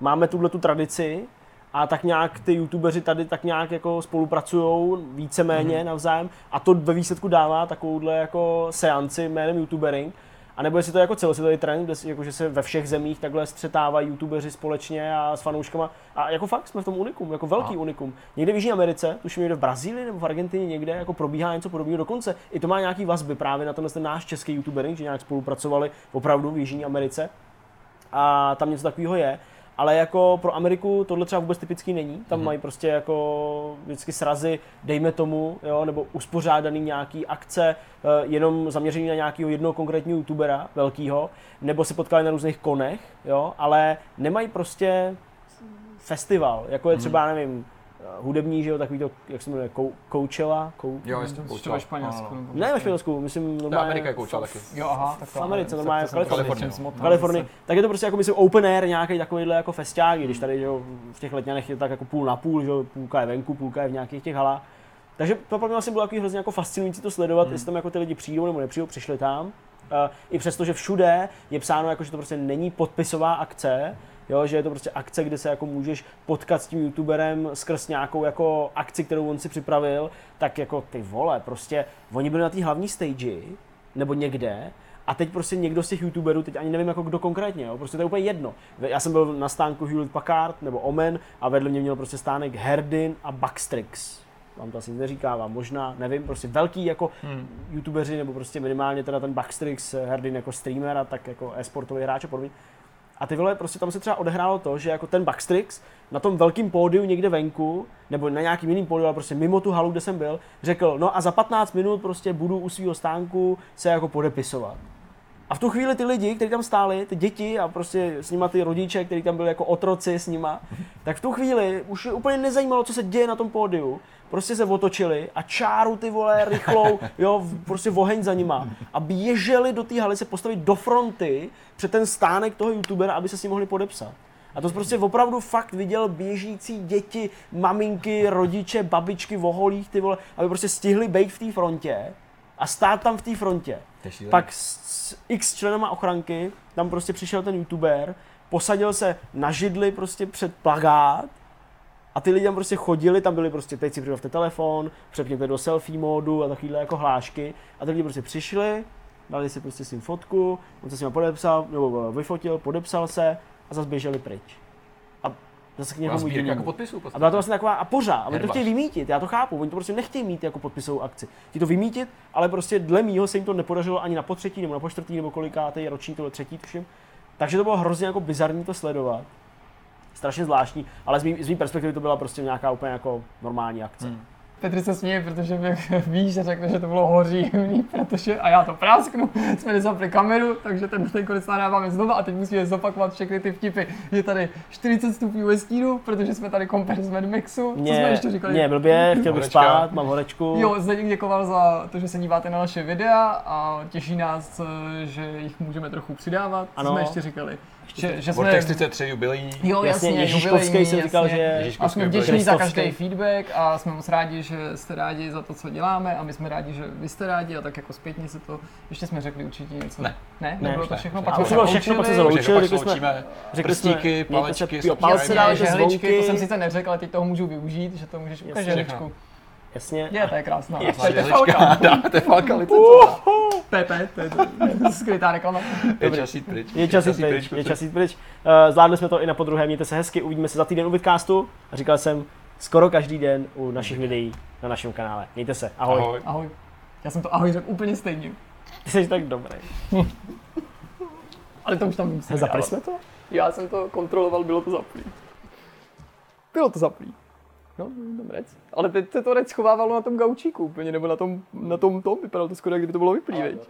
máme tuhle tu tradici a tak nějak ty youtubeři tady tak nějak jako spolupracují víceméně mm-hmm. navzájem a to ve výsledku dává takovouhle jako seanci jménem youtubering. A nebo jestli to je jako celosvětový trend, kde jako, že se ve všech zemích takhle střetávají youtubeři společně a s fanouškama. A jako fakt jsme v tom unikum, jako velký Aha. unikum. Někde v Jižní Americe, tuším někde v Brazílii nebo v Argentině, někde jako probíhá něco podobného. Dokonce i to má nějaký vazby právě na tenhle ten náš český youtubering, že nějak spolupracovali opravdu v Jižní Americe a tam něco takového je. Ale jako pro Ameriku tohle třeba vůbec typický není. Tam mají prostě jako vždycky srazy, dejme tomu, jo, nebo uspořádaný nějaký akce, eh, jenom zaměřený na nějakého jednoho konkrétního youtubera velkýho, nebo se potkali na různých konech, jo, ale nemají prostě festival, jako je třeba, nevím, hudební, že jo, takový to, jak se jmenuje, Coachella, Kou... Jo, jasně, To Coachella. ve Španělsku. Nebo- Ne ve Španělsku, myslím normálně Amerika je Coachella taky. Jo, aha, tak v Americe, normálně v Kalifornii. Kalifornii. Tak je to prostě jako myslím open air, nějaký takovýhle jako festiák, když tady že jo, v těch letňanech je tak jako půl na půl, že jo, půlka je venku, půlka je v nějakých těch halách. Takže to pro mě vlastně bylo takový hrozně jako fascinující to sledovat, jestli tam jako ty lidi přijdou nebo nepřijdou, přišli tam. Uh, I přesto, že všude je psáno, jako, že to prostě není podpisová akce, jo, že je to prostě akce, kde se jako můžeš potkat s tím youtuberem skrz nějakou jako akci, kterou on si připravil, tak jako ty vole, prostě oni byli na té hlavní stage nebo někde a teď prostě někdo z těch youtuberů, teď ani nevím jako kdo konkrétně, jo, prostě to je úplně jedno. Já jsem byl na stánku Hewlett Packard nebo Omen a vedle mě měl prostě stánek Herdin a Backstrix. Vám to asi nic neříká, vám možná, nevím, prostě velký jako hmm. youtubeři, nebo prostě minimálně teda ten Backstrix, Herdin jako streamer a tak jako e-sportový hráč a podobně. A ty vole, prostě tam se třeba odehrálo to, že jako ten Backstrix na tom velkém pódiu někde venku, nebo na nějakým jiným pódiu, ale prostě mimo tu halu, kde jsem byl, řekl, no a za 15 minut prostě budu u svého stánku se jako podepisovat. A v tu chvíli ty lidi, kteří tam stáli, ty děti a prostě s nima ty rodiče, kteří tam byli jako otroci s nima, tak v tu chvíli už je úplně nezajímalo, co se děje na tom pódiu. Prostě se otočili a čáru ty vole rychlou, *laughs* jo, prostě oheň za nima. A běželi do té haly se postavit do fronty před ten stánek toho youtubera, aby se s ním mohli podepsat. A to prostě opravdu fakt viděl běžící děti, maminky, rodiče, babičky, voholích, ty vole, aby prostě stihli být v té frontě a stát tam v té frontě. Pak s, x členama ochranky tam prostě přišel ten youtuber, posadil se na židli prostě před plagát a ty lidi tam prostě chodili, tam byli prostě, teď si připravte telefon, přepněte do selfie módu a takovýhle jako hlášky a ty lidi prostě přišli, dali si prostě s ním fotku, on se s ním podepsal, nebo vyfotil, podepsal se a zase běželi pryč. Zase k někomu sbírka jinému. jako podpisů. v A byla to vlastně taková a pořád. A oni to chtějí vymítit, já to chápu. Oni to prostě nechtějí mít jako podpisovou akci. Chtějí to vymítit, ale prostě dle mýho se jim to nepodařilo ani na potřetí, nebo na počtvrtý, nebo kolikátý roční, tohle třetí, tuším. Takže to bylo hrozně jako bizarní to sledovat. Strašně zvláštní, ale z mý, z mý perspektivy to byla prostě nějaká úplně jako normální akce. Hmm. Petr se směje, protože bych, *laughs* víš, že řekne, že to bylo hořívný, *laughs* protože, a já to prásknu, jsme nezapli kameru, takže ten, konec nahráváme znova a teď musíme zopakovat všechny ty vtipy. Je tady 40 stupňů ve stínu, protože jsme tady Mad Maxu, co jsme Mě, ještě říkali? mě blbě, chtěl bych spát, mám horečku. Jo, Zdeněk děkoval za to, že se díváte na naše videa a těší nás, eh, že jich můžeme trochu přidávat. Co Ano. jsme ještě říkali? Že, že jsme... Vortex 33 jubilejní. Jo, Jasně, jasně, Ježíškovský jsem říkal, jasně. že... A jsme vděční za každý feedback a jsme moc rádi, že jste rádi za to, co děláme a my jsme rádi, že vy jste rádi a tak jako zpětně se to, ještě jsme řekli určitě něco. Ne. Ne, Ne, nebylo už to všechno, pak jsme bylo všechno, pak se loučili. zaloučili, řekli jsme, sloučíme řekli jsme, prstíky, palečky, jo, palce žehličky, to jsem sice neřekl, ale teď toho můžu využít, že to můžeš ukázat žehličku. Jasně. Je, to je krásná. Jasná To je falka. *laughs* Dá, to je falka licencová. PP, to je skrytá reklama. Je čas jít pryč. Je čas jít pryč, je čas jít pryč. Eh, Zvládli jsme to i na podruhé, mějte se hezky, uvidíme se za týden u Vidcastu. A říkal jsem, skoro každý den u našich videí na našem kanále. Mějte se, ahoj. ahoj. Ahoj. Já jsem to ahoj řekl úplně stejně. Ty jsi tak dobrý. Ale to už tam musím Zapli jsme to? Já jsem to kontroloval, bylo to zaplý. Bylo to zaplý. No, tam rec. Ale teď se to rec schovávalo na tom gaučíku úplně, nebo na tom, na tom tom, vypadalo to skoro, jak kdyby to bylo vyplý, veď.